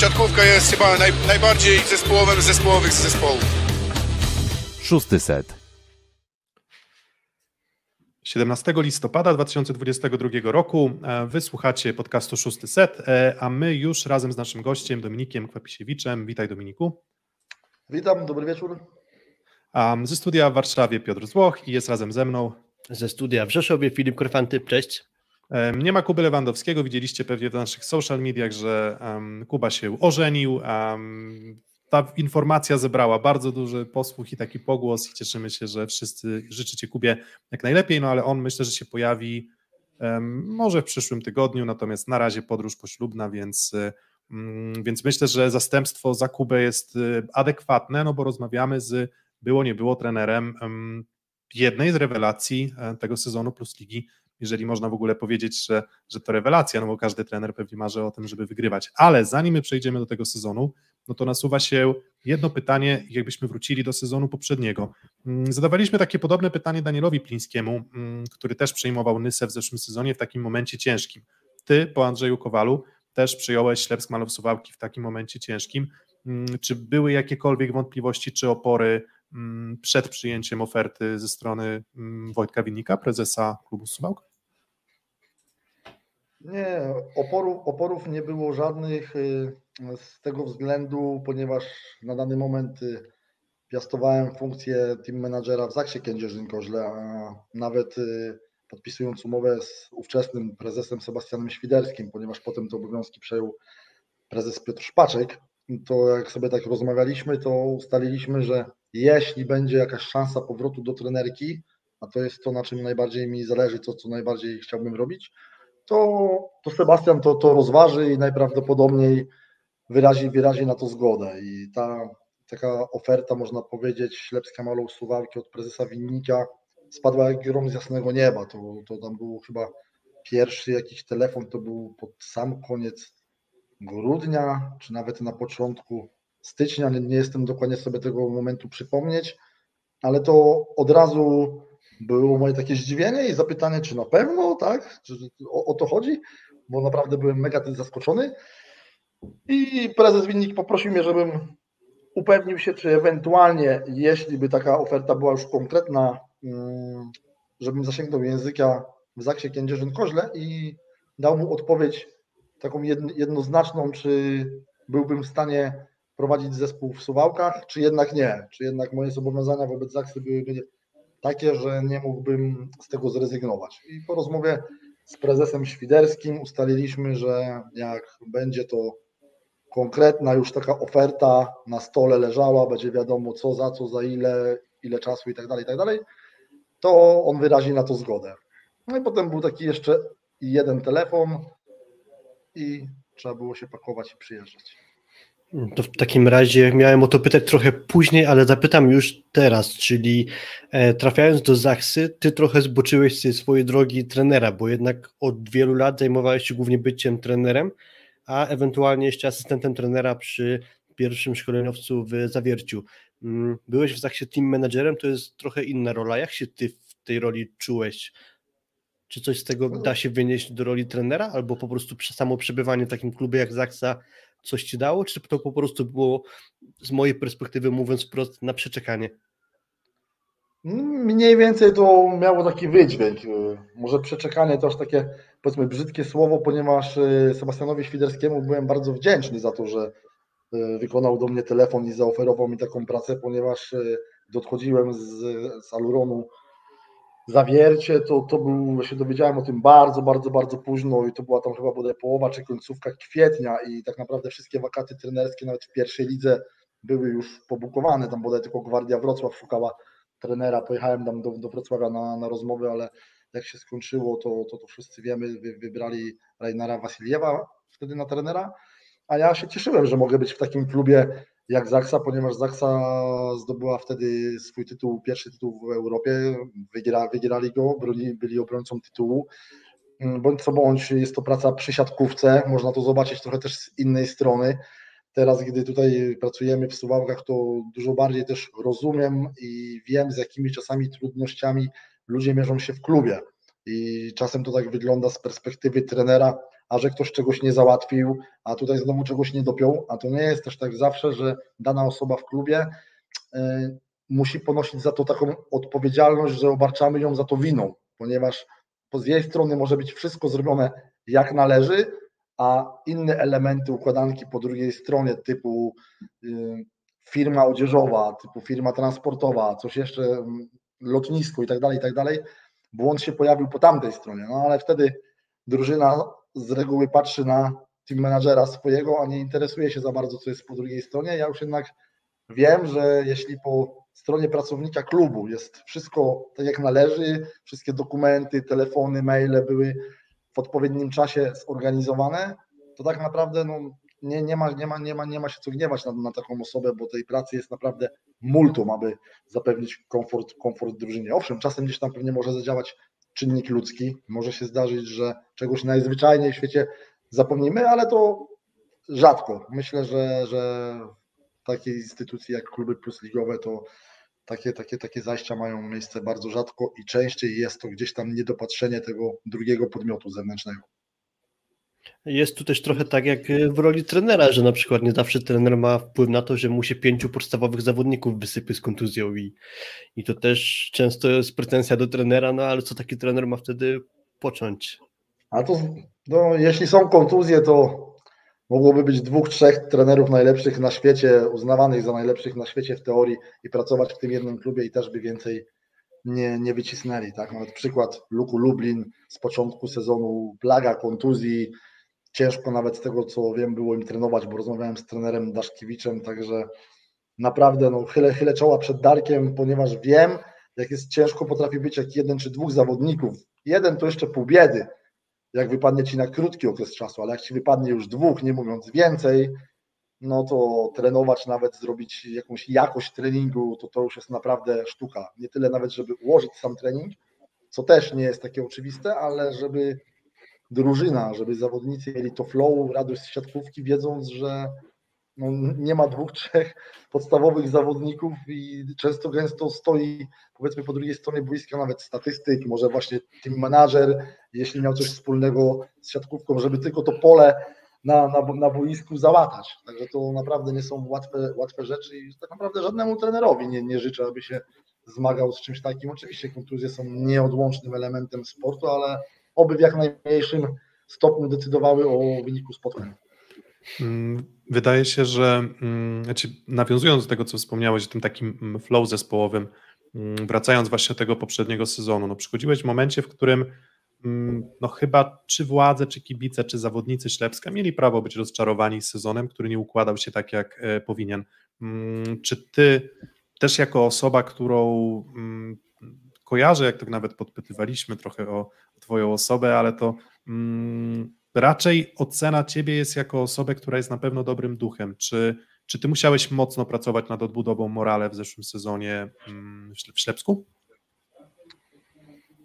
siatkówka jest chyba naj, najbardziej zespołowym z zespołowych zespołów. Szósty set. 17 listopada 2022 roku e, wysłuchacie podcastu Szósty Set, e, a my już razem z naszym gościem Dominikiem Kwapisiewiczem. Witaj Dominiku. Witam, dobry wieczór. Ze studia w Warszawie Piotr Złoch i jest razem ze mną. Ze studia w Rzeszowie Filip Korfanty, cześć. Nie ma Kuby Lewandowskiego, widzieliście pewnie w naszych social mediach, że Kuba się ożenił. Ta informacja zebrała bardzo duży posłuch i taki pogłos i cieszymy się, że wszyscy życzycie Kubie jak najlepiej, no ale on myślę, że się pojawi może w przyszłym tygodniu, natomiast na razie podróż poślubna, więc, więc myślę, że zastępstwo za Kubę jest y, adekwatne, no bo rozmawiamy z było nie było trenerem jednej z rewelacji e, tego sezonu Plus Ligi, jeżeli można w ogóle powiedzieć, że, że to rewelacja, no bo każdy trener pewnie marzy o tym, żeby wygrywać. Ale zanim my przejdziemy do tego sezonu, no to nasuwa się jedno pytanie, jakbyśmy wrócili do sezonu poprzedniego. Mm, zadawaliśmy takie podobne pytanie Danielowi Plińskiemu, mm, który też przejmował Nysę w zeszłym sezonie w takim momencie ciężkim. Ty po Andrzeju Kowalu też przyjąłeś Ślepsk Malow Suwałki w takim momencie ciężkim. Mm, czy były jakiekolwiek wątpliwości czy opory przed przyjęciem oferty ze strony Wojtka Winnika, prezesa klubu Suwałk? Nie, oporów, oporów nie było żadnych y, z tego względu, ponieważ na dany moment y, piastowałem funkcję team managera w Zaksie Kędzierzyn-Koźle, a nawet y, podpisując umowę z ówczesnym prezesem Sebastianem Świderskim, ponieważ potem te obowiązki przejął prezes Piotr Szpaczek, to jak sobie tak rozmawialiśmy, to ustaliliśmy, że jeśli będzie jakaś szansa powrotu do trenerki, a to jest to, na czym najbardziej mi zależy, to co najbardziej chciałbym robić, to, to Sebastian to, to rozważy i najprawdopodobniej wyrazi, wyrazi na to zgodę. I ta taka oferta, można powiedzieć, Ślepska Malą Suwałki od prezesa Winnika spadła jak grom z jasnego nieba. To, to tam był chyba pierwszy jakiś telefon, to był pod sam koniec grudnia, czy nawet na początku stycznia, nie, nie jestem dokładnie sobie tego momentu przypomnieć, ale to od razu było moje takie zdziwienie i zapytanie, czy na pewno, tak? Czy o, o to chodzi? Bo naprawdę byłem mega tym zaskoczony. I prezes Winnik poprosił mnie, żebym upewnił się, czy ewentualnie, jeśli by taka oferta była już konkretna, mm, żebym zasięgnął języka w Zaksie Kędzierzyn-Koźle i dał mu odpowiedź taką jednoznaczną, czy byłbym w stanie prowadzić zespół w Suwałkach, czy jednak nie? Czy jednak moje zobowiązania wobec Zaksy byłyby takie, że nie mógłbym z tego zrezygnować? I po rozmowie z prezesem Świderskim ustaliliśmy, że jak będzie to konkretna już taka oferta na stole leżała, będzie wiadomo co za co, za ile, ile czasu i tak dalej, i tak dalej, to on wyrazi na to zgodę. No i potem był taki jeszcze jeden telefon i trzeba było się pakować i przyjeżdżać. To w takim razie miałem o to pytać trochę później, ale zapytam już teraz, czyli e, trafiając do Zachsy, ty trochę zboczyłeś ze swojej drogi trenera, bo jednak od wielu lat zajmowałeś się głównie byciem trenerem, a ewentualnie jeszcze asystentem trenera przy pierwszym szkoleniowcu w Zawierciu. Mm, byłeś w Zachsie team managerem, to jest trochę inna rola. Jak się ty w tej roli czułeś? Czy coś z tego da się wynieść do roli trenera, albo po prostu samo przebywanie w takim klubie jak Zaksa coś ci dało, czy to po prostu było z mojej perspektywy mówiąc wprost na przeczekanie? Mniej więcej to miało taki wydźwięk. Może przeczekanie to aż takie powiedzmy brzydkie słowo, ponieważ e, Sebastianowi Świderskiemu byłem bardzo wdzięczny za to, że e, wykonał do mnie telefon i zaoferował mi taką pracę, ponieważ odchodziłem z, z Aluronu zawiercie, to, to był, się dowiedziałem o tym bardzo, bardzo, bardzo późno i to była tam chyba bodaj połowa czy końcówka kwietnia i tak naprawdę wszystkie wakaty trenerskie nawet w pierwszej lidze były już pobukowane, tam bodaj tylko Gwardia Wrocław szukała trenera, pojechałem tam do, do Wrocławia na, na rozmowy, ale jak się skończyło, to, to, to wszyscy wiemy, wy, wybrali Reinara Wasiliewa wtedy na trenera, a ja się cieszyłem, że mogę być w takim klubie jak Zaksa, ponieważ Zaksa zdobyła wtedy swój tytuł, pierwszy tytuł w Europie, wygra, wygrali go, byli, byli obrońcą tytułu. Mm, bądź co bądź, jest to praca przy siatkówce, można to zobaczyć trochę też z innej strony. Teraz, gdy tutaj pracujemy w Suwałkach, to dużo bardziej też rozumiem i wiem, z jakimi czasami trudnościami ludzie mierzą się w klubie. I czasem to tak wygląda z perspektywy trenera, a że ktoś czegoś nie załatwił, a tutaj znowu czegoś nie dopiął, a to nie jest też tak zawsze, że dana osoba w klubie y, musi ponosić za to taką odpowiedzialność, że obarczamy ją za to winą, ponieważ z jej strony może być wszystko zrobione jak należy, a inne elementy układanki po drugiej stronie typu y, firma odzieżowa, typu firma transportowa, coś jeszcze, mm, lotnisko i tak dalej, i tak dalej, błąd się pojawił po tamtej stronie, no ale wtedy drużyna z reguły patrzy na team managera swojego, a nie interesuje się za bardzo, co jest po drugiej stronie. Ja już jednak wiem, że jeśli po stronie pracownika klubu jest wszystko tak jak należy, wszystkie dokumenty, telefony, maile były w odpowiednim czasie zorganizowane, to tak naprawdę no, nie, nie, ma, nie, ma, nie, ma, nie ma się co gniewać na, na taką osobę, bo tej pracy jest naprawdę multum, aby zapewnić komfort, komfort drużynie. Owszem, czasem gdzieś tam pewnie może zadziałać czynnik ludzki, może się zdarzyć, że czegoś najzwyczajniej w świecie zapomnimy, ale to rzadko. Myślę, że, że takiej instytucji jak kluby plus ligowe to takie, takie, takie zajścia mają miejsce bardzo rzadko i częściej jest to gdzieś tam niedopatrzenie tego drugiego podmiotu zewnętrznego. Jest tu też trochę tak jak w roli trenera, że na przykład nie zawsze trener ma wpływ na to, że mu się pięciu podstawowych zawodników wysypie z kontuzją i, i to też często jest pretensja do trenera, no ale co taki trener ma wtedy począć? A to no, jeśli są kontuzje, to mogłoby być dwóch, trzech trenerów najlepszych na świecie, uznawanych za najlepszych na świecie w teorii i pracować w tym jednym klubie i też by więcej nie, nie wycisnęli. Tak? Nawet przykład Luku Lublin z początku sezonu, plaga kontuzji, ciężko nawet z tego co wiem było im trenować, bo rozmawiałem z trenerem Daszkiewiczem, także naprawdę no, chylę, chylę czoła przed Darkiem, ponieważ wiem, jak jest ciężko potrafi być jak jeden czy dwóch zawodników. Jeden to jeszcze pół biedy, jak wypadnie ci na krótki okres czasu, ale jak ci wypadnie już dwóch, nie mówiąc więcej, no to trenować nawet, zrobić jakąś jakość treningu, to to już jest naprawdę sztuka. Nie tyle nawet, żeby ułożyć sam trening, co też nie jest takie oczywiste, ale żeby drużyna, żeby zawodnicy mieli to flow, radość z siatkówki, wiedząc, że no, nie ma dwóch, trzech podstawowych zawodników i często gęsto stoi powiedzmy po drugiej stronie boiska nawet statystyk, może właśnie team manager, jeśli miał coś wspólnego z siatkówką, żeby tylko to pole na, na, na boisku załatać. Także to naprawdę nie są łatwe, łatwe rzeczy i tak naprawdę żadnemu trenerowi nie, nie życzę, aby się zmagał z czymś takim. Oczywiście kontuzje są nieodłącznym elementem sportu, ale oby w jak najmniejszym stopniu decydowały o wyniku spotkań. Mm, wydaje się, że mm, znaczy nawiązując do tego, co wspomniałeś, o tym takim mm, flow zespołowym, wracając właśnie do tego poprzedniego sezonu, no przychodziłeś w momencie, w którym no chyba czy władze, czy kibice, czy zawodnicy Ślepska mieli prawo być rozczarowani sezonem, który nie układał się tak, jak e, powinien. Czy ty też jako osoba, którą kojarzę, jak tak nawet podpytywaliśmy trochę o, Twoją osobę, ale to mm, raczej ocena Ciebie jest jako osobę, która jest na pewno dobrym duchem. Czy, czy Ty musiałeś mocno pracować nad odbudową morale w zeszłym sezonie mm, w Ślepsku?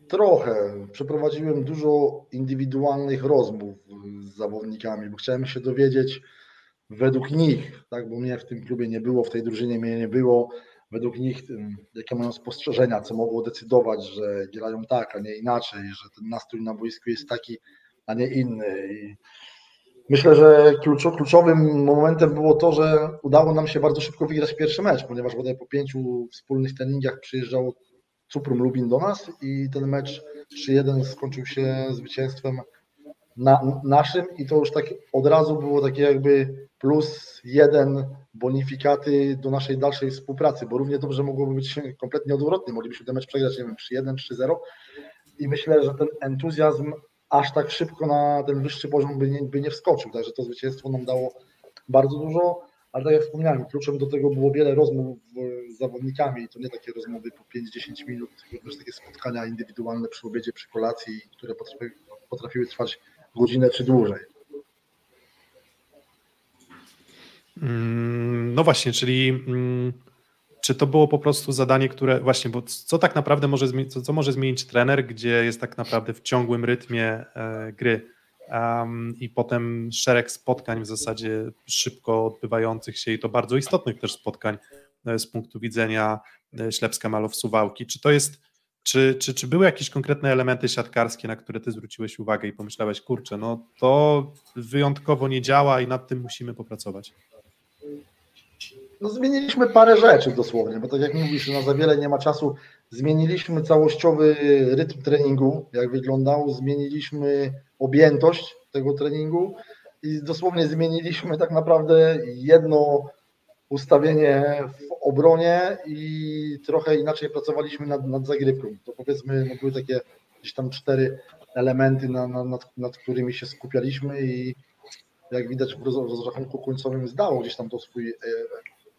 Trochę. Przeprowadziłem dużo indywidualnych rozmów z zawodnikami, bo chciałem się dowiedzieć według nich, tak, bo mnie w tym klubie nie było, w tej drużynie mnie nie było, według nich, jakie mają spostrzeżenia, co mogło decydować, że grają tak, a nie inaczej, że ten nastrój na boisku jest taki, a nie inny. I myślę, że kluczowym momentem było to, że udało nam się bardzo szybko wygrać pierwszy mecz, ponieważ bodaj po pięciu wspólnych treningach przyjeżdżał Cuprum Lubin do nas i ten mecz 3-1 skończył się zwycięstwem na, naszym i to już tak od razu było takie jakby plus jeden bonifikaty do naszej dalszej współpracy, bo równie dobrze mogłoby być kompletnie odwrotnie. Moglibyśmy ten mecz przegrać, nie wiem, 3-1, 3-0 i myślę, że ten entuzjazm aż tak szybko na ten wyższy poziom by nie, by nie wskoczył, także to zwycięstwo nam dało bardzo dużo, ale tak jak wspomniałem, kluczem do tego było wiele rozmów z zawodnikami, to nie takie rozmowy po 5-10 minut, tylko też takie spotkania indywidualne przy obiedzie, przy kolacji, które potrafiły, potrafiły trwać godzinę czy dłużej. Mm, no właśnie, czyli mm, czy to było po prostu zadanie, które właśnie, bo co tak naprawdę może co, co może zmienić trener, gdzie jest tak naprawdę w ciągłym rytmie e, gry um, i potem szereg spotkań w zasadzie szybko odbywających się i to bardzo istotnych też spotkań e, z punktu widzenia e, Ślepska Malow Suwałki. Czy to jest Czy, czy, czy były jakieś konkretne elementy siatkarskie, na które ty zwróciłeś uwagę i pomyślałeś, kurczę, no to wyjątkowo nie działa i nad tym musimy popracować? No zmieniliśmy parę rzeczy dosłownie, bo tak jak mówisz, na za wiele nie ma czasu. Zmieniliśmy całościowy rytm treningu, jak wyglądał, zmieniliśmy objętość tego treningu i dosłownie zmieniliśmy tak naprawdę jedno ustawienie w obronie i trochę inaczej pracowaliśmy nad, nad zagrywką. To powiedzmy, no były takie gdzieś tam cztery elementy, na, na, nad, nad którymi się skupialiśmy i jak widać w rozrachunku końcowym zdało gdzieś tam to swój e,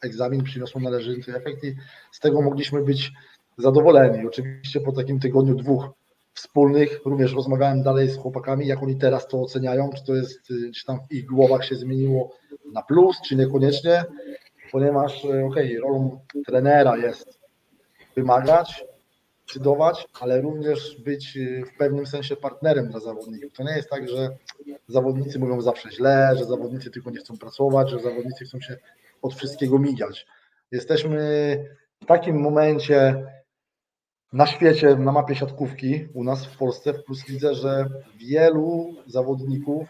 egzamin, przyniosło należyty efekt i z tego mogliśmy być zadowoleni. Oczywiście po takim tygodniu dwóch wspólnych również rozmawiałem dalej z chłopakami, jak oni teraz to oceniają, czy to jest, y, czy tam w ich głowach się zmieniło na plus, czy niekoniecznie, ponieważ y, okej, okay, rolą trenera jest wymagać, decydować, ale również być y, w pewnym sensie partnerem dla zawodników. To nie jest tak, że zawodnicy mówią zawsze źle, że zawodnicy tylko nie chcą pracować, że zawodnicy chcą się od wszystkiego migać. Jesteśmy w takim momencie na świecie, na mapie siatkówki u nas w Polsce, plus widzę, że wielu zawodników,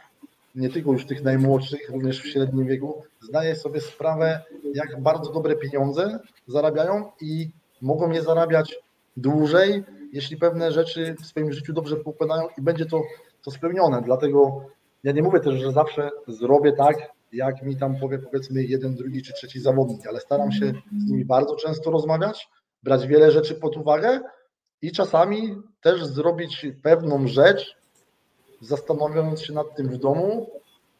nie tylko już tych najmłodszych, również w średnim wieku, zdaje sobie sprawę, jak bardzo dobre pieniądze zarabiają i mogą je zarabiać dłużej, jeśli pewne rzeczy w swoim życiu dobrze poukładają i będzie to, to spełnione. Dlatego ja nie mówię też, że zawsze zrobię tak, jak mi tam powie powiedzmy jeden, drugi czy trzeci zawodnik, ale staram się z nimi bardzo często rozmawiać, brać wiele rzeczy pod uwagę i czasami też zrobić pewną rzecz, zastanawiając się nad tym w domu,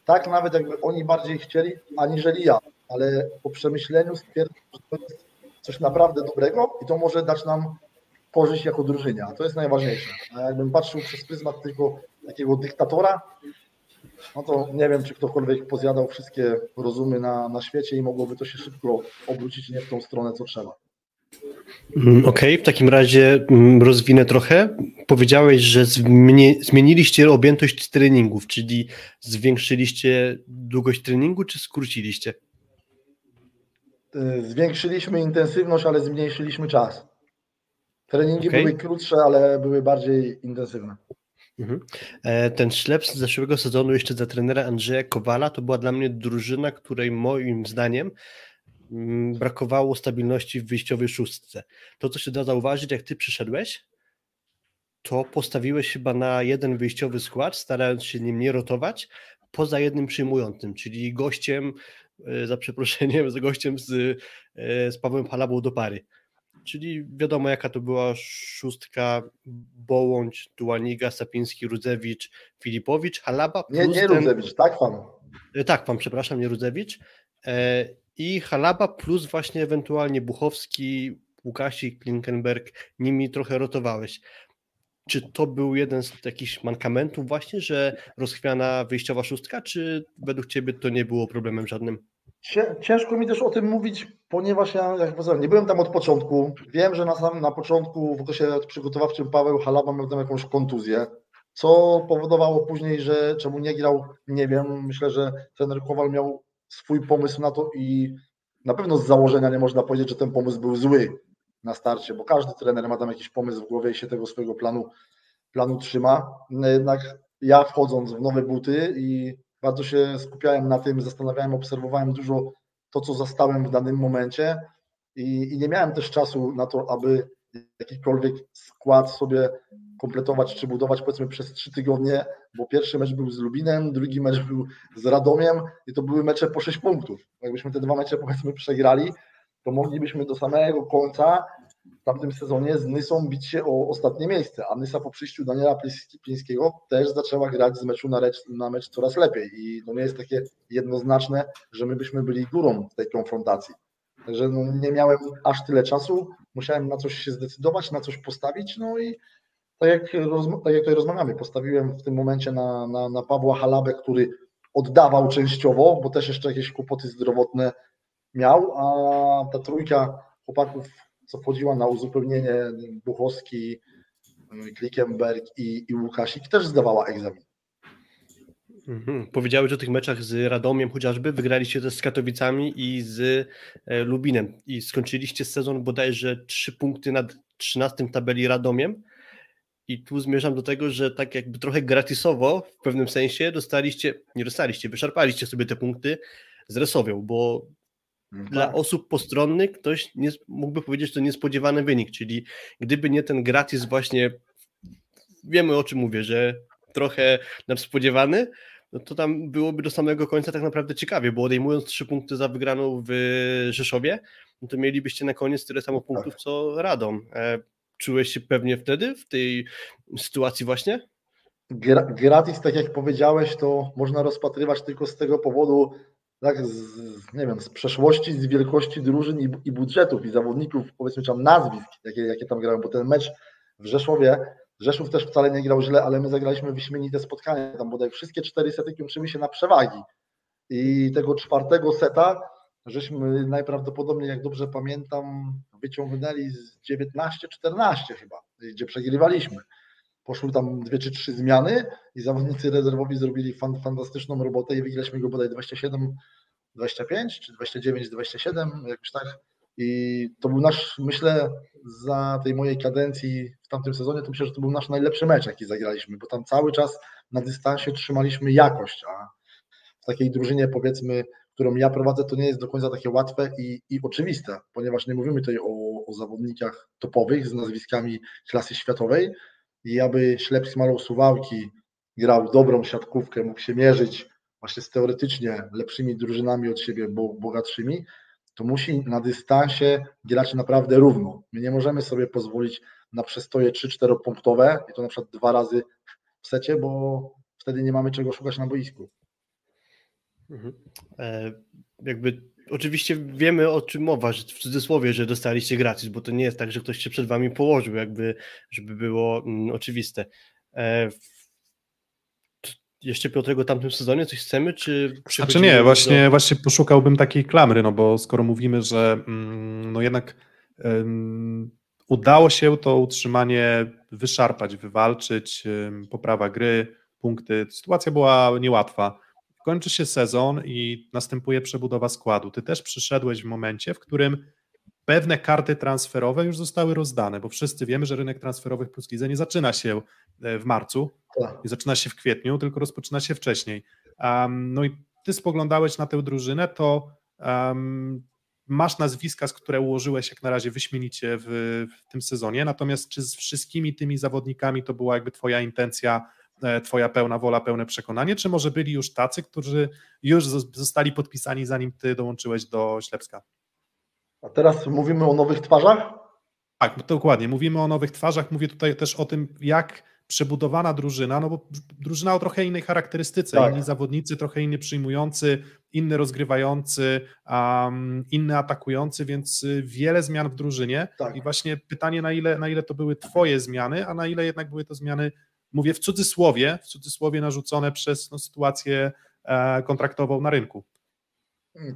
tak nawet jakby oni bardziej chcieli, aniżeli ja, ale po przemyśleniu stwierdzam, że to jest coś naprawdę dobrego i to może dać nam korzyść jako drużynie, a to jest najważniejsze. A jakbym patrzył przez pryzmat tylko takiego dyktatora, no to nie wiem, czy ktokolwiek pozjadał wszystkie rozumy na, na świecie i mogłoby to się szybko obrócić nie w tą stronę, co trzeba. Mm, okej, okay, w takim razie mm, rozwinę trochę. Powiedziałeś, że zmieniliście objętość treningów, czyli zwiększyliście długość treningu, czy skróciliście? Y, zwiększyliśmy intensywność, ale zmniejszyliśmy czas. Treningi okay. były krótsze, ale były bardziej intensywne. Mhm. E, ten ślep z zeszłego sezonu jeszcze za trenera Andrzeja Kowala to była dla mnie drużyna, której moim zdaniem mm, brakowało stabilności w wyjściowej szóstce. To, co się da zauważyć, jak ty przyszedłeś, to postawiłeś chyba na jeden wyjściowy skład, starając się nim nie rotować, poza jednym przyjmującym, czyli gościem, e, za przeproszeniem, z gościem z, e, z Pawłem Halabą do pary czyli wiadomo jaka to była szóstka Bołądź, Tułaniga, Sapiński, Rudzewicz, Filipowicz, Halaba. Nie, nie ten... Rudzewicz, tak pan. E, tak pan, przepraszam, nie Rudzewicz. E, I Halaba plus właśnie ewentualnie Buchowski, Łukasik, Klinkenberg, nimi trochę rotowałeś. Czy to był jeden z takich mankamentów właśnie, że rozchwiana wyjściowa szóstka, czy według ciebie to nie było problemem żadnym? Ciężko mi też o tym mówić, ponieważ ja, jak powiedziałem, nie byłem tam od początku. Wiem, że na, samym, na początku w okresie przygotowawczym Paweł Halaba miał tam jakąś kontuzję, co powodowało później, że czemu nie grał, nie wiem. Myślę, że trener Kowal miał swój pomysł na to i na pewno z założenia nie można powiedzieć, że ten pomysł był zły na starcie, bo każdy trener ma tam jakiś pomysł w głowie i się tego swojego planu, planu trzyma. Jednak ja wchodząc w nowe buty i bardzo się skupiałem na tym, zastanawiałem, obserwowałem dużo to, co zastałem w danym momencie i, i nie miałem też czasu na to, aby jakikolwiek skład sobie kompletować czy budować powiedzmy przez trzy tygodnie, bo pierwszy mecz był z Lubinem, drugi mecz był z Radomiem i to były mecze po sześć punktów. Jakbyśmy te dwa mecze powiedzmy przegrali, to moglibyśmy do samego końca w tamtym sezonie z Nysą bić się o ostatnie miejsce, a Nysa po przyjściu Daniela Pińskiego też zaczęła grać z meczu na, recz, na mecz coraz lepiej. I to nie jest takie jednoznaczne, że my byśmy byli górą w tej konfrontacji. Także no, nie miałem aż tyle czasu, musiałem na coś się zdecydować, na coś postawić, no i tak jak, tak jak tutaj rozmawiamy, postawiłem w tym momencie na, na, na Pawła Halabę, który oddawał częściowo, bo też jeszcze jakieś kłopoty zdrowotne miał, a ta trójka chłopaków co wchodziła na uzupełnienie Buchowski, Klickenberg i, i Łukasik też zdawała egzamin. Mhm. Powiedziałeś o tych meczach z Radomiem chociażby, wygraliście też z Katowicami i z e, Lubinem i skończyliście sezon bodajże trzy punkty nad 13 tabeli Radomiem. I tu zmierzam do tego, że tak jakby trochę gratisowo w pewnym sensie dostaliście, nie dostaliście, wyszarpaliście sobie te punkty z Resowią, bo. Dla osób postronnych ktoś nie, mógłby powiedzieć, że to niespodziewany wynik, czyli gdyby nie ten gratis właśnie, wiemy o czym mówię, że trochę nadspodziewany, no to tam byłoby do samego końca tak naprawdę ciekawie, bo odejmując trzy punkty za wygraną w Rzeszowie, no to mielibyście na koniec tyle samo punktów co Radom. E, Czułeś się pewnie wtedy w tej sytuacji właśnie? Gra, gratis, tak jak powiedziałeś, to można rozpatrywać tylko z tego powodu, tak, z, nie wiem, z przeszłości, z wielkości drużyn i, i budżetów i zawodników, powiedzmy tam nazwisk, jakie, jakie tam grają, bo ten mecz w Rzeszowie, Rzeszów też wcale nie grał źle, ale my zagraliśmy wyśmienite spotkanie, tam bodaj wszystkie cztery sety kończyły się na przewagi i tego czwartego seta żeśmy najprawdopodobniej, jak dobrze pamiętam, wyciągnęli z 19-14 chyba, gdzie przegrywaliśmy. Poszły tam dwie czy trzy zmiany i zawodnicy rezerwowi zrobili fan, fantastyczną robotę i wygraliśmy go bodaj 27 25 czy 29 27 jakoś tak. I to był nasz, myślę, za tej mojej kadencji w tamtym sezonie, to myślę, że to był nasz najlepszy mecz, jaki zagraliśmy, bo tam cały czas na dystansie trzymaliśmy jakość, a w takiej drużynie powiedzmy którą ja prowadzę, to nie jest do końca takie łatwe i, i oczywiste, ponieważ nie mówimy tutaj o, o zawodnikach topowych z nazwiskami klasy światowej i aby Ślepsk Malą Suwałki grał dobrą siatkówkę, mógł się mierzyć właśnie z teoretycznie lepszymi drużynami od siebie, bo, bogatszymi, to musi na dystansie grać naprawdę równo. My nie możemy sobie pozwolić na przestoje 3-4 punktowe i to na przykład dwa razy w secie, bo wtedy nie mamy czego szukać na boisku. Mhm. E, jakby oczywiście wiemy o czym mowa, że w cudzysłowie, że dostaliście gratis, bo to nie jest tak, że ktoś się przed wami położył, jakby, żeby było mm, oczywiste. E, jeszcze Piotrego tamtym sezonie coś chcemy, czy Znaczy nie, właśnie, do... właśnie poszukałbym takiej klamry, no bo skoro mówimy, że mm, no jednak um, udało się to utrzymanie wyszarpać, wywalczyć, um, poprawa gry, punkty, sytuacja była niełatwa kończy się sezon i następuje przebudowa składu. Ty też przyszedłeś w momencie, w którym pewne karty transferowe już zostały rozdane, bo wszyscy wiemy, że rynek transferowych plus lidze nie zaczyna się e, w marcu, tak. nie zaczyna się w kwietniu, tylko rozpoczyna się wcześniej. Um, no i ty spoglądałeś na tę drużynę, to um, masz nazwiska, z które ułożyłeś jak na razie wyśmienicie w, w tym sezonie, natomiast czy z wszystkimi tymi zawodnikami to była jakby twoja intencja twoja pełna wola, pełne przekonanie, czy może byli już tacy, którzy już zostali podpisani zanim ty dołączyłeś do Ślepska? A teraz mówimy o nowych twarzach? Tak, dokładnie. Mówimy o nowych twarzach. Mówię tutaj też o tym, jak przebudowana drużyna, no bo drużyna o trochę innej charakterystyce, tak. inni zawodnicy, trochę inny przyjmujący, inny rozgrywający, um, inny atakujący, więc y, wiele zmian w drużynie tak. i właśnie pytanie, na ile, na ile to były twoje zmiany, a na ile jednak były to zmiany mówię w cudzysłowie, w cudzysłowie narzucone przez no, sytuację e, kontraktową na rynku.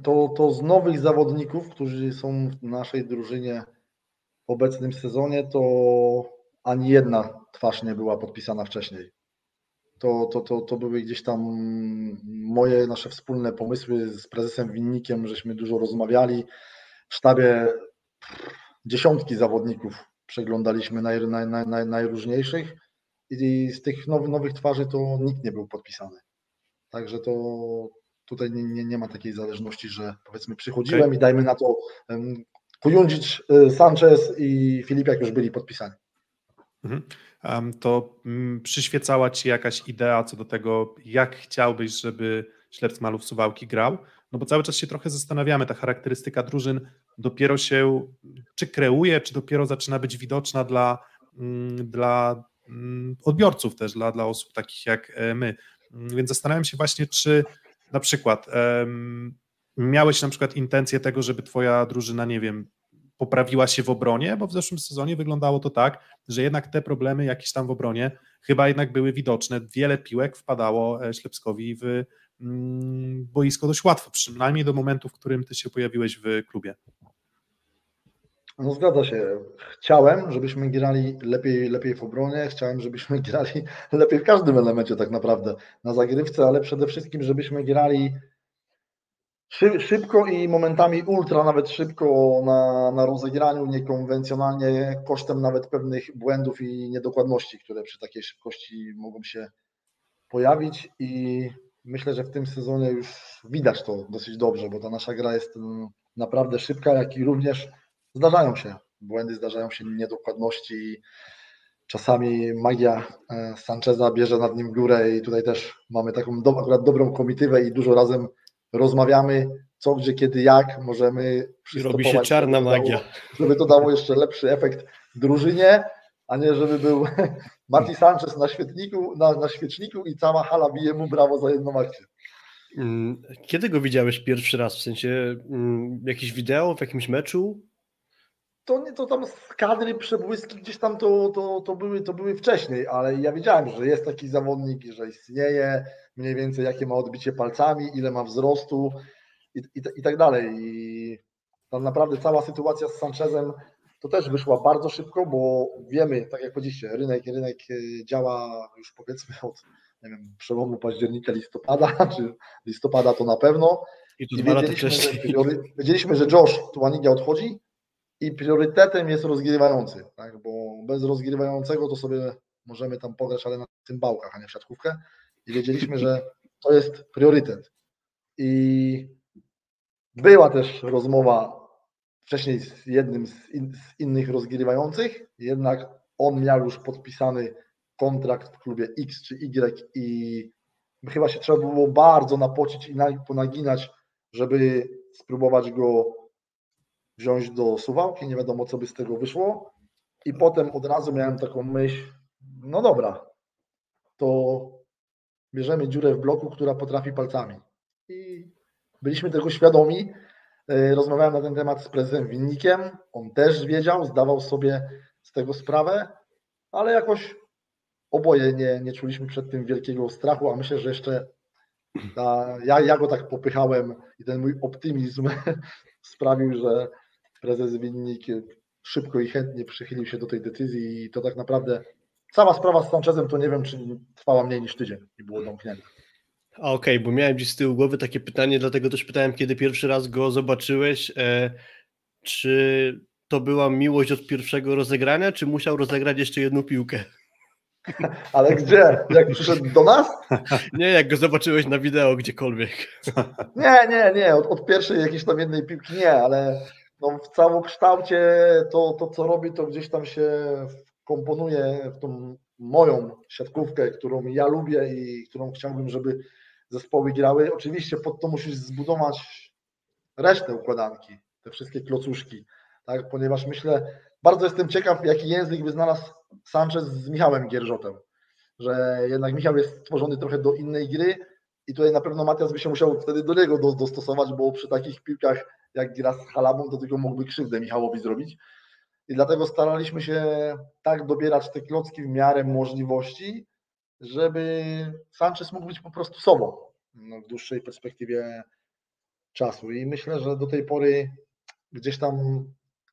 To, to z nowych zawodników, którzy są w naszej drużynie w obecnym sezonie, to ani jedna twarz nie była podpisana wcześniej. To, to, to, to były gdzieś tam moje, nasze wspólne pomysły z prezesem Winnikiem, żeśmy dużo rozmawiali. W sztabie dziesiątki zawodników przeglądaliśmy naj, naj, naj, najróżniejszych i z tych nowych, nowych twarzy to nikt nie był podpisany. Także to tutaj nie, nie, nie ma takiej zależności, że powiedzmy przychodziłem okay. i dajmy na to um, Kujundzic, y, Sanchez i Filipiak już byli podpisani. Mhm. Um, to um, przyświecała Ci jakaś idea co do tego, jak chciałbyś, żeby Ślepsk Malów Suwałki grał? No bo cały czas się trochę zastanawiamy, ta charakterystyka drużyn dopiero się czy kreuje, czy dopiero zaczyna być widoczna dla, mm, dla odbiorców też, dla, dla osób takich jak e, my. Mm, więc zastanawiam się właśnie, czy na przykład miałeś na przykład intencję tego, żeby twoja drużyna, nie wiem, poprawiła się w obronie, bo w zeszłym sezonie wyglądało to tak, że jednak te problemy jakieś tam w obronie chyba jednak były widoczne. Wiele piłek wpadało e, Ślepskowi w mm, boisko dość łatwo, przynajmniej do momentu, w którym ty się pojawiłeś w klubie. No zgadza się. Chciałem, żebyśmy grali lepiej, lepiej w obronie, chciałem, żebyśmy grali lepiej w każdym elemencie tak naprawdę na zagrywce, ale przede wszystkim, żebyśmy grali szybko i momentami ultra nawet szybko na, na rozegraniu, niekonwencjonalnie, kosztem nawet pewnych błędów i niedokładności, które przy takiej szybkości mogą się pojawić i myślę, że w tym sezonie już widać to dosyć dobrze, bo ta nasza gra jest mm, naprawdę szybka, jak i również zdarzają się błędy, zdarzają się niedokładności czasami magia e, Sancheza bierze nad nim górę i tutaj też mamy taką do, akurat dobrą komitywę i dużo razem rozmawiamy, co, gdzie, kiedy, jak możemy Robi się czarna żeby magia. Dało, żeby to dało jeszcze lepszy efekt drużynie, a nie żeby był Mati Sanchez na świetniku, na, na świeczniku i cała hala bije mu brawo za jedną akcję. Mm, kiedy go widziałeś pierwszy raz? W sensie mm, jakiś wideo w jakimś meczu? To nie, to tam z kadry przebłyski gdzieś tam to, to, to, były, to były wcześniej, ale ja wiedziałem, że jest taki zawodnik, że istnieje, mniej więcej jakie ma odbicie palcami, ile ma wzrostu i, i, i tak dalej. I tam naprawdę cała sytuacja z Sanchezem to też wyszła bardzo szybko, bo wiemy, tak jak powiedzieliście, rynek, rynek e, działa już powiedzmy od nie wiem, przełomu października, listopada, czy listopada to na pewno. I, I wiedzieliśmy, że, wiedzieliśmy, że Josh Tuanigia odchodzi i priorytetem jest rozgrywający, tak? bo bez rozgrywającego to sobie możemy tam pograć, ale na tym bałkach, a nie w siatkówkę. I wiedzieliśmy, że to jest priorytet. I była też rozmowa wcześniej z jednym z, in, z innych rozgrywających, jednak on miał już podpisany kontrakt w klubie X czy Y i chyba się trzeba było bardzo napocić i ponaginać, żeby spróbować go wziąć do suwałki, nie wiadomo co by z tego wyszło. I potem od razu miałem taką myśl, no dobra, to bierzemy dziurę w bloku, która potrafi palcami. I byliśmy tego świadomi. E, rozmawiałem na ten temat z prezesem Winnikiem. On też wiedział, zdawał sobie z tego sprawę, ale jakoś oboje nie, nie czuliśmy przed tym wielkiego strachu, a myślę, że jeszcze ta, ja, ja go tak popychałem i ten mój optymizm sprawił, że prezes Winnik szybko i chętnie przychylił się do tej decyzji i to tak naprawdę cała sprawa z Sanchezem to nie wiem, czy trwała mniej niż tydzień i było domknięte. A okej, okay, bo miałem gdzieś z tyłu głowy takie pytanie, dlatego też pytałem, kiedy pierwszy raz go zobaczyłeś, e, czy to była miłość od pierwszego rozegrania, czy musiał rozegrać jeszcze jedną piłkę? Ale gdzie? Jak przyszedł do nas? Nie, jak go zobaczyłeś na wideo gdziekolwiek. Nie, nie, nie, od, od pierwszej jakiejś tam jednej piłki nie, ale no w całokształcie to, to, co robi, to gdzieś tam się komponuje w tą moją siatkówkę, którą ja lubię i którą chciałbym, żeby zespoły grały. Oczywiście pod to musisz zbudować resztę układanki, te wszystkie klocuszki, tak? ponieważ myślę, bardzo jestem ciekaw, jaki język by znalazł Sanchez z Michałem Gierżotem, że jednak Michał jest stworzony trochę do innej gry i tutaj na pewno Matias by się musiał wtedy do niego dostosować, bo przy takich piłkach jak gra z Halabą, to tylko mógłby krzywdę Michałowi zrobić. I dlatego staraliśmy się tak dobierać te klocki w miarę możliwości, żeby Sanchez mógł być po prostu sobą no, w dłuższej perspektywie czasu. I myślę, że do tej pory gdzieś tam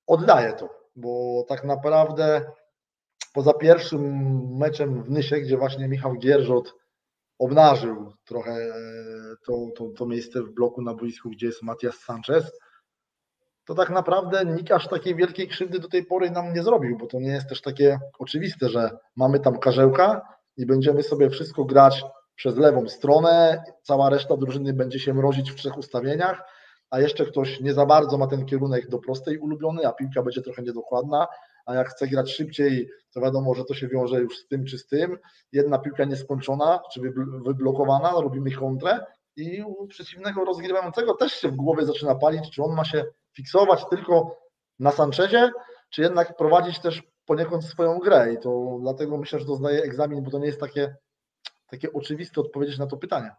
oddaje to, bo tak naprawdę poza pierwszym meczem w Nysie, gdzie właśnie Michał Gierżot obnażył trochę e, to, to, to miejsce w bloku na boisku, gdzie jest Matias Sanchez, to tak naprawdę nikt aż takiej wielkiej krzywdy do tej pory nam nie zrobił, bo to nie jest też takie oczywiste, że mamy tam karzełka i będziemy sobie wszystko grać przez lewą stronę, cała reszta drużyny będzie się mrozić w trzech ustawieniach, a jeszcze ktoś nie za bardzo ma ten kierunek do prostej ulubiony, a piłka będzie trochę niedokładna, a jak chce grać szybciej, to wiadomo, że to się wiąże już z tym czy z tym. Jedna piłka nieskończona, czy wyblokowana, robimy kontrę i u przeciwnego rozgrywającego też się w głowie zaczyna palić, czy on ma się fiksować tylko na Sanchezie, czy jednak prowadzić też poniekąd swoją grę. I to dlatego myślę, że to zdaje egzamin, bo to nie jest takie, takie oczywiste odpowiedzieć na to pytanie.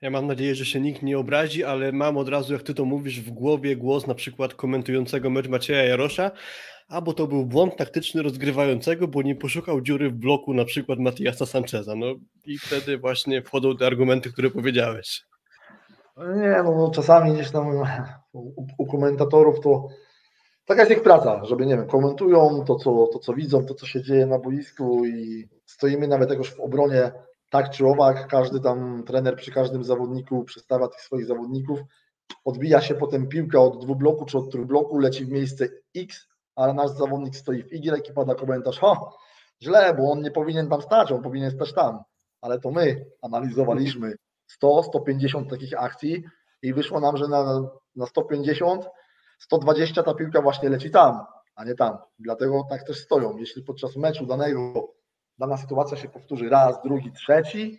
Ja mam nadzieję, że się nikt nie obrazi, ale mam od razu, jak ty to mówisz, w głowie głos na przykład komentującego mecz Macieja Jarosza, albo to był błąd taktyczny rozgrywającego, bo nie poszukał dziury w bloku na przykład Matiasa Sancheza. No i wtedy właśnie wchodzą te argumenty, które powiedziałeś. Nie, no, no czasami gdzieś tam u, u komentatorów to taka jest ich praca, żeby, nie wiem, komentują to co, to, co widzą, to, co się dzieje na boisku i stoimy nawet jakoś w obronie tak czy owak, każdy tam trener przy każdym zawodniku przedstawia tych swoich zawodników odbija się potem piłka od dwubloku czy od trójbloku, leci w miejsce X, ale nasz zawodnik stoi w Y i pada komentarz, ha, źle, bo on nie powinien tam stać, on powinien stać tam. Ale to my analizowaliśmy 100, 150 takich akcji i wyszło nam, że na, na 150, 120 ta piłka właśnie leci tam, a nie tam. Dlatego tak też stoją. Jeśli podczas meczu danego dana sytuacja się powtórzy raz, drugi, trzeci,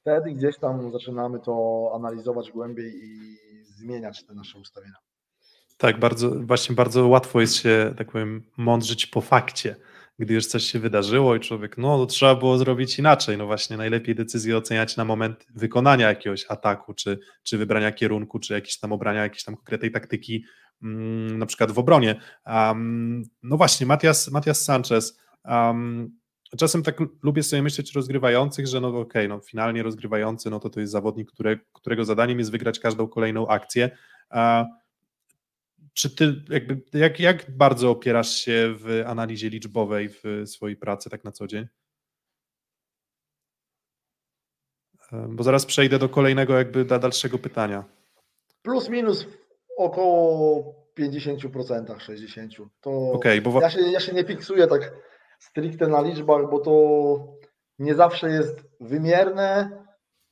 wtedy gdzieś tam zaczynamy to analizować głębiej i zmieniać te nasze ustawienia. Tak, bardzo, właśnie bardzo łatwo jest się, tak powiem, mądrzyć po fakcie, gdy już coś się wydarzyło i człowiek, no to trzeba było zrobić inaczej. No właśnie, najlepiej decyzję oceniać na moment wykonania jakiegoś ataku, czy, czy wybrania kierunku, czy jakieś tam obrania jakiejś tam konkretnej taktyki, mm, na przykład w obronie. Um, no właśnie, Matias, Matias Sanchez. Um, czasem tak lubię sobie myśleć o rozgrywających, że no okej, okay, no finalnie rozgrywający, no to to jest zawodnik, które, którego zadaniem jest wygrać każdą kolejną akcję. Uh, czy ty jakby, jak, jak bardzo opierasz się w analizie liczbowej w swojej pracy tak na co dzień? Bo zaraz przejdę do kolejnego jakby do dalszego pytania. Plus minus około 50%, 60%. To okay, bo... ja, się, ja się nie fiksuję tak stricte na liczbach, bo to nie zawsze jest wymierne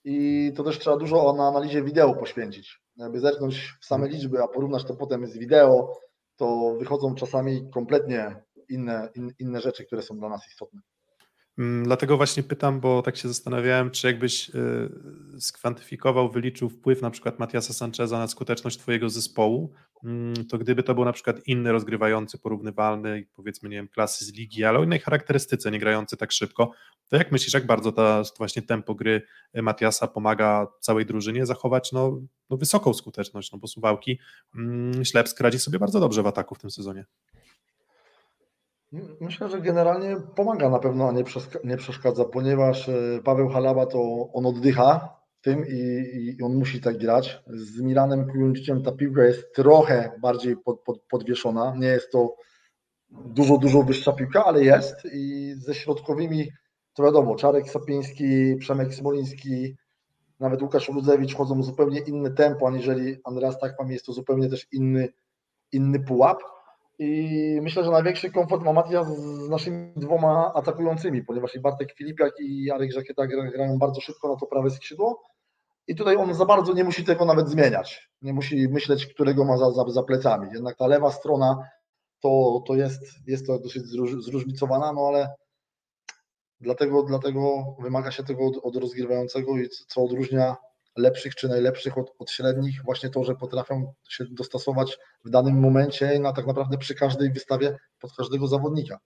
i to też trzeba dużo na analizie wideo poświęcić. Jakby zerknąć w same mhm. liczby, a porównać to potem z wideo, to wychodzą czasami kompletnie inne, in, inne rzeczy, które są dla nas istotne. Mm, dlatego właśnie pytam, bo tak się zastanawiałem, czy jakbyś y, skwantyfikował, wyliczył wpływ na przykład Matiasa Sancheza na skuteczność Twojego zespołu, to gdyby to był na przykład inny rozgrywający, porównywalny, powiedzmy, nie wiem, klasy z ligi, ale o innej charakterystyce, nie grający tak szybko, to jak myślisz, jak bardzo ta właśnie tempo gry Matiasa pomaga całej drużynie zachować no, no wysoką skuteczność, no bo Suwałki, mm, Ślepsk radzi sobie bardzo dobrze w ataku w tym sezonie. Myślę, że generalnie pomaga na pewno, a nie, nie przeszkadza, ponieważ e, Paweł Halaba to on oddycha tym i, i on musi tak grać. Z Milanem Kujundiciem ta piłka jest trochę bardziej pod, pod, podwieszona. Nie jest to dużo, dużo wyższa piłka, ale jest i ze środkowymi to wiadomo, Czarek Sapiński, Przemek Smoliński, nawet Łukasz Rudzewicz chodzą zupełnie inne tempo, aniżeli Andreas Takpam jest to zupełnie też inny, inny pułap i myślę, że największy komfort ma Matias z naszymi dwoma atakującymi, ponieważ i Bartek Filipiak i Jarek Żakieta grają bardzo szybko na to prawe skrzydło i tutaj on za bardzo nie musi tego nawet zmieniać. Nie musi myśleć, którego ma za, za, za plecami. Jednak ta lewa strona to, to jest, jest to dosyć zróżnicowana, no ale dlatego, dlatego wymaga się tego od, od rozgrywającego i co odróżnia lepszych czy najlepszych od, od średnich, właśnie to, że potrafią się dostosować w danym momencie na tak naprawdę przy każdej wystawie pod każdego zawodnika.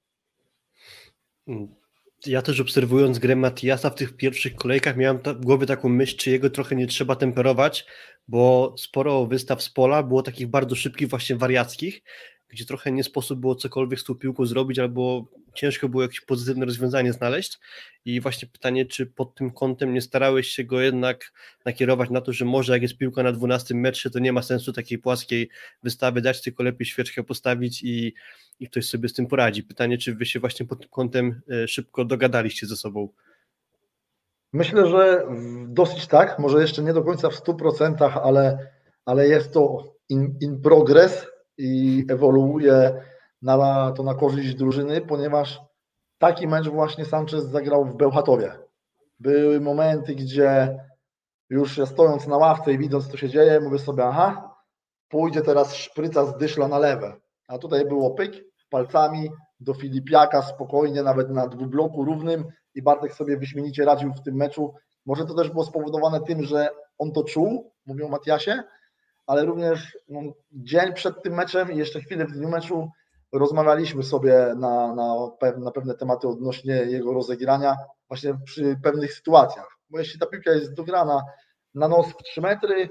Ja też obserwując grę Matiasa w tych pierwszych kolejkach miałem w głowie taką myśl, czy jego trochę nie trzeba temperować, bo sporo wystaw z pola było takich bardzo szybkich, właśnie wariackich, gdzie trochę nie sposób było cokolwiek z tą piłką zrobić, albo ciężko było jakieś pozytywne rozwiązanie znaleźć. I właśnie pytanie, czy pod tym kątem nie starałeś się go jednak nakierować na to, że może jak jest piłka na 12 metrze, to nie ma sensu takiej płaskiej wystawy dać, tylko lepiej świeczkę postawić i, i ktoś sobie z tym poradzi. Pytanie, czy wy się właśnie pod tym kątem e, szybko dogadaliście ze sobą? Myślę, że dosyć tak, może jeszcze nie do końca w 100%, ale, ale jest to in, in progress i ewoluuje na, to na korzyść drużyny, ponieważ taki mecz właśnie Sanchez zagrał w Bełchatowie. Były momenty, gdzie już stojąc na ławce i widząc, co się dzieje, mówię sobie, aha, pójdzie teraz szpryca z dyszla na lewe. A tutaj było pyk, palcami do Filipiaka spokojnie, nawet na dwubloku równym i Bartek sobie wyśmienicie radził w tym meczu. Może to też było spowodowane tym, że on to czuł, mówią o Matiasie, ale również no, dzień przed tym meczem i jeszcze chwilę w dniu meczu rozmawialiśmy sobie na, na, na pewne tematy odnośnie jego rozegrania właśnie przy pewnych sytuacjach. Bo jeśli ta piłka jest dograna na nos w 3 metry,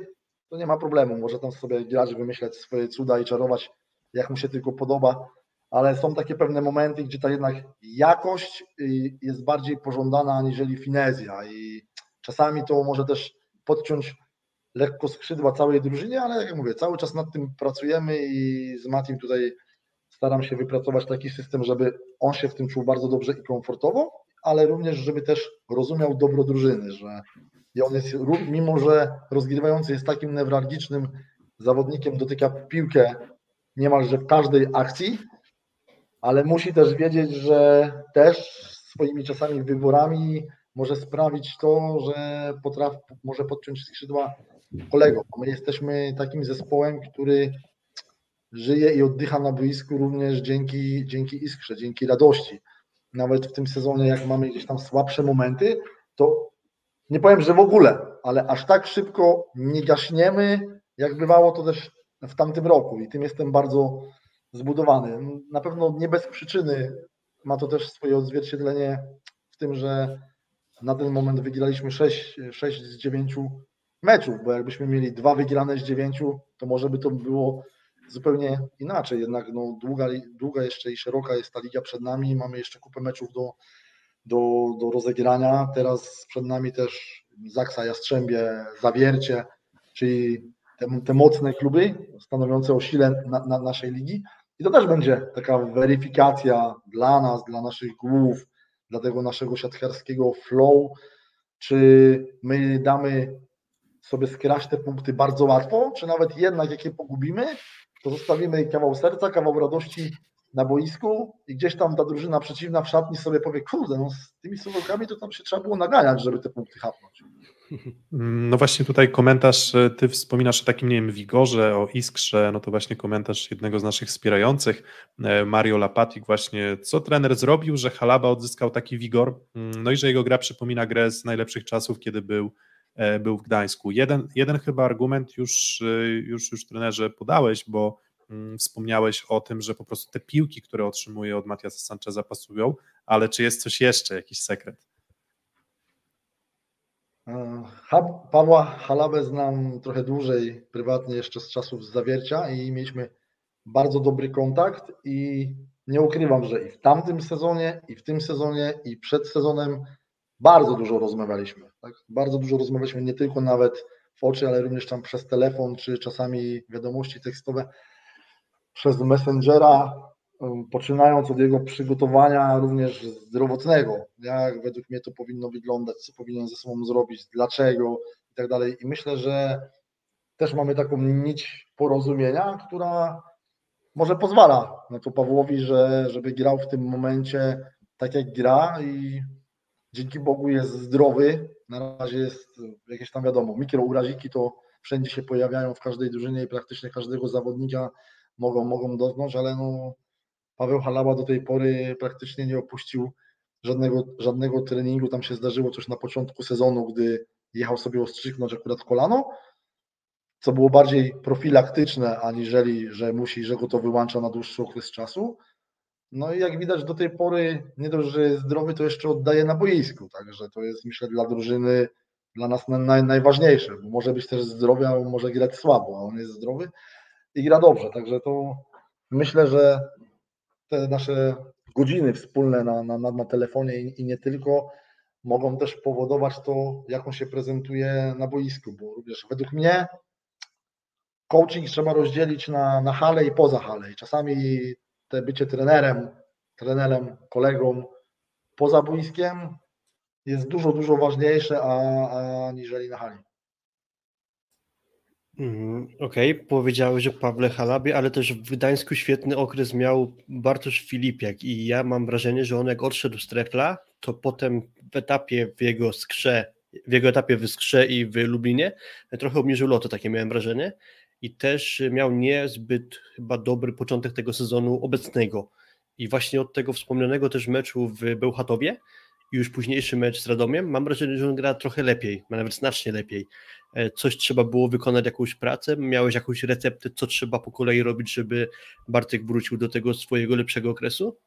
to nie ma problemu. Może tam sobie grać, wymyślać swoje cuda i czarować jak mu się tylko podoba, ale są takie pewne momenty, gdzie ta jednak jakość y, jest bardziej pożądana aniżeli finezja i czasami to może też podciąć lekko skrzydła całej drużynie, ale jak mówię, cały czas nad tym pracujemy i z Matim tutaj staram się wypracować taki system, żeby on się w tym czuł bardzo dobrze i komfortowo, ale również, żeby też rozumiał dobro drużyny, że on jest, mimo że rozgrywający jest takim newralgicznym zawodnikiem, dotyka piłkę niemalże w każdej akcji, ale musi też wiedzieć, że też swoimi czasami wyborami może sprawić to, że potrafi, może podciąć skrzydła kolegom. My jesteśmy takim zespołem, który żyje i oddycha na boisku również dzięki, dzięki iskrze, dzięki radości. Nawet w tym sezonie, jak mamy gdzieś tam słabsze momenty, to nie powiem, że w ogóle, ale aż tak szybko nie gaśniemy, jak bywało to też w tamtym roku i tym jestem bardzo zbudowany. Na pewno nie bez przyczyny ma to też swoje odzwierciedlenie w tym, że na ten moment wygraliśmy 6, 6 z 9 meczów, bo jakbyśmy mieli dwa wygrane z 9, to może by to było zupełnie inaczej. Jednak no, długa, długa jeszcze i szeroka jest ta liga przed nami. Mamy jeszcze kupę meczów do, do, do rozegrania. Teraz przed nami też Zaksa, Jastrzębie, Zawiercie, czyli te, te mocne kluby stanowiące o sile na, na naszej ligi. I to też będzie taka weryfikacja dla nas, dla naszych głów, dla tego naszego siatkarskiego flow, czy my damy sobie skraść te punkty bardzo łatwo, czy nawet jednak jak je pogubimy, to zostawimy kawał serca, kawał radości na boisku i gdzieś tam ta drużyna przeciwna w szatni sobie powie, kurde, no z tymi suwałkami to tam się trzeba było naganiać, żeby te punkty hapnąć. No właśnie tutaj komentarz, e, ty wspominasz o takim, nie wiem, wigorze, o iskrze, no to właśnie komentarz jednego z naszych wspierających, e, Mario Lapatik właśnie, co trener zrobił, że Halaba odzyskał taki wigor, mm, no i że jego gra przypomina grę z najlepszych czasów, kiedy był, e, był w Gdańsku. Jeden, jeden chyba argument już, już, już trenerze podałeś, bo mm, wspomniałeś o tym, że po prostu te piłki, które otrzymuje od Matiasa Sancheza pasują, ale czy jest coś jeszcze, jakiś sekret? Pawła Halabę znam trochę dłużej, prywatnie jeszcze z czasów zawiercia i mieliśmy bardzo dobry kontakt i nie ukrywam, że i w tamtym sezonie, i w tym sezonie, i przed sezonem bardzo dużo rozmawialiśmy. Tak? Bardzo dużo rozmawialiśmy nie tylko nawet w oczy, ale również tam przez telefon, czy czasami wiadomości tekstowe przez Messengera, poczynając od jego przygotowania również zdrowotnego, jak według mnie to powinno wyglądać, co powinien ze sobą zrobić, dlaczego i tak dalej. I myślę, że też mamy taką nić porozumienia, która może pozwala na to Pawłowi, że, żeby grał w tym momencie tak jak gra i dzięki Bogu jest zdrowy. Na razie jest jakieś tam wiadomo, mikrouraziki to wszędzie się pojawiają w każdej drużynie i praktycznie każdego zawodnika mogą, mogą dotknąć, ale no Paweł Halaba do tej pory praktycznie nie opuścił żadnego, żadnego treningu. Tam się zdarzyło coś na początku sezonu, gdy jechał sobie ostrzyknąć akurat kolano, co było bardziej profilaktyczne, aniżeli, że musi, że go to wyłącza na dłuższy okres czasu. No i jak widać do tej pory nie dość, że jest zdrowy, to jeszcze oddaje na boisku, także to jest myślę dla drużyny, dla nas naj, najważniejsze, bo może być też zdrowy, a może grać słabo, a on jest zdrowy i gra dobrze, także to myślę, że te nasze godziny wspólne na, na, na telefonie i, i nie tylko mogą też powodować to, jak on się prezentuje na boisku, bo również według mnie coaching trzeba rozdzielić na, na halę i poza halę. I czasami te bycie trenerem, trenerem, kolegą poza boiskiem jest dużo, dużo ważniejsze a, a aniżeli na hali. Mhm, okej, okay. powiedziałeś o Pawle Halabie, ale też w Gdańsku świetny okres miał Bartosz Filipiak i ja mam wrażenie, że on jak odszedł z Trefla, to potem w etapie w jego skrze, w jego etapie w Skrze i w Lublinie trochę obniżył loto, takie miałem wrażenie i też miał niezbyt chyba dobry początek tego sezonu obecnego i właśnie od tego wspomnianego też meczu w Bełchatowie i już późniejszy mecz z Radomiem, mam wrażenie, że on gra trochę lepiej, nawet znacznie lepiej. E, coś trzeba było wykonać, jakąś pracę, miałeś jakąś receptę, co trzeba po kolei robić, żeby Bartek wrócił do tego swojego lepszego okresu?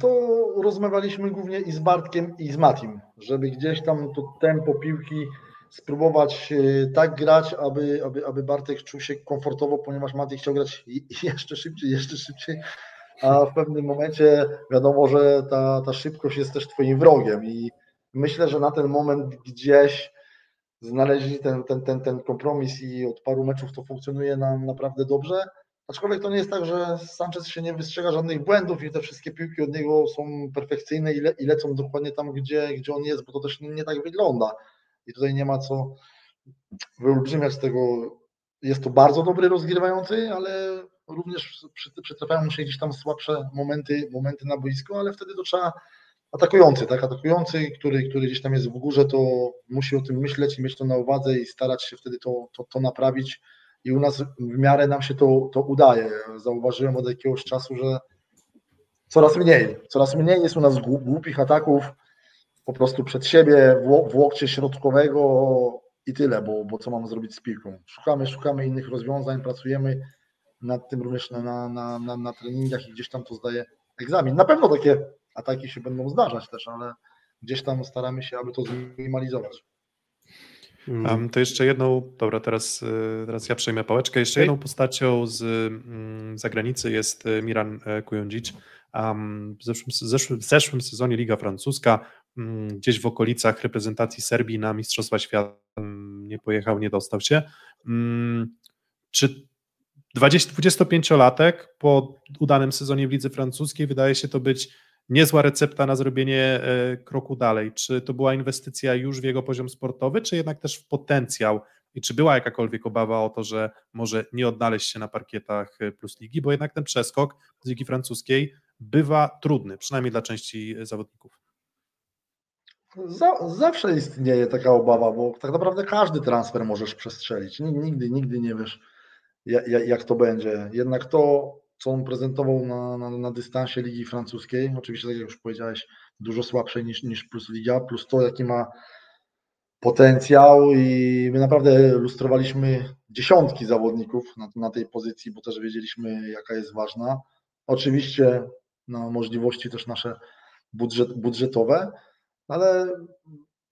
To rozmawialiśmy głównie i z Bartkiem, i z Matim, żeby gdzieś tam to tempo piłki spróbować e, tak grać, aby, aby, aby Bartek czuł się komfortowo, ponieważ Maty chciał grać jeszcze szybciej, jeszcze szybciej, a w pewnym momencie wiadomo, że ta, ta szybkość jest też twoim wrogiem i myślę, że na ten moment gdzieś znaleźli ten, ten, ten, ten kompromis i od paru meczów to funkcjonuje nam naprawdę dobrze. Aczkolwiek to nie jest tak, że Sanchez się nie wystrzega żadnych błędów i te wszystkie piłki od niego są perfekcyjne i, le, i lecą dokładnie tam, gdzie, gdzie on jest, bo to też nie, tak wygląda. I tutaj nie ma co wyolbrzymiać tego. Jest to bardzo dobry rozgrywający, ale również przytrafiają mu się gdzieś tam słabsze momenty, momenty na boisku, ale wtedy to trzeba atakujący, tak, atakujący, który, który gdzieś tam jest w górze, to musi o tym myśleć i mieć to na uwadze i starać się wtedy to, to, to naprawić i u nas w miarę nam się to, to udaje. Zauważyłem od jakiegoś czasu, że coraz mniej, coraz mniej jest u nas głupich ataków po prostu przed siebie w łokcie środkowego i tyle, bo, bo co mamy zrobić z piłką. Szukamy, szukamy innych rozwiązań, pracujemy nad tym również na, na, na, na treningach i gdzieś tam to zdaje egzamin. Na pewno takie ataki się będą zdarzać też, ale gdzieś tam staramy się, aby to zminimalizować. Um, to jeszcze jedną, dobra, teraz, y, teraz ja przejmę pałeczkę. Jeszcze jedną postacią z um, zagranicy jest y, Miran e, Kujondzic. Um, w, zeszłym, zeszłym, w zeszłym sezonie Liga Francuska, um, gdzieś w okolicach reprezentacji Serbii na Mistrzostwa Świata nie pojechał, nie dostał się. Mm, czy 25-latek po udanym sezonie w lidze francuskiej wydaje się to być niezła recepta na zrobienie e, kroku dalej. Czy to była inwestycja już w jego poziom sportowy, czy jednak też w potencjał? I czy była jakakolwiek obawa o to, że może nie odnaleźć się na parkietach e, Plus Ligi, bo jednak ten przeskok z Ligi Francuskiej bywa trudny, przynajmniej dla części zawodników. zawsze istnieje taka obawa, bo tak naprawdę każdy transfer możesz przestrzelić. Nigdy, nigdy nie wiesz, jak to będzie. Jednak to, co on prezentował na, na, na, dystansie Ligi Francuskiej. Oczywiście, tak jak już powiedziałeś, dużo słabszej niż, niż Plus Liga, plus to, jaki ma potencjał i my naprawdę lustrowaliśmy dziesiątki zawodników na, na tej pozycji, bo też wiedzieliśmy, jaka jest ważna. Oczywiście na możliwości też nasze budżet, budżetowe, ale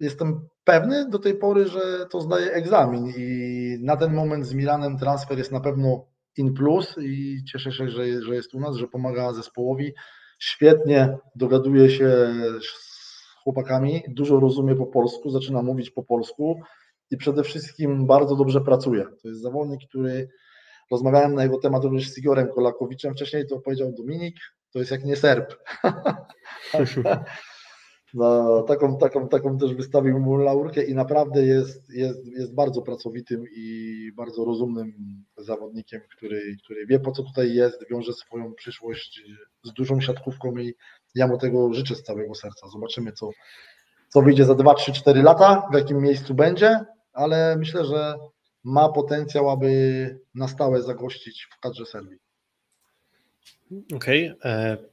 jestem pewny do tej pory, że to zdaje egzamin i na ten moment z Milanem transfer jest na pewno in plus i cieszę się, że, że jest u nas, że pomaga zespołowi. Świetnie dogaduje się z chłopakami, dużo rozumie po polsku, zaczyna mówić po polsku i przede wszystkim bardzo dobrze pracuje. To jest zawodnik, który rozmawiałem na jego temat również z Igorem Kolakowiczem, wcześniej to powiedział Dominik, to jest jak nie Serb. na taką, taką, taką też wystawił mu laurkę i naprawdę jest, jest, jest bardzo pracowitym i bardzo rozumnym zawodnikiem, który, który wie po co tutaj jest, wiąże swoją przyszłość z dużą siatkówką i ja mu tego życzę z całego serca. Zobaczymy co, co wyjdzie za 2, 3, 4 lata, w jakim miejscu będzie, ale myślę, że ma potencjał, aby na stałe zagościć w kadrze Serbii. Okej. Okay.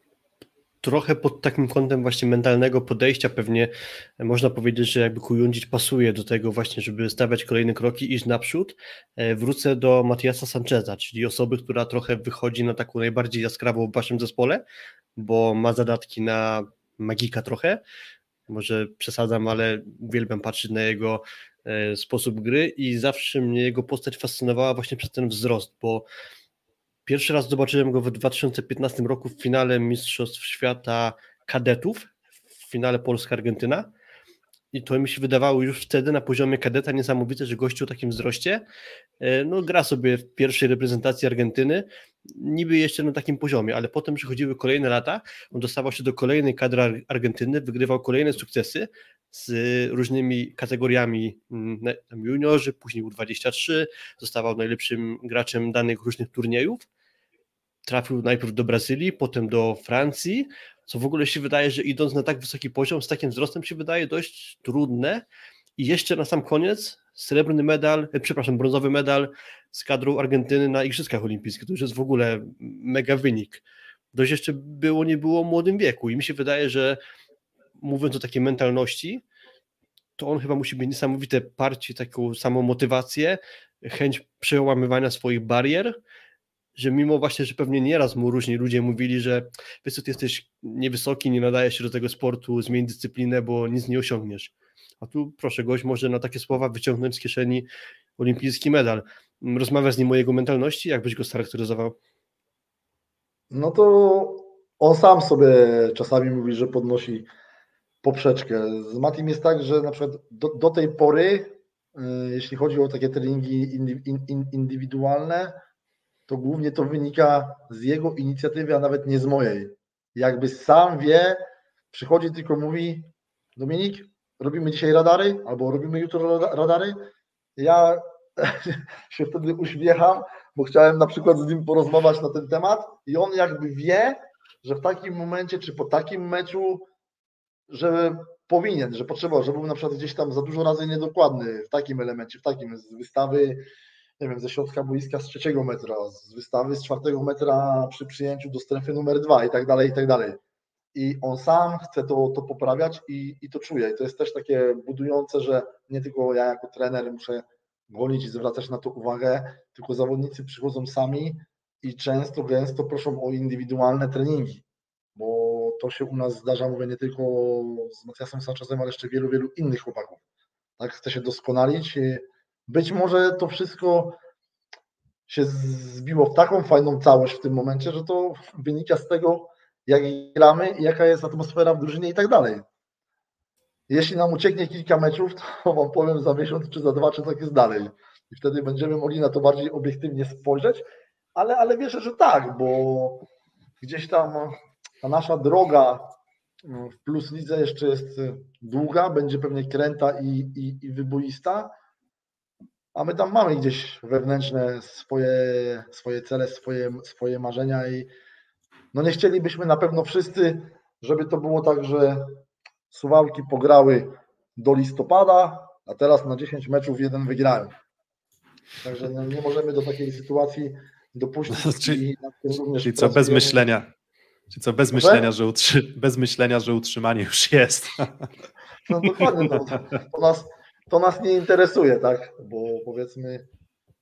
E, trochę pod takim kątem właśnie mentalnego podejścia pewnie można powiedzieć, że jakby Kujundzic pasuje do tego właśnie, żeby stawiać kolejne kroki, iść naprzód. E, wrócę do Matiasa Sancheza, czyli osoby, która trochę wychodzi na taką najbardziej jaskrawą w waszym zespole, bo ma zadatki na magika trochę, może przesadzam, ale uwielbiam patrzeć na jego e, sposób gry i zawsze mnie jego postać fascynowała właśnie przez ten wzrost, bo Pierwszy raz zobaczyłem go w 2015 roku w finale Mistrzostw Świata Kadetów, w finale Polska-Argentyna. I to mi się wydawało już wtedy na poziomie kadeta niesamowite, że gościu o takim wzroście. E, no, gra sobie w pierwszej reprezentacji Argentyny, niby jeszcze na takim poziomie, ale potem przychodziły kolejne lata, on dostawał się do kolejnej kadry Argentyny, wygrywał kolejne sukcesy z różnymi kategoriami mm, juniorzy, później U23, zostawał najlepszym graczem danych różnych turniejów trafił najpierw do Brazylii, potem do Francji, co w ogóle się wydaje, że idąc na tak wysoki poziom, z takim wzrostem się wydaje dość trudne. I jeszcze na sam koniec srebrny medal, e, przepraszam, brązowy medal z kadrą Argentyny na Igrzyskach Olimpijskich. To już jest w ogóle mega wynik. Dość jeszcze było, nie było młodym wieku i mi się wydaje, że mówiąc o takiej mentalności, to on chyba musi mieć niesamowite parcie, taką samą motywację, chęć przełamywania swoich barier że mimo właśnie, że pewnie nieraz mu różni ludzie mówili, że wiesz co, ty jesteś niewysoki, nie nadajesz się do tego sportu, zmień dyscyplinę, bo nic nie osiągniesz. A tu proszę, gość może na takie słowa wyciągnąć z kieszeni olimpijski medal. Rozmawiasz z nim o jego mentalności, jak byś go scharakteryzował? No to on sam sobie czasami mówi, że podnosi poprzeczkę. Z Matim jest tak, że na przykład do, do tej pory, y, jeśli chodzi o takie treningi indywidualne, to głównie to wynika z jego inicjatywy, a nawet nie z mojej. Jakby sam wie, przychodzi tylko mówi Dominik, robimy dzisiaj radary albo robimy jutro radary. Ja się wtedy uśmiecham, bo chciałem na przykład z nim porozmawiać na ten temat i on jakby wie, że w takim momencie, czy po takim meczu, że powinien, że potrzebował, że był na przykład gdzieś tam za dużo razy niedokładny w takim elemencie, w takim z wystawy, nie wiem, ze środka boiska z trzeciego metra, z wystawy z czwartego metra przy przyjęciu do strefy numer dwa i tak dalej, i tak dalej. I on sam chce to, to poprawiać i, i to czuje. I to jest też takie budujące, że nie tylko ja jako trener muszę gonić i zwracać na to uwagę, tylko zawodnicy przychodzą sami i często, gęsto proszą o indywidualne treningi, bo to się u nas zdarza, mówię nie tylko z Matthiasem Sanchezem, ale jeszcze wielu, wielu innych chłopaków. Tak, chce się doskonalić. Być może to wszystko się zbiło w taką fajną całość w tym momencie, że to wynika z tego, jak gramy, jaka jest atmosfera w drużynie i tak dalej. Jeśli nam ucieknie kilka meczów, to wam powiem za miesiąc, czy za dwa, czy tak jest dalej. I wtedy będziemy mogli na to bardziej obiektywnie spojrzeć, ale, ale wierzę, że tak, bo gdzieś tam ta nasza droga mm, w Plus Lidze jeszcze jest długa, będzie pewnie kręta i, i, i wyboista, a my tam mamy gdzieś wewnętrzne swoje, swoje cele, swoje, swoje marzenia i no nie chcielibyśmy na pewno wszyscy, żeby to było tak, że Suwałki pograły do listopada, a teraz na 10 meczów jeden wygrają. Także no, nie możemy do takiej sytuacji dopuścić. czyli, czyli co, bez myślenia. Czyli co, bez myślenia, że utrzy, bez myślenia, że utrzymanie już jest. No dokładnie, to, to, nas, to nas nie interesuje, tak? Bo powiedzmy,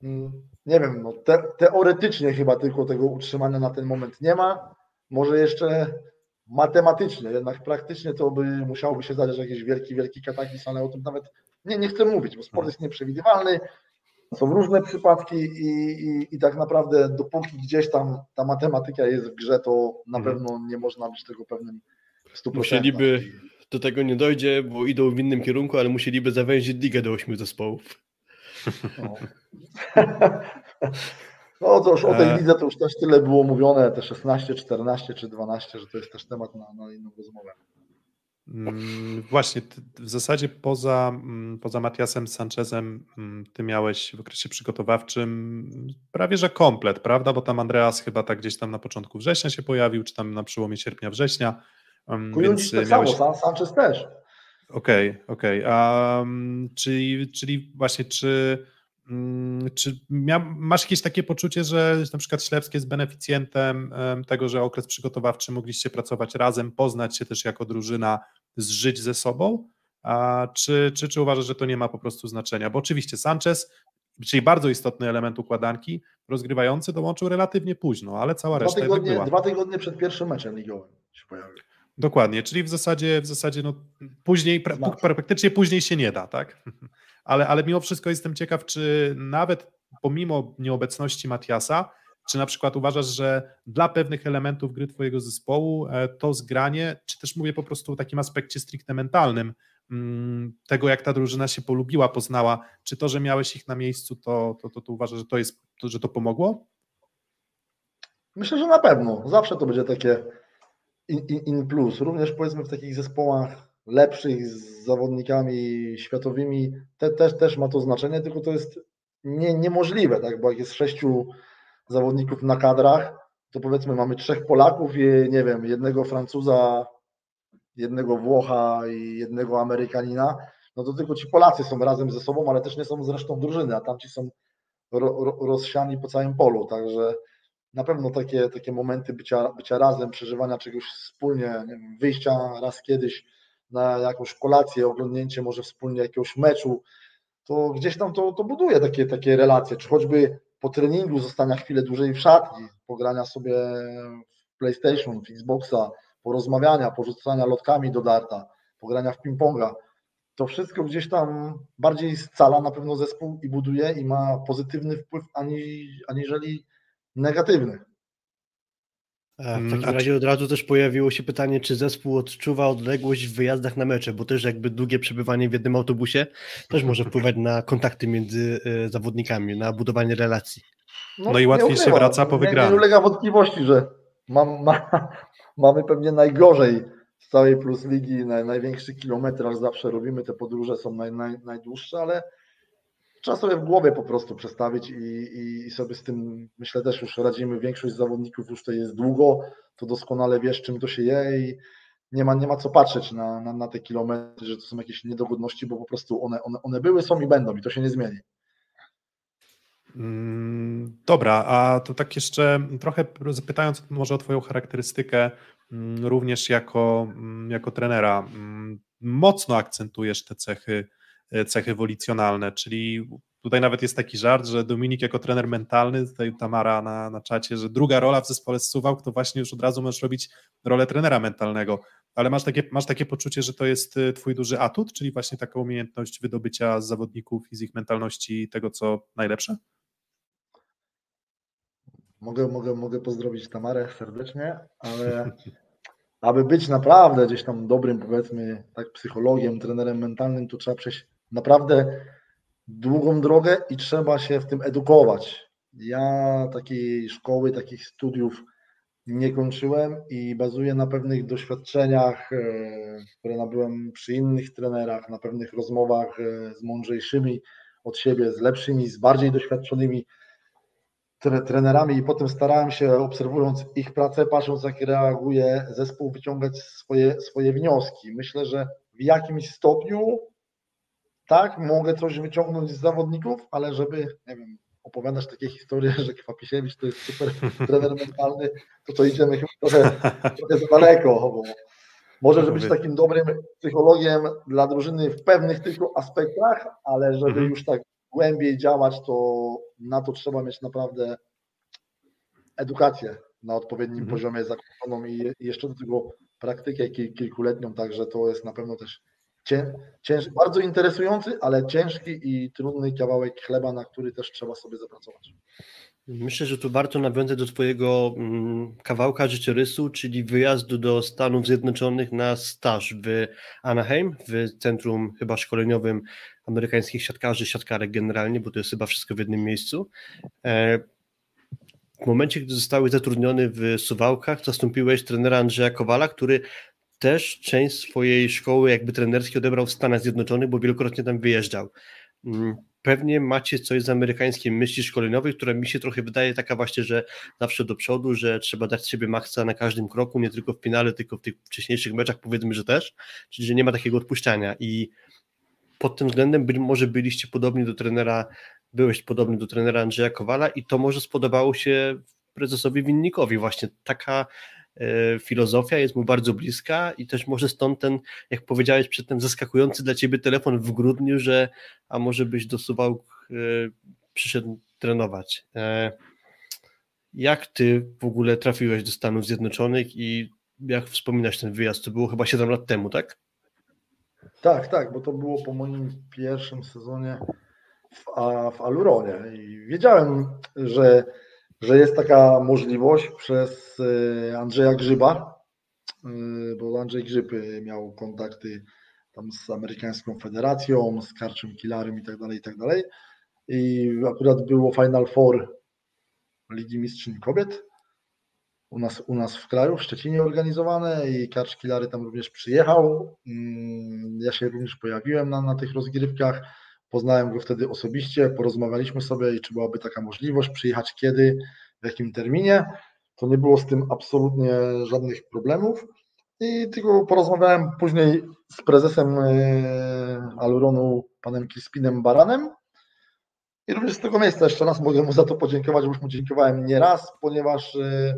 mm, nie wiem, no te, teoretycznie chyba tylko tego utrzymania na ten moment nie ma. Może jeszcze matematycznie, jednak praktycznie to by musiałoby się zdarzyć jakiś wielki, wielki kataklizm, ale o tym nawet nie, nie chcę mówić, bo sport jest nieprzewidywalny, są różne przypadki i, i, i tak naprawdę dopóki gdzieś tam ta matematyka jest w grze, to na mhm. pewno nie można być tego pewnym w 100%. Musieliby, do tego nie dojdzie, bo idą w innym kierunku, ale musieliby zawęzić ligę do ośmiu zespołów. No. No to już o tej e. lidze to już też tyle było mówione, te 16, 14 czy 12, że to jest też temat na, na inną rozmowę. Mm, właśnie, w zasadzie poza, mm, poza Matiasem Sanchezem mm, ty miałeś w okresie przygotowawczym prawie że komplet, prawda? Bo tam Andreas chyba tak gdzieś tam na początku września się pojawił, czy tam na przełomie sierpnia, września. Kujundzi tak miałeś... samo, Sanchez też. Okej, okay, okej. Okay. czyli, czyli właśnie czy Mm, czy masz jakieś takie poczucie, że na przykład Ślewski jest beneficjentem tego, że okres przygotowawczy mogliście pracować razem, poznać się też jako drużyna, zżyć ze sobą? A czy, czy, czy uważasz, że to nie ma po prostu znaczenia? Bo oczywiście Sanchez, czyli bardzo istotny element układanki, rozgrywający dołączył relatywnie późno, ale cała dwa reszta tygodnie, była. Dwa tygodnie przed pierwszym meczem ligowym się pojawił. Dokładnie, czyli w zasadzie, w zasadzie no, później, pra, praktycznie później się nie da, tak? ale, ale mimo wszystko jestem ciekaw, czy nawet pomimo nieobecności Matiasa, czy na przykład uważasz, że dla pewnych elementów gry Twojego zespołu e, to zgranie, czy też mówię po prostu o takim aspekcie stricte mentalnym, mm, tego jak ta drużyna się polubiła, poznała, czy to, że miałeś ich na miejscu, to, to, to, to uważasz, że to jest, że to pomogło? Myślę, że na pewno. Zawsze to będzie takie in, in plus. Również powiedzmy w takich zespołach lepszych z zawodnikami światowymi, te, też, też ma to znaczenie, tylko to jest nie, niemożliwe, tak? bo jak jest sześciu zawodników na kadrach, to powiedzmy mamy trzech Polaków i nie wiem, jednego Francuza, jednego Włocha i jednego Amerykanina, no to tylko ci Polacy są razem ze sobą, ale też nie są zresztą drużyny, a tamci są ro, ro, rozsiani po całym polu, także na pewno takie, takie momenty bycia, bycia razem, przeżywania czegoś wspólnie, wyjścia raz kiedyś na jakąś kolację, oglądnięcie może wspólnie jakiegoś meczu, to gdzieś tam to, to buduje takie, takie relacje, czy choćby po treningu zostania chwilę dłużej w szatni, pogrania sobie w PlayStation, w Xboxa, porozmawiania, porzucania lotkami do darta, pogrania w ping-ponga, to wszystko gdzieś tam bardziej scala na pewno zespół i buduje i ma pozytywny wpływ ani, aniżeli negatywny. W mm, takim razie od razu też pojawiło się pytanie, czy zespół odczuwa odległość w wyjazdach na mecze, bo też jakby długie przebywanie w jednym autobusie też może wpływać na kontakty między e, zawodnikami, na budowanie relacji. No i łatwiej się wraca po Nie, nie wygranym. ulega wątpliwości, że mam, ma, mamy pewnie najgorzej z całej Plus Ligi, naj, największy kilometraż zawsze robimy, te podróże są naj, naj, najdłuższe, ale trzeba sobie w głowie po prostu przestawić i, i, sobie z tym, myślę też już radzimy, większość zawodników już to jest długo, to doskonale wiesz czym to się je i nie ma, nie ma co patrzeć na, na, na te kilometry, że to są jakieś niedogodności, bo po prostu one, one, one były, są i będą i to się nie zmieni. Mm, Dobra, a to tak jeszcze trochę zapytając może o Twoją charakterystykę, mm, również jako, mm, jako trenera, mocno akcentujesz te cechy, cechy wolicjonalne, czyli tutaj nawet jest taki żart, że Dominik jako trener mentalny, tutaj Tamara na, na czacie, że druga rola w zespole Suwałk, to właśnie już od razu możesz robić rolę trenera mentalnego, ale masz takie, masz takie poczucie, że to jest e, Twój duży atut, czyli właśnie taka umiejętność wydobycia z zawodników i z ich mentalności tego, co najlepsze? Mogę, mogę, mogę pozdrowić Tamarę serdecznie, ale aby być naprawdę gdzieś tam dobrym, powiedzmy, tak, psychologiem, trenerem mentalnym, to trzeba przejść naprawdę długą drogę i trzeba się w tym edukować. Ja takiej szkoły, takich studiów nie kończyłem i bazuję na pewnych doświadczeniach, e, które nabyłem przy innych trenerach, na pewnych rozmowach e, z mądrzejszymi od siebie, z lepszymi, z bardziej doświadczonymi tre- trenerami i potem starałem się, obserwując ich pracę, patrząc jak reaguje zespół, wyciągać swoje, swoje wnioski. Myślę, że w jakimś stopniu tak, mogę coś wyciągnąć z zawodników, ale żeby, nie wiem, opowiadać takie historie, że Kwapisiewicz to jest super trener mentalny, to to idziemy chyba trochę, trochę za daleko, bo może żeby być takim dobrym psychologiem dla drużyny w pewnych tylko aspektach, ale żeby Mhm. już tak głębiej działać, to na to trzeba mieć naprawdę edukację na odpowiednim Mhm. poziomie zakupioną i jeszcze do tego praktykę kil- kilkuletnią, także to jest na pewno też cię, cięż, bardzo interesujący, ale ciężki i trudny kawałek chleba, na który też trzeba sobie zapracować. Myślę, że tu warto nawiązać do Twojego mm, kawałka życiorysu, czyli wyjazdu do Stanów Zjednoczonych na staż w Anaheim, w centrum chyba szkoleniowym amerykańskich siatkarzy, siatkarek generalnie, bo to jest chyba wszystko w jednym miejscu. E, W momencie, gdy zostałeś zatrudniony w Suwałkach, zastąpiłeś trenera Andrzeja Kowala, który też część swojej szkoły jakby trenerskiej odebrał w Stanach Zjednoczonych, bo wielokrotnie tam wyjeżdżał. Mm, Pewnie macie coś z amerykańskiej myśli szkoleniowej, która mi się trochę wydaje taka właśnie, że zawsze do przodu, że trzeba dać z siebie maksa na każdym kroku, nie tylko w finale, tylko w tych wcześniejszych meczach powiedzmy, że też, czyli że nie ma takiego odpuszczania. I pod tym względem być może byliście podobni do trenera, byłeś podobny do trenera Andrzeja Kowala i to może spodobało się prezesowi Winnikowi właśnie taka filozofia jest mu bardzo bliska i też może stąd ten, jak powiedziałeś przedtem, zaskakujący dla ciebie telefon w grudniu, że a może byś do Suwałk e, przyszedł trenować. E, jak ty w ogóle trafiłeś do Stanów Zjednoczonych i jak wspominasz ten wyjazd? To było chyba 7 lat temu, tak? Tak, tak, bo to było po moim pierwszym sezonie w, w Aluronie i wiedziałem, że, że jest taka możliwość przez e, Andrzeja Grzyba, e, bo Andrzej Grzyb e, miał kontakty tam z amerykańską federacją, z Karczym Kilarem i tak dalej, i tak dalej. I akurat było Final Four Ligi Mistrzyń Kobiet u nas, u nas w kraju, w Szczecinie organizowane i Karcz Kilary tam również przyjechał. Mm, Ja się również pojawiłem na, na tych rozgrywkach. Poznałem go wtedy osobiście, porozmawialiśmy sobie i czy byłaby taka możliwość przyjechać kiedy, w jakim terminie. To nie było z tym absolutnie żadnych problemów. I tylko porozmawiałem później z prezesem e, Aluronu, panem Crispinem Baranem. I również z tego miejsca jeszcze raz mogę mu za to podziękować, bo już mu dziękowałem nie raz, ponieważ e,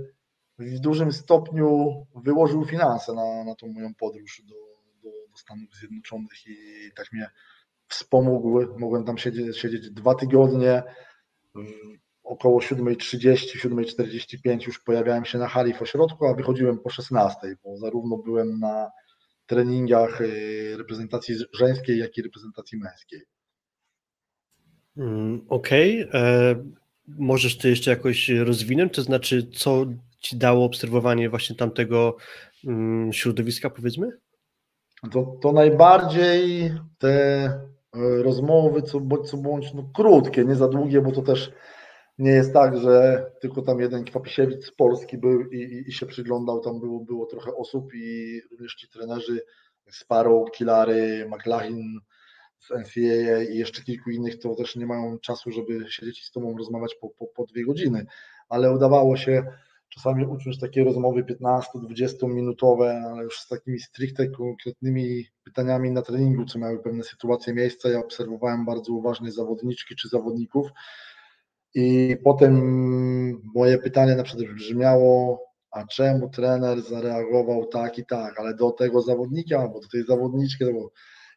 w dużym stopniu wyłożył finanse na, na tą moją podróż do, do, do Stanów Zjednoczonych i tak mnie wspomógł. Mogłem tam siedzieć, siedzieć dwa tygodnie. Około 7.30, 7.45 już pojawiałem się na hali w ośrodku, a wychodziłem po 16, bo zarówno byłem na treningach y, reprezentacji żeńskiej, jak i reprezentacji męskiej. Mm, Okej. e, Możesz ty jeszcze jakoś rozwinąć, to znaczy co ci dało obserwowanie właśnie tamtego mm, środowiska powiedzmy? To, to najbardziej te rozmowy, co bądź, co bądź no, krótkie, nie za długie, bo to też nie jest tak, że tylko tam jeden Kwapisiewicz z Polski był i, i, i, się przyglądał, tam było, było trochę osób i również ci trenerzy Sparrow, Kilary, McLaughlin z NCAA i jeszcze kilku innych, to też nie mają czasu, żeby siedzieć z Tobą rozmawiać po, po, po dwie godziny, ale udawało się czasami uczyć takie rozmowy 15-20 minutowe, ale już z takimi stricte konkretnymi pytaniami na treningu, co miały pewne sytuacje miejsca. Ja obserwowałem bardzo uważnie zawodniczki czy zawodników i potem moje pytanie na przykład brzmiało, a czemu trener zareagował tak i tak, ale do tego zawodnika albo do tej zawodniczki.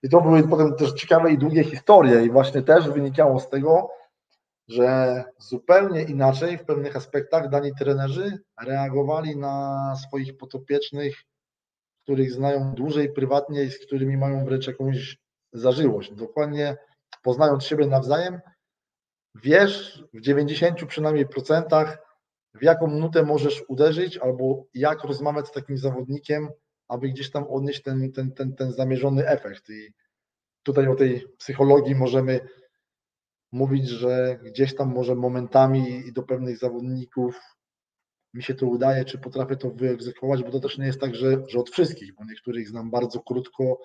I to były potem też ciekawe i długie historie i właśnie też wynikało z tego, że zupełnie inaczej w pewnych aspektach dani trenerzy reagowali na swoich potopiecznych, których znają dłużej prywatnie i z którymi mają wręcz jakąś zażyłość. Dokładnie poznając siebie nawzajem, wiesz w 90 przynajmniej procentach, w jaką nutę możesz uderzyć, albo jak rozmawiać z takim zawodnikiem, aby gdzieś tam odnieść ten, ten, ten, ten zamierzony efekt. I tutaj o tej psychologii możemy mówić, że gdzieś tam może momentami i do pewnych zawodników mi się to udaje, czy potrafię to wyegzekwować, bo to też nie jest tak, że, że od wszystkich, bo niektórych znam bardzo krótko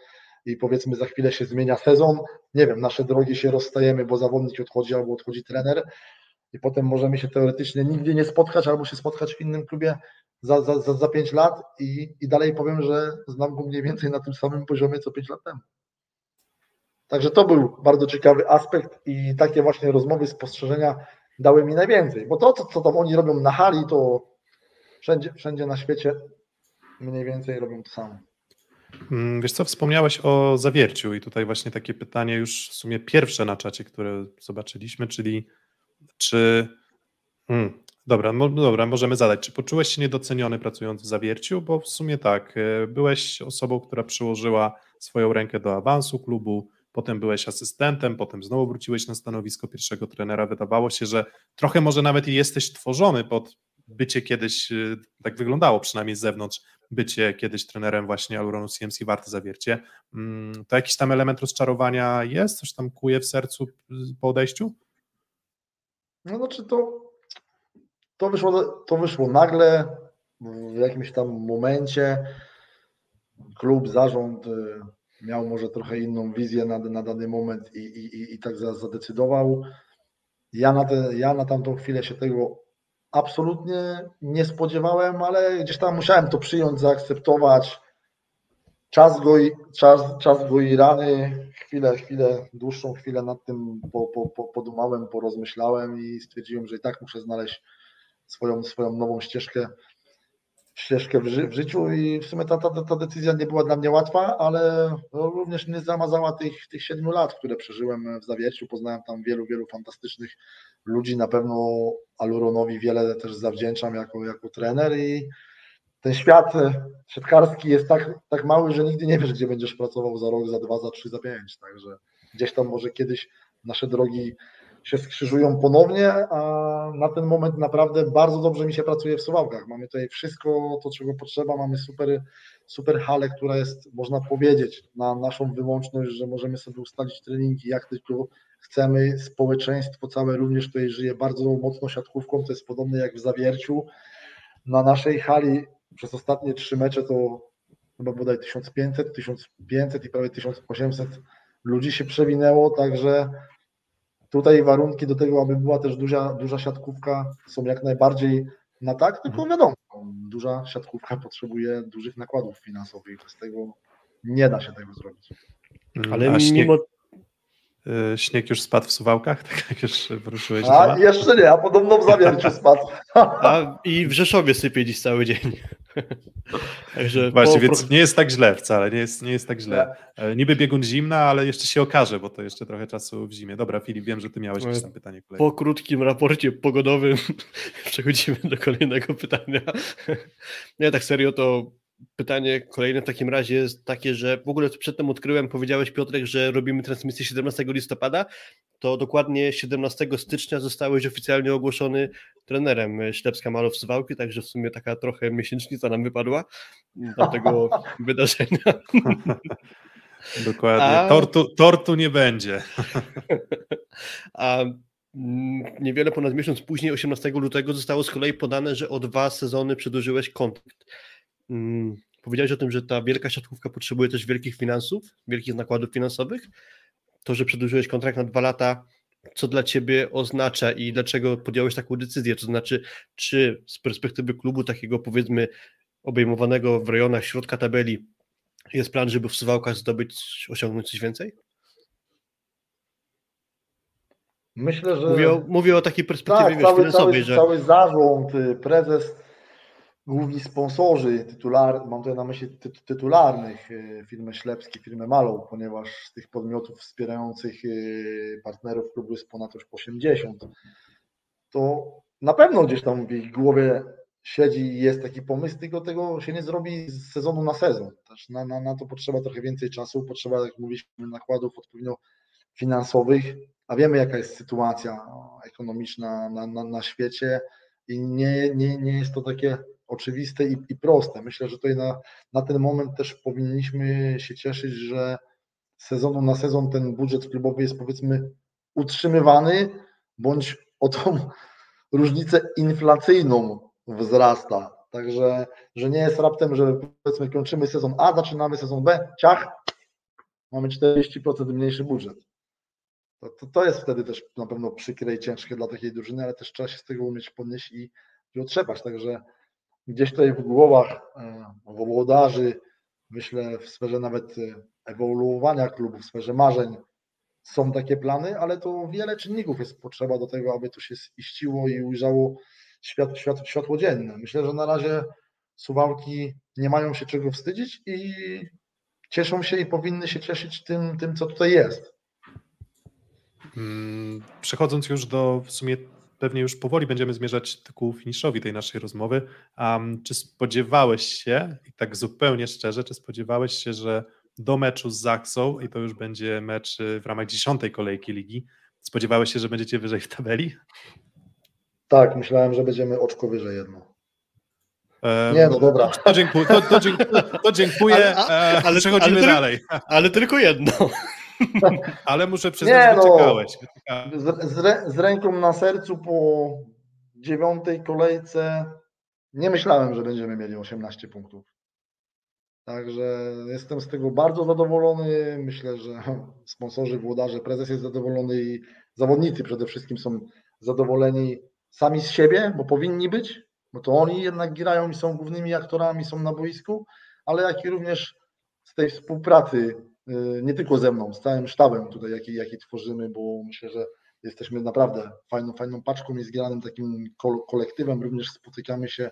i powiedzmy za chwilę się zmienia sezon, nie wiem, nasze drogi się rozstajemy, bo zawodnik odchodzi albo odchodzi trener i potem możemy się teoretycznie nigdy nie spotkać albo się spotkać w innym klubie za, za, za, za 5 lat i, i dalej powiem, że znam go mniej więcej na tym samym poziomie co 5 lat temu. Także to był bardzo ciekawy aspekt i takie właśnie rozmowy, spostrzeżenia dały mi najwięcej, bo to, co, tam oni robią na hali, to wszędzie, wszędzie na świecie mniej więcej robią to samo. Mm, wiesz co, wspomniałeś o zawierciu i tutaj właśnie takie pytanie już w sumie pierwsze na czacie, które zobaczyliśmy, czyli czy... Hmm, dobra, dobra, możemy zadać. Czy poczułeś się niedoceniony pracując w zawierciu? Bo w sumie tak, e, byłeś osobą, która przyłożyła swoją rękę do awansu klubu, potem byłeś asystentem, potem znowu wróciłeś na stanowisko pierwszego trenera. Wydawało się, że trochę może nawet i jesteś tworzony pod bycie kiedyś, y, tak wyglądało przynajmniej z zewnątrz, bycie kiedyś trenerem właśnie Auronu CMC Warte Zawiercie. Mm, to jakiś tam element rozczarowania jest? Coś tam kuje w sercu po odejściu? No znaczy to, to, wyszło, to wyszło nagle, w jakimś tam momencie klub, zarząd y, miał może trochę inną wizję na, na dany moment i, i, i tak zadecydował. Ja na, te, ja na tamtą chwilę się tego absolutnie nie spodziewałem, ale gdzieś tam musiałem to przyjąć, zaakceptować. Czas goi, czas, czas goi rany, chwilę, chwilę, dłuższą chwilę nad tym po, po, po, podumałem, porozmyślałem i stwierdziłem, że i tak muszę znaleźć swoją, swoją nową ścieżkę ścieżkę w, ży w, życiu i w sumie ta, ta, ta decyzja nie była dla mnie łatwa, ale również nie zamazała tych, tych siedmiu lat, które przeżyłem w Zawierciu. Poznałem tam wielu, wielu fantastycznych ludzi. Na pewno Aluronowi wiele też zawdzięczam jako, jako trener i ten świat siatkarski jest tak, tak mały, że nigdy nie wiesz, gdzie będziesz pracował za rok, za dwa, za trzy, za pięć. Także gdzieś tam może kiedyś nasze drogi się skrzyżują ponownie, a na ten moment naprawdę bardzo dobrze mi się pracuje w Suwałkach. Mamy tutaj wszystko to, czego potrzeba, mamy super, super halę, która jest, można powiedzieć, na naszą wyłączność, że możemy sobie ustalić treningi, jak tylko chcemy. Społeczeństwo całe również tutaj żyje bardzo mocno siatkówką, to jest podobne jak w Zawierciu. Na naszej hali przez ostatnie trzy mecze to chyba bodaj 1500, 1500 i prawie 1800 ludzi się przewinęło, także Tutaj warunki do tego, aby była też duża, duża siatkówka, są jak najbardziej na tak, tylko mhm. wiadomo, duża siatkówka potrzebuje dużych nakładów finansowych, bez tego nie da się tego zrobić. Mm, Ale A mimo... Y, śnieg już spadł w Suwałkach, tak jak już poruszyłeś? A, jeszcze nie, a podobno w Zawierciu spadł. A i w Rzeszowie sypie dziś cały dzień. Także Właśnie, po... więc nie jest tak źle wcale, nie jest, nie jest tak źle. E, niby biegun zimna, ale jeszcze się okaże, bo to jeszcze trochę czasu w zimie. Dobra, Filip, wiem, że ty miałeś jakieś tam pytanie. Kolejne. Po krótkim raporcie pogodowym przechodzimy do kolejnego pytania. Nie, tak serio, to pytanie kolejne w takim razie jest takie, że w ogóle przedtem odkryłem, powiedziałeś Piotrek, że robimy transmisję 17 listopada, to dokładnie 17 stycznia zostałeś oficjalnie ogłoszony trenerem Ślepska Malow Zwałki, także w sumie taka trochę miesięcznica nam wypadła do tego wydarzenia. Dokładnie, A... tortu, tortu nie będzie. A Mm, niewiele ponad miesiąc później, 18 lutego, zostało z kolei podane, że o dwa sezony przedłużyłeś kontrakt. Mm, powiedziałeś o tym, że ta wielka siatkówka potrzebuje też wielkich finansów, wielkich nakładów finansowych. To, że przedłużyłeś kontrakt na dwa lata, co dla ciebie oznacza i dlaczego podjąłeś taką decyzję? To znaczy, czy z perspektywy klubu takiego powiedzmy obejmowanego w rejonach środka tabeli jest plan, żeby w Suwałkach zdobyć, osiągnąć coś więcej? Myślę, że. Mówię o, mówię o takiej perspektywie tak, cały, finansowej, cały, że. cały zarząd, y, prezes, główni sponsorzy, tytular, mam tutaj na myśli ty, tytularnych, y, firmę Ślepski, firmę Malą, ponieważ z tych podmiotów wspierających y, partnerów klubu jest ponad już 80, to na pewno gdzieś tam w ich głowie siedzi i jest taki pomysł, tylko tego się nie zrobi z sezonu na sezon. Też na, na, na to potrzeba trochę więcej czasu, potrzeba, jak mówiliśmy, nakładów odpowiednio finansowych, a wiemy jaka jest sytuacja ekonomiczna na, na, na świecie i nie, nie, nie jest to takie oczywiste i, i proste. Myślę, że tutaj na, na ten moment też powinniśmy się cieszyć, że sezonu na sezon ten budżet klubowy jest powiedzmy utrzymywany, bądź o tą różnicę inflacyjną wzrasta. Także, że nie jest raptem, że powiedzmy kończymy sezon A, zaczynamy sezon B, ciach, mamy 40% mniejszy budżet. To, to, to jest wtedy też na pewno przykre i ciężkie dla takiej drużyny, ale też trzeba się z tego umieć podnieść i, i otrzepać. Także gdzieś tutaj w głowach e, włodarzy, myślę w sferze nawet e, ewoluowania klubu, w sferze marzeń są takie plany, ale to wiele czynników jest potrzeba do tego, aby to się iściło i ujrzało świat, świat, światło dzienne. Myślę, że na razie Suwałki nie mają się czego wstydzić i cieszą się i powinny się cieszyć tym, tym co tutaj jest. Mm, przechodząc już do w sumie pewnie już powoli będziemy zmierzać ku finiszowi tej naszej rozmowy. Um, czy spodziewałeś się, i tak zupełnie szczerze, czy spodziewałeś się, że do meczu z Zaksą, i to już będzie mecz y, w ramach dziesiątej kolejki ligi, spodziewałeś się, że będziecie wyżej w tabeli? Tak, myślałem, że będziemy oczko wyżej jedno. Um, Nie, no dobra. To, dziękuję, to, to, dziękuję, to dziękuję ale, ale, przechodzimy ale, dalej. Ale tylko jedno. Ale muszę przyznać, że no, czekałeś. Z, z, z, ręką na sercu po dziewiątej kolejce nie myślałem, że będziemy mieli 18 punktów. Także jestem z tego bardzo zadowolony. Myślę, że sponsorzy, włodarze, prezes jest zadowolony i zawodnicy przede wszystkim są zadowoleni sami z siebie, bo powinni być, bo to oni jednak grają i są głównymi aktorami, są na boisku, ale jak i również z tej współpracy nie tylko ze mną, z całym sztabem tutaj, jaki, jaki tworzymy, bo myślę, że jesteśmy naprawdę fajną, fajną paczką i zgranym takim kolektywem, również spotykamy się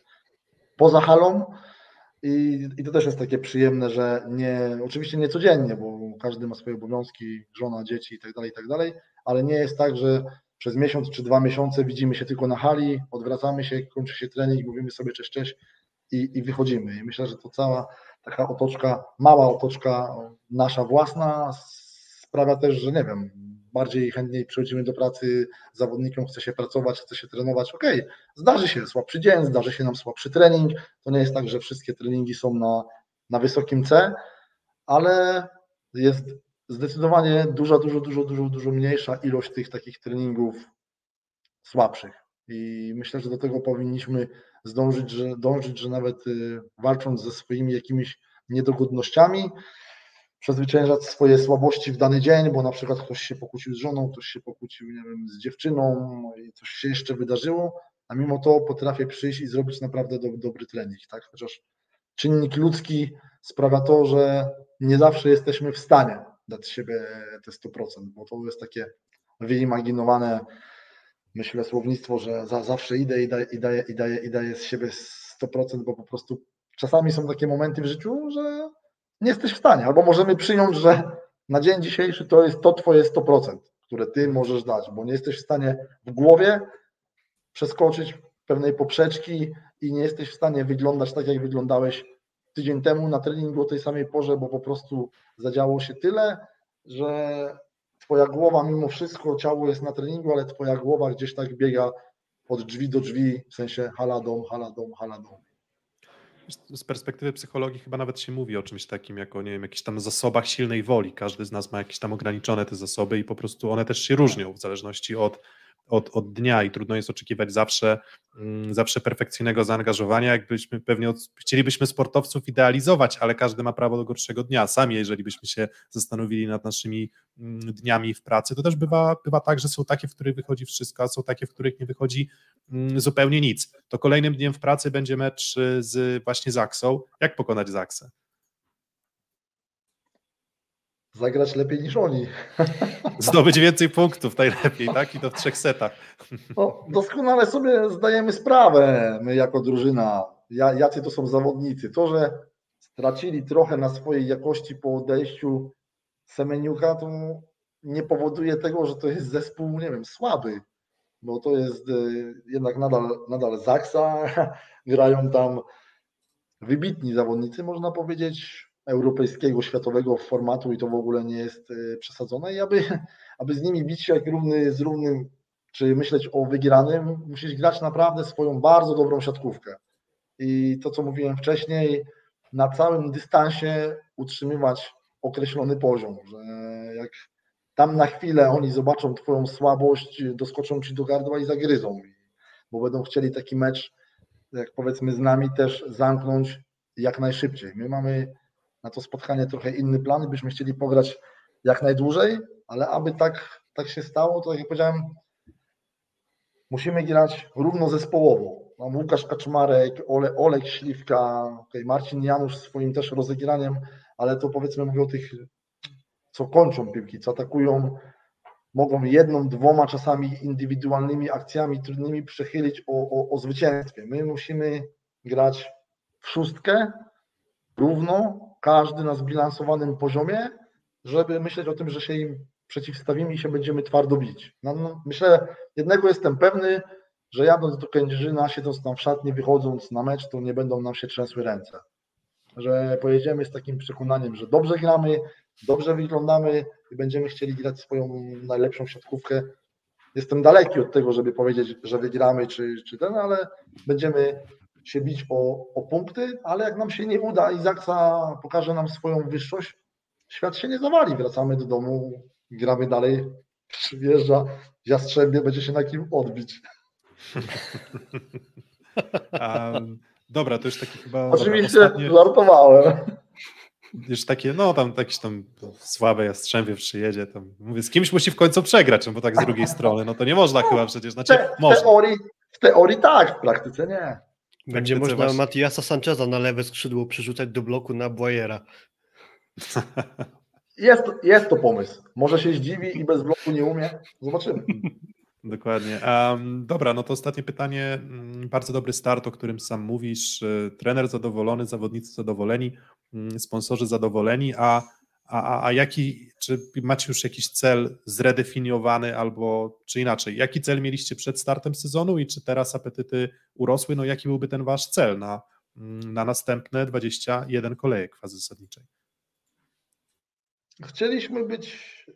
poza halą i, i to też jest takie przyjemne, że nie, oczywiście nie codziennie, bo każdy ma swoje obowiązki, żona, dzieci i tak dalej, i tak ale nie jest tak, że przez miesiąc czy dwa miesiące widzimy się tylko na hali, odwracamy się, kończy się trening, mówimy sobie cześć, cześć i, i wychodzimy. I myślę, że to cała taka otoczka, mała otoczka nasza własna sprawia też, że nie wiem, bardziej chętniej przychodzimy do pracy, zawodnikom chce się pracować, chce się trenować. Okay, zdarzy się słabszy dzień, zdarzy się nam słabszy trening. To nie jest tak, że wszystkie treningi są na, na wysokim C, ale jest zdecydowanie duża, dużo, dużo, dużo, dużo mniejsza ilość tych takich treningów słabszych. I myślę, że do tego powinniśmy zdążyć, że, dążyć, że nawet y, walcząc ze swoimi jakimiś niedogodnościami, przezwyciężać swoje słabości w dany dzień, bo na przykład ktoś się pokłócił z żoną, ktoś się pokłócił, nie wiem, z dziewczyną i coś się jeszcze wydarzyło, a mimo to potrafię przyjść i zrobić naprawdę do, dobry trening, tak? Chociaż czynnik ludzki sprawia to, że nie zawsze jesteśmy w stanie dać siebie te 100%, bo to jest takie wyimaginowane myślę, słownictwo, że za, zawsze idę i daję, i, daję, i, daję, i daję z siebie 100%, bo po prostu czasami są takie momenty w życiu, że nie jesteś w stanie, albo możemy przyjąć, że na dzień dzisiejszy to jest to twoje 100%, które ty możesz dać, bo nie jesteś w stanie w głowie przeskoczyć pewnej poprzeczki i nie jesteś w stanie wyglądać tak, jak wyglądałeś tydzień temu na treningu o tej samej porze, bo po prostu zadziało się tyle, że twoja głowa mimo wszystko, ciało jest na treningu, ale twoja głowa gdzieś tak biega od drzwi do drzwi, w sensie hala dom, hala dom, dom. Z perspektywy psychologii chyba nawet się mówi o czymś takim, jako nie wiem, jakichś tam zasobach silnej woli. Każdy z nas ma jakieś tam ograniczone te zasoby i po prostu one też się różnią w zależności od od, od dnia i trudno jest oczekiwać zawsze, mm, zawsze perfekcyjnego zaangażowania, jakbyśmy pewnie od, chcielibyśmy sportowców idealizować, ale każdy ma prawo do gorszego dnia. Sami, jeżeli byśmy się zastanowili nad naszymi mm, dniami w pracy, to też bywa, bywa tak, że są takie, w których wychodzi wszystko, a są takie, w których nie wychodzi mm, zupełnie nic. To kolejnym dniem w pracy będzie mecz z właśnie Zaksą. Jak pokonać Zaksę? Zagrać lepiej niż oni. Zdobyć więcej punktów najlepiej, tak? I to w trzech setach. No, doskonale sobie zdajemy sprawę, my jako drużyna, jacy to są zawodnicy. To, że stracili trochę na swojej jakości po odejściu Semeniuka, to nie powoduje tego, że to jest zespół, nie wiem, słaby, bo to jest y, jednak nadal, nadal Zaksa, grają tam wybitni zawodnicy, można powiedzieć, europejskiego, światowego formatu i to w ogóle nie jest e, przesadzone i aby, aby z nimi bić się jak równy z równym, czy myśleć o wygranym, musisz grać naprawdę swoją bardzo dobrą siatkówkę. I to, co mówiłem wcześniej, na całym dystansie utrzymywać określony poziom, że jak tam na chwilę oni zobaczą Twoją słabość, doskoczą Ci do gardła i zagryzą, bo będą chcieli taki mecz, jak powiedzmy z nami, też zamknąć jak najszybciej. My mamy na to spotkanie trochę inny plan, byśmy chcieli pograć jak najdłużej, ale aby tak, tak się stało, to jak powiedziałem, musimy grać równo zespołowo. Mam Łukasz Kaczmarek, Ole, Olek Śliwka, okay, Marcin Janusz swoim też rozegraniem, ale to powiedzmy mówię o tych, co kończą piłki, co atakują, mogą jedną, dwoma czasami indywidualnymi akcjami trudnymi przechylić o, o, o zwycięstwie. My musimy grać w szóstkę, równo, każdy na zbilansowanym poziomie, żeby myśleć o tym, że się im przeciwstawimy i się będziemy twardo bić. No, no, myślę, jednego jestem pewny, że jadąc do Kędzierzyna, siedząc tam w szatni, wychodząc na mecz, to nie będą nam się trzęsły ręce. Że pojedziemy z takim przekonaniem, że dobrze gramy, dobrze wyglądamy i będziemy chcieli grać swoją najlepszą siatkówkę. Jestem daleki od tego, żeby powiedzieć, że wygramy czy, czy ten, ale będziemy się bić o, o punkty, ale jak nam się nie uda i Zaksa pokaże nam swoją wyższość, świat się nie zawali. Wracamy do domu, gramy dalej, przyjeżdża Jastrzębie, będzie się na kim odbić. Um, dobra, to już taki chyba... Oczywiście dobra, ostatnie... żartowałem. Już takie, no tam jakieś tam słabe Jastrzębie przyjedzie, tam mówię, z kimś musi w końcu przegrać, no bo tak z drugiej strony, no to nie można no, chyba przecież, znaczy te, w, teorii, w teorii tak, w praktyce nie. Będzie tak można właśnie... Matiasa Sancheza na lewe skrzydło przerzucać do bloku na Boyera. Jest, jest to pomysł. Może się zdziwi i bez bloku nie umie. Zobaczymy. Dokładnie. Um, dobra, no to ostatnie pytanie. Mm, bardzo dobry start, o którym sam mówisz. E, trener zadowolony, zawodnicy zadowoleni, mm, sponsorzy zadowoleni, a a, a, a jaki, czy macie już jakiś cel zredefiniowany albo czy inaczej, jaki cel mieliście przed startem sezonu i czy teraz apetyty urosły? No jaki byłby ten wasz cel na, na następne 21 kolejek fazy zasadniczej? Chcieliśmy być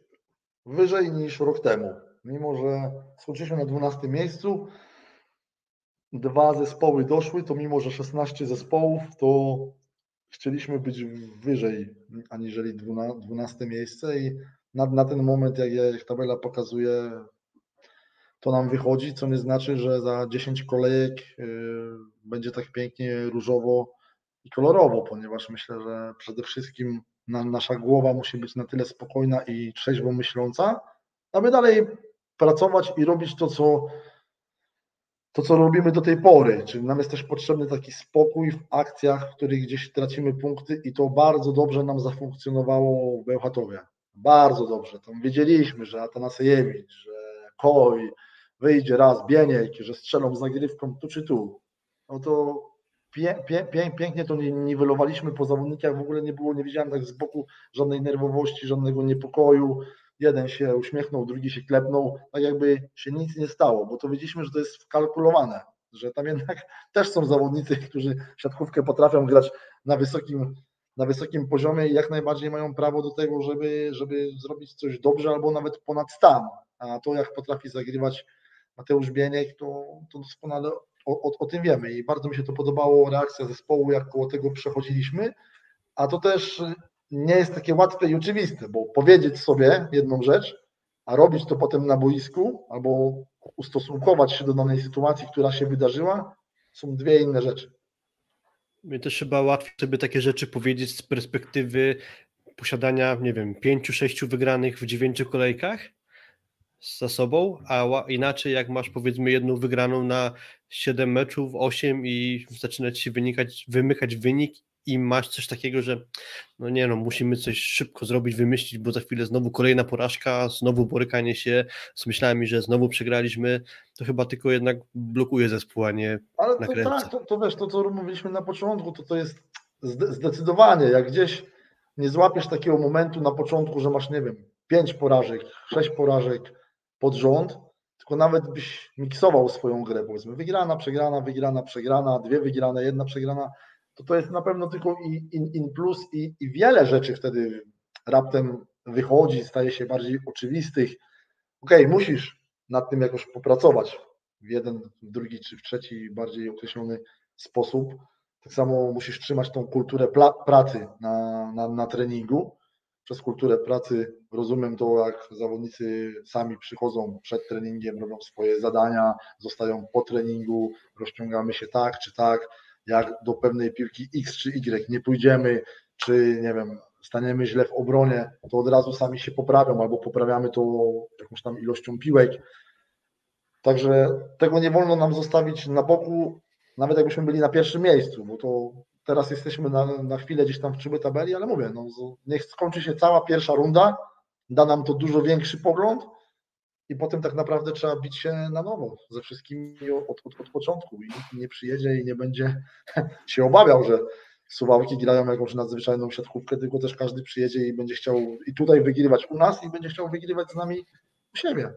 wyżej niż rok temu, mimo że skończyliśmy na 12 miejscu, dwa zespoły doszły, to mimo że 16 zespołów, to chcieliśmy być wyżej aniżeli 12 miejsce i na, na ten moment, jak, jak tabela pokazuje, to nam wychodzi, co nie znaczy, że za 10 kolejek y, będzie tak pięknie różowo i kolorowo, ponieważ myślę, że przede wszystkim na, nasza głowa musi być na tyle spokojna i trzeźwo myśląca, aby dalej pracować i robić to, co to, co robimy do tej pory, czyli nam jest też potrzebny taki spokój w akcjach, w których gdzieś tracimy punkty i to bardzo dobrze nam zafunkcjonowało w Bełchatowie. Bardzo dobrze. Tam wiedzieliśmy, że Atanasejewicz, że Koj wyjdzie raz, Bieniek, że strzelą z nagrywką tu czy tu. No to pie, pie, pie, pięknie to niwelowaliśmy po zawodnikach, w ogóle nie było, nie widziałem tak z boku żadnej nerwowości, żadnego niepokoju jeden się uśmiechnął, drugi się klepnął, tak jakby się nic nie stało, bo to widzieliśmy, że to jest wkalkulowane, że tam jednak też są zawodnicy, którzy siatkówkę potrafią grać na wysokim, na wysokim poziomie i jak najbardziej mają prawo do tego, żeby, żeby zrobić coś dobrze albo nawet ponad stan. A to, jak potrafi zagrywać Mateusz Bieniek, to, to doskonale o, o, o, tym wiemy i bardzo mi się to podobało, reakcja zespołu, jak koło tego przechodziliśmy, a to też nie jest takie łatwe i oczywiste, bo powiedzieć sobie jedną rzecz, a robić to potem na boisku albo ustosunkować się do danej sytuacji, która się wydarzyła, są dwie inne rzeczy. Mnie też chyba łatwiej sobie takie rzeczy powiedzieć z perspektywy posiadania, nie wiem, pięciu, sześciu wygranych w dziewięciu kolejkach za sobą, a inaczej jak masz powiedzmy jedną wygraną na siedem meczów, osiem i zaczyna ci się wynikać, wymykać wynik i masz coś takiego, że no nie no, musimy coś szybko zrobić, wymyślić, bo za chwilę znowu kolejna porażka, znowu borykanie się. Z myślami, że znowu przegraliśmy, to chyba tylko jednak blokuje zespół, a nie Ale to, tak, to, to wiesz, to co mówiliśmy na początku, to to jest zdecydowanie, jak gdzieś nie złapiesz takiego momentu na początku, że masz, nie wiem, pięć porażek, sześć porażek pod rząd, tylko nawet byś miksował swoją grę, powiedzmy, wygrana, przegrana, wygrana, przegrana, dwie wygrane, jedna przegrana, to to jest na pewno tylko in, in plus i, i wiele rzeczy wtedy raptem wychodzi, staje się bardziej oczywistych. Okej, okay, musisz nad tym jakoś popracować w jeden, w drugi czy w trzeci bardziej określony sposób. Tak samo musisz trzymać tą kulturę pracy na, na, na treningu. Przez kulturę pracy rozumiem to, jak zawodnicy sami przychodzą przed treningiem, robią swoje zadania, zostają po treningu, rozciągamy się tak czy tak jak do pewnej piłki X czy Y nie pójdziemy, czy nie wiem, staniemy źle w obronie, to od razu sami się poprawią albo poprawiamy to jakąś tam ilością piłek. Także tego nie wolno nam zostawić na boku, nawet jakbyśmy byli na pierwszym miejscu, bo to teraz jesteśmy na, na chwilę gdzieś tam w czubie tabeli, ale mówię, no, niech skończy się cała pierwsza runda, da nam to dużo większy pogląd, i potem tak naprawdę trzeba bić się na nowo ze wszystkimi od, od, od początku i nie przyjedzie i nie będzie się obawiał, że Suwałki grają jakąś nadzwyczajną siatkówkę, tylko też każdy przyjedzie i będzie chciał i tutaj wygrywać u nas i będzie chciał wygrywać z nami u siebie.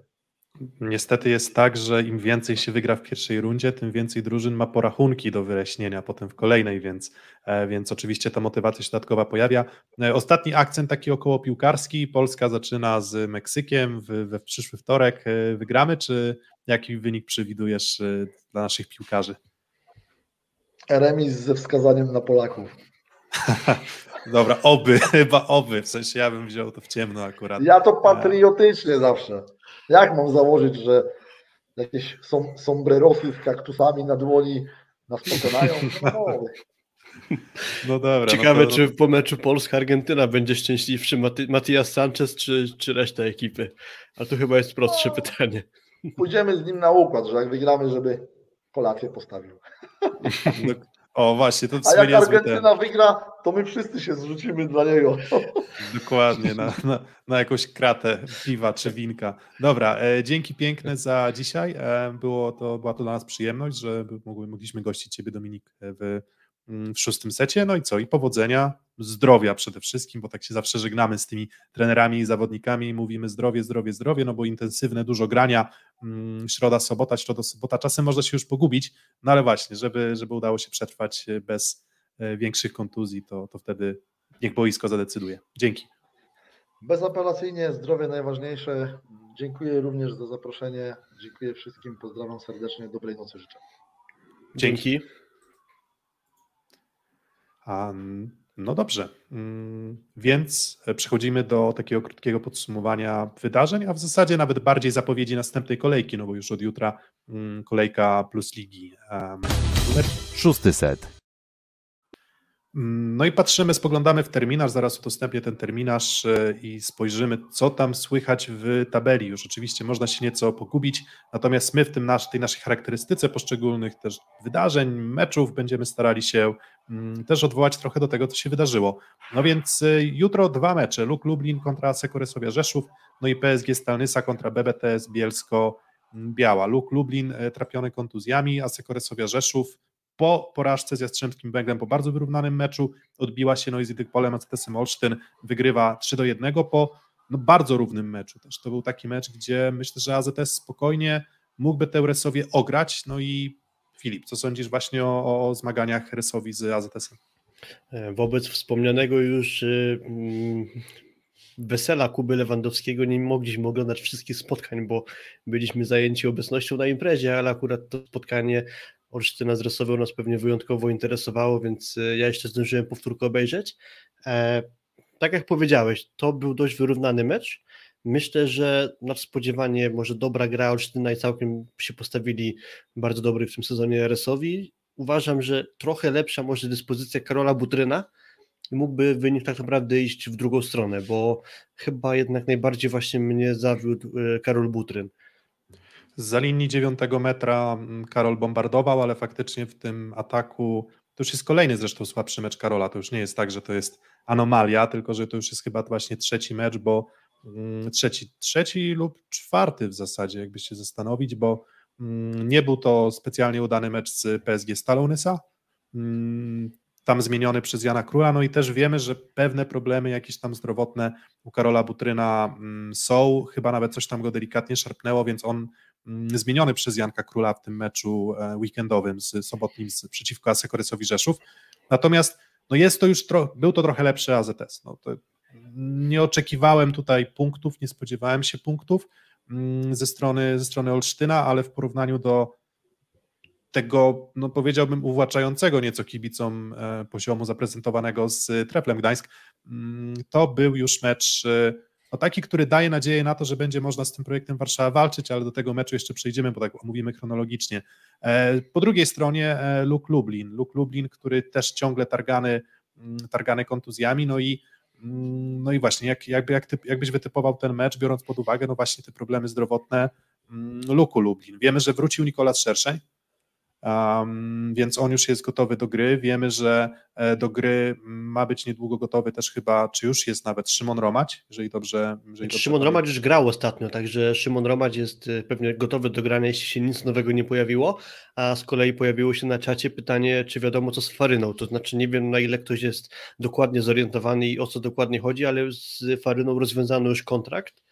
Niestety jest tak, że im więcej się wygra w pierwszej rundzie, tym więcej drużyn ma porachunki do wyjaśnienia potem w kolejnej, więc, e, więc oczywiście ta motywacja się dodatkowa pojawia. E, ostatni akcent taki około piłkarski. Polska zaczyna z Meksykiem we, we przyszły wtorek. E, wygramy, czy jaki wynik przewidujesz dla naszych piłkarzy? Remis ze wskazaniem na Polaków. Dobra, oby, chyba oby. W sensie ja bym wziął to w ciemno akurat. Ja to patriotycznie zawsze. Jak mam założyć, że jakieś som, sombrerosy z kaktusami na dłoni nas pokonają? No, no dobra. Ciekawe, no to... czy po meczu Polska-Argentyna będzie szczęśliwszy Mati Matias Sanchez czy, czy reszta ekipy? A to chyba jest prostsze no, pytanie. Pójdziemy z nim na układ, że jak wygramy, żeby kolację postawił. No, o, właśnie, to A jak Argentyna ten... wygra, to my wszyscy się zrzucimy dla niego. Dokładnie, na, na, na jakąś kratę piwa czy winka. Dobra, e, dzięki piękne za dzisiaj. E, było to, była to dla nas przyjemność, że mogliśmy gościć Ciebie, Dominik, w Mm, w szóstym secie. No i co? I powodzenia, zdrowia przede wszystkim, bo tak się zawsze żegnamy z tymi trenerami i zawodnikami i mówimy zdrowie, zdrowie, zdrowie, no bo intensywne, dużo grania, mm, środa, sobota, środa, sobota, czasem można się już pogubić, no ale właśnie, żeby, żeby udało się przetrwać e, bez e, większych kontuzji, to, to wtedy niech boisko zadecyduje. Dzięki. Bezapelacyjnie zdrowie najważniejsze. Dziękuję również za zaproszenie. Dziękuję wszystkim. Pozdrawiam serdecznie. Dobrej nocy życzę. Dzięki. Dzięki. No dobrze, mm, więc przechodzimy do takiego krótkiego podsumowania wydarzeń, a w zasadzie nawet bardziej zapowiedzi następnej kolejki, no bo już od jutra mm, kolejka plus ligi. Szósty set. No i patrzymy, spoglądamy w terminarz, zaraz udostępnię ten terminarz e, i spojrzymy, co tam słychać w tabeli. Już oczywiście można się nieco pogubić, natomiast my w tym nasz, tej naszej charakterystyce poszczególnych też wydarzeń, meczów będziemy starali się mm, też odwołać trochę do tego, co się wydarzyło. No więc e, jutro dwa mecze, Luk Lublin kontra Sekoresowia Rzeszów, no i PSG Stalnysa kontra BBTS Bielsko Biała. Luk Lublin e, trapiony kontuzjami, a Sekoresowia Rzeszów po porażce z Jastrzębskim Węglem, po bardzo wyrównanym meczu, odbiła się Noisy Polem, a CTSM Olsztyn wygrywa 3 do 1 po no, bardzo równym meczu też. To był taki mecz, gdzie myślę, że AZS spokojnie mógłby tę Resowie ograć, no i Filip, co sądzisz właśnie o, o zmaganiach Resowi z AZS-em? E, wobec wspomnianego już y, mm, wesela Kuby Lewandowskiego nie mogliśmy oglądać wszystkich spotkań, bo byliśmy zajęci obecnością na imprezie, ale akurat to spotkanie Olsztyna z Rosową nas pewnie wyjątkowo interesowało, więc e, ja jeszcze zdążyłem powtórkę obejrzeć. E, tak jak powiedziałeś, to był dość wyrównany mecz. Myślę, że nadspodziewanie może dobra gra Olsztyna i całkiem się postawili bardzo dobry w tym sezonie RS-owi. Uważam, że trochę lepsza może dyspozycja Karola Butryna mógłby wynik tak naprawdę iść w drugą stronę, bo chyba jednak najbardziej właśnie mnie zawiódł e, Karol Butryn. Za linii 9 metra mm, Karol bombardował, ale faktycznie w tym ataku to już jest kolejny zresztą słabszy mecz Karola. To już nie jest tak, że to jest anomalia, tylko że to już jest chyba właśnie trzeci mecz, bo mm, trzeci, trzeci lub czwarty w zasadzie, jakby się zastanowić, bo mm, nie był to specjalnie udany mecz z PSG Stalonysa, tam zmieniony przez Jana Króla, no i też wiemy, że pewne problemy jakieś tam zdrowotne u Karola Butryna są, chyba nawet coś tam go delikatnie szarpnęło, więc on Mm, zmieniony przez Janka Króla w tym meczu e, weekendowym z sobotnim z, przeciwko Asekorysowi Rzeszów. Natomiast no jest to już, był to trochę lepszy AZS. No nie oczekiwałem tutaj punktów, nie spodziewałem się punktów mm, ze strony, ze strony Olsztyna, ale w porównaniu do tego, no powiedziałbym, uwłaczającego nieco kibicom e, poziomu zaprezentowanego z Treflem Gdańsk, mm, to był już mecz e, no taki, który daje nadzieję na to, że będzie można z tym projektem Warszawa walczyć, ale do tego meczu jeszcze przejdziemy, bo tak omówimy chronologicznie. E, po drugiej stronie Luke Lublin, Luke Lublin, który też ciągle targany, mm, targany kontuzjami, no i mm, no i właśnie, jak, jakby, jak typ, jakbyś wytypował ten mecz, biorąc pod uwagę no właśnie te problemy zdrowotne Luku Lublin. Wiemy, że wrócił Nikolas Szerszeń, Um, więc on już jest gotowy do gry. Wiemy, że e, do gry ma być niedługo gotowy też chyba, czy już jest nawet Szymon Romać, jeżeli dobrze. Jeżeli dobrze Szymon Romać już grał ostatnio, także Szymon Romać jest e, pewnie gotowy do grania, jeśli się nic nowego nie pojawiło. A z kolei pojawiło się na czacie pytanie, czy wiadomo co z Faryną. To znaczy, nie wiem na ile ktoś jest dokładnie zorientowany i o co dokładnie chodzi, ale z Faryną rozwiązano już kontrakt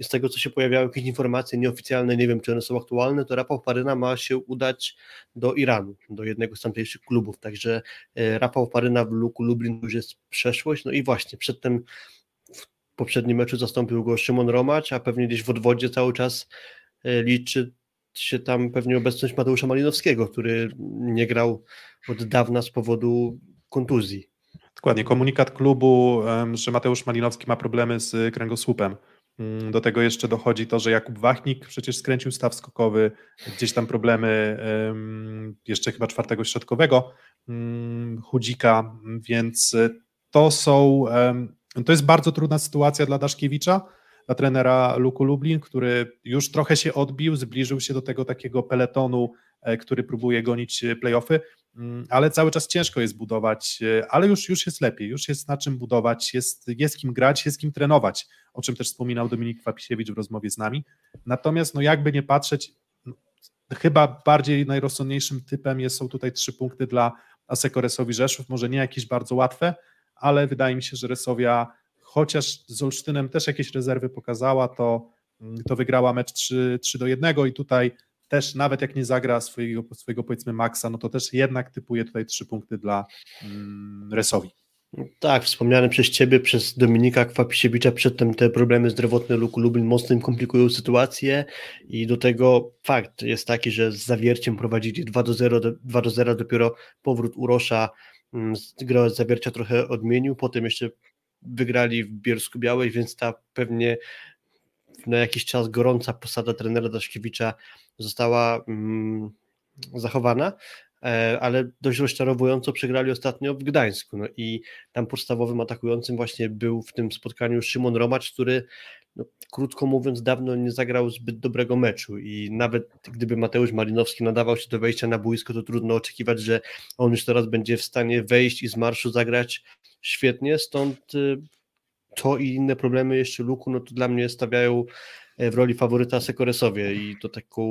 z tego, co się pojawiały jakieś informacje nieoficjalne, nie wiem, czy one są aktualne, to Rafał Paryna ma się udać do Iranu, do jednego z tamtejszych klubów, także e, Rafał Paryna w Luku Lublin już jest przeszłość, no i właśnie, przedtem w poprzednim meczu zastąpił go Szymon Romacz, a pewnie gdzieś w odwodzie cały czas e, liczy się tam pewnie obecność Mateusza Malinowskiego, który nie grał od dawna z powodu kontuzji. Dokładnie, komunikat klubu, że Mateusz Malinowski ma problemy z kręgosłupem do tego jeszcze dochodzi to, że Jakub Wachnik przecież skręcił staw skokowy, gdzieś tam problemy jeszcze chyba czwartego środkowego mm, Chudzika, więc to są, to jest bardzo trudna sytuacja dla Daszkiewicza, dla trenera Luku Lublin, który już trochę się odbił, zbliżył się do tego takiego peletonu, e, który próbuje gonić playoffy. Mm, ale cały czas ciężko jest budować, e, ale już, już jest lepiej, już jest na czym budować, jest, jest kim grać, jest kim trenować, o czym też wspominał Dominik Kwapisiewicz w rozmowie z nami. Natomiast, no jakby nie patrzeć, no, chyba bardziej najrozsądniejszym typem jest, są tutaj trzy punkty dla Aseko Resowi Rzeszów, może nie jakieś bardzo łatwe, ale wydaje mi się, że Resowia, chociaż z Olsztynem też jakieś rezerwy pokazała, to, mm, to wygrała mecz 3, 3 do 1 i tutaj też nawet jak nie zagra swojego, swojego powiedzmy maksa, no to też jednak typuje tutaj trzy punkty dla mm, Resowi. Tak, wspomniane przez Ciebie, przez Dominika Kwapisiewicza przedtem te problemy zdrowotne Luku Lublin mocno im komplikują sytuację i do tego fakt jest taki, że z zawierciem prowadzili 2 do 0, 2 do 0 dopiero powrót Urosza mm, grę zawiercia trochę odmienił, potem jeszcze wygrali w Bielsku Białej, więc ta pewnie na jakiś czas gorąca posada trenera Daszkiewicza została mm, zachowana, e, ale dość rozczarowująco przegrali ostatnio w Gdańsku. No i tam podstawowym atakującym właśnie był w tym spotkaniu Szymon Romacz, który no, krótko mówiąc dawno nie zagrał zbyt dobrego meczu i nawet gdyby Mateusz Malinowski nadawał się do wejścia na boisko, to trudno oczekiwać, że on już teraz będzie w stanie wejść i z marszu zagrać świetnie, stąd y, to i inne problemy jeszcze Luku, no to dla mnie stawiają e, w roli faworyta Sekoresowie i to taką,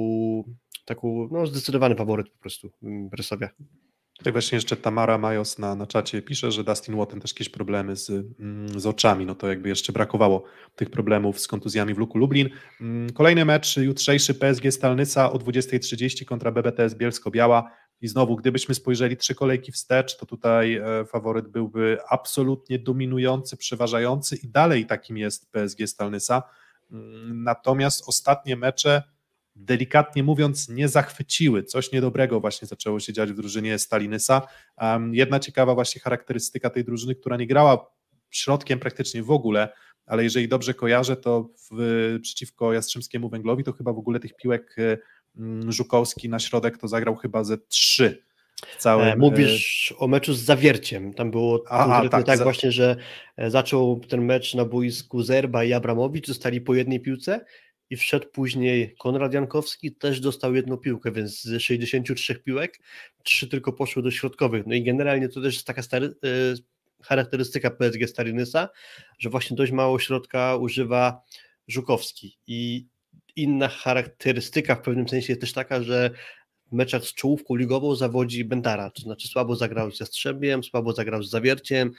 taką no zdecydowany faworyt po prostu mm, Resowia. Tutaj właśnie jeszcze Tamara Majos na, na czacie pisze, że Dustin Watson też jakieś problemy z, mm, z oczami, no to jakby jeszcze brakowało tych problemów z kontuzjami w Luku Lublin. Mm, kolejny mecz jutrzejszy PSG Stalnyca o 20.30 kontra BBTS Bielsko-Biała. I znowu, gdybyśmy spojrzeli trzy kolejki wstecz, to tutaj e, faworyt byłby absolutnie dominujący, przeważający i dalej takim jest PSG Stalnysa. Mm, natomiast ostatnie mecze, delikatnie mówiąc, nie zachwyciły. Coś niedobrego właśnie zaczęło się dziać w drużynie Stalinysa. Jedna ciekawa właśnie charakterystyka tej drużyny, która nie grała środkiem praktycznie w ogóle, ale jeżeli dobrze kojarzę, to w, przeciwko Jastrzębskiemu Węglowi to chyba w ogóle tych piłek mm, Żukowski na środek to zagrał chyba ze trzy. Całym... E, mówisz o meczu z Zawierciem. Tam było a, a tak, tak za... właśnie, że e, zaczął ten mecz na boisku Zerba i Abramowicz, zostali po jednej piłce i wszedł później Konrad Jankowski, też dostał jedną piłkę, więc z 63 piłek trzy tylko poszły do środkowych. No i generalnie to też jest taka stary, e, charakterystyka PSG Starinysa, że właśnie dość mało środka używa Żukowski i inna charakterystyka w pewnym sensie jest też taka, że w meczach z czołówką ligową zawodzi Bentara, to znaczy słabo zagrał z Jastrzębiem, słabo zagrał z Zawierciem,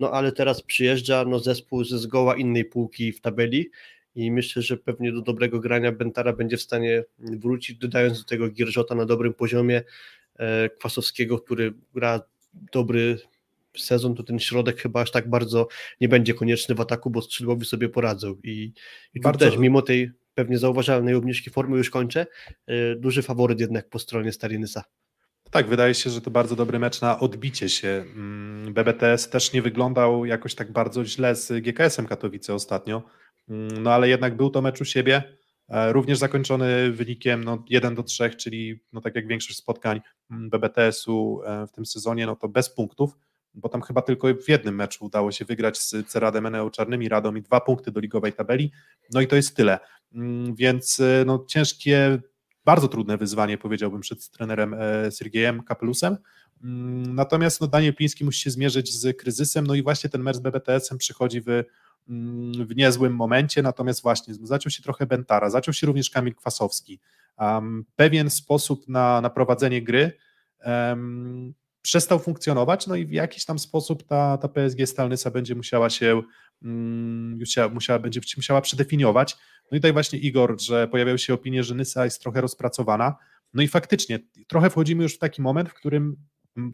no ale teraz przyjeżdża no, zespół ze zgoła innej półki w tabeli i myślę, że pewnie do dobrego grania Bentara będzie w stanie wrócić, dodając do tego Gierżota na dobrym poziomie, e, Kwasowskiego, który gra dobry sezon, to ten środek chyba aż tak bardzo nie będzie konieczny w ataku, bo skrzydłowi sobie poradzą i, i też mimo tej pewnie zauważalnej obniżki formy już kończę, e, duży faworyt jednak po stronie Starinysa. Tak, wydaje się, że to bardzo dobry mecz na odbicie się. Mm, BBTS też nie wyglądał jakoś tak bardzo źle z GKS-em Katowice ostatnio, mm, no ale jednak był to mecz u siebie, e, również zakończony wynikiem no, 1 do 3, czyli no, tak jak większość spotkań mm, BBTS-u e, w tym sezonie, no to bez punktów bo tam chyba tylko w jednym meczu udało się wygrać z Ceradem Eneo Czarnymi Radą i dwa punkty do ligowej tabeli, no i to jest tyle. Mm, więc e, no, ciężkie, bardzo trudne wyzwanie powiedziałbym przed trenerem e, Sergiejem Kapelusem, mm, natomiast no, Daniel Pliński musi się zmierzyć z kryzysem, no i właśnie ten mecz z BBTS-em przychodzi w, mm, w niezłym momencie, natomiast właśnie zaczął się trochę Bentara, zaczął się również Kamil Kwasowski. Um, pewien sposób na, na prowadzenie gry um, przestał funkcjonować, no i w jakiś tam sposób ta, ta PSG Stalnysa będzie musiała się mm, musiała, będzie musiała przedefiniować. No i tutaj właśnie Igor, że pojawiały się opinie, że Nysa jest trochę rozpracowana. No i faktycznie, trochę wchodzimy już w taki moment, w którym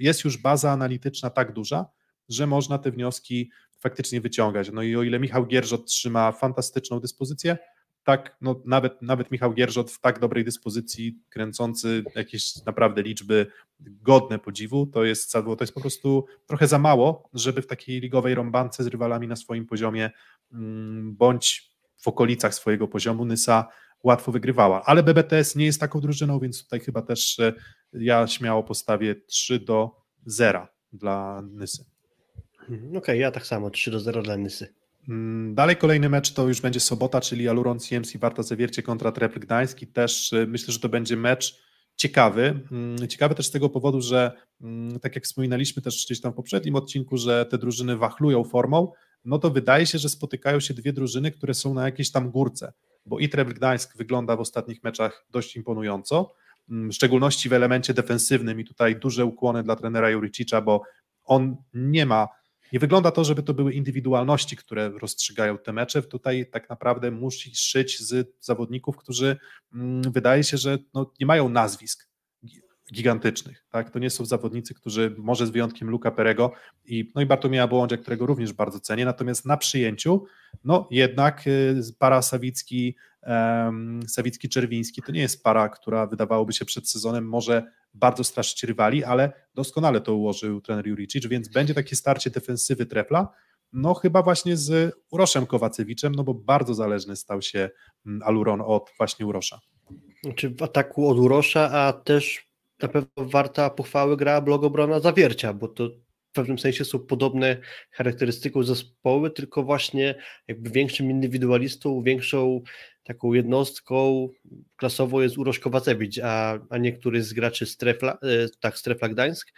jest już baza analityczna tak duża, że można te wnioski faktycznie wyciągać. No i o ile Michał Gierżot trzyma fantastyczną dyspozycję, tak, no nawet, nawet Michał Gierżot w tak dobrej dyspozycji, kręcący jakieś naprawdę liczby godne podziwu, to jest, to jest po prostu trochę za mało, żeby w takiej ligowej rąbance z rywalami na swoim poziomie mm, bądź w okolicach swojego poziomu Nysa łatwo wygrywała. Ale BBTS nie jest taką drużyną, więc tutaj chyba też e, ja śmiało postawię 3 do 0 dla Nysy. Mhm, okej, okay, ja tak samo 3 do 0 dla Nysy. Mm, dalej kolejny mecz to już będzie sobota, czyli Aluron CMC Warta Zawiercie kontra Trepl Gdański. Też y, myślę, że to będzie mecz ciekawy. Mm, ciekawy też z tego powodu, że mm, tak jak wspominaliśmy też gdzieś tam w poprzednim odcinku, że te drużyny wachlują formą, no to wydaje się, że spotykają się dwie drużyny, które są na jakiejś tam górce, bo i Trepl Gdańsk wygląda w ostatnich meczach dość imponująco, w szczególności w elemencie defensywnym i tutaj duże ukłony dla trenera Juricicza, bo on nie ma nie wygląda to, żeby to były indywidualności, które rozstrzygają te mecze. Tutaj tak naprawdę musi szyć z zawodników, którzy mm, wydaje się, że no, nie mają nazwisk gigantycznych. Tak? To nie są zawodnicy, którzy może z wyjątkiem Luka Perego i, no i Bartłomieja Bołądzia, którego również bardzo cenię, natomiast na przyjęciu no jednak y, para Sawicki, um, Sawicki-Czerwiński to nie jest para, która wydawałoby się przed sezonem może bardzo straszyć rywali, ale doskonale to ułożył trener Juricic, więc będzie takie starcie defensywy Trepla, no chyba właśnie z Uroszem Kowacewiczem, no bo bardzo zależny stał się mm, Aluron od właśnie Urosza. Znaczy w ataku od Urosza, a też na pewno warta pochwały gra Blogobrona Zawiercia, bo to w pewnym sensie są podobne charakterystyką zespoły, tylko właśnie jakby większym indywidualistą, większą taką jednostką klasową jest Urosz Kowacewicz, a, a niektóry z graczy Strefla, e, tak, Strefla Gdańsk.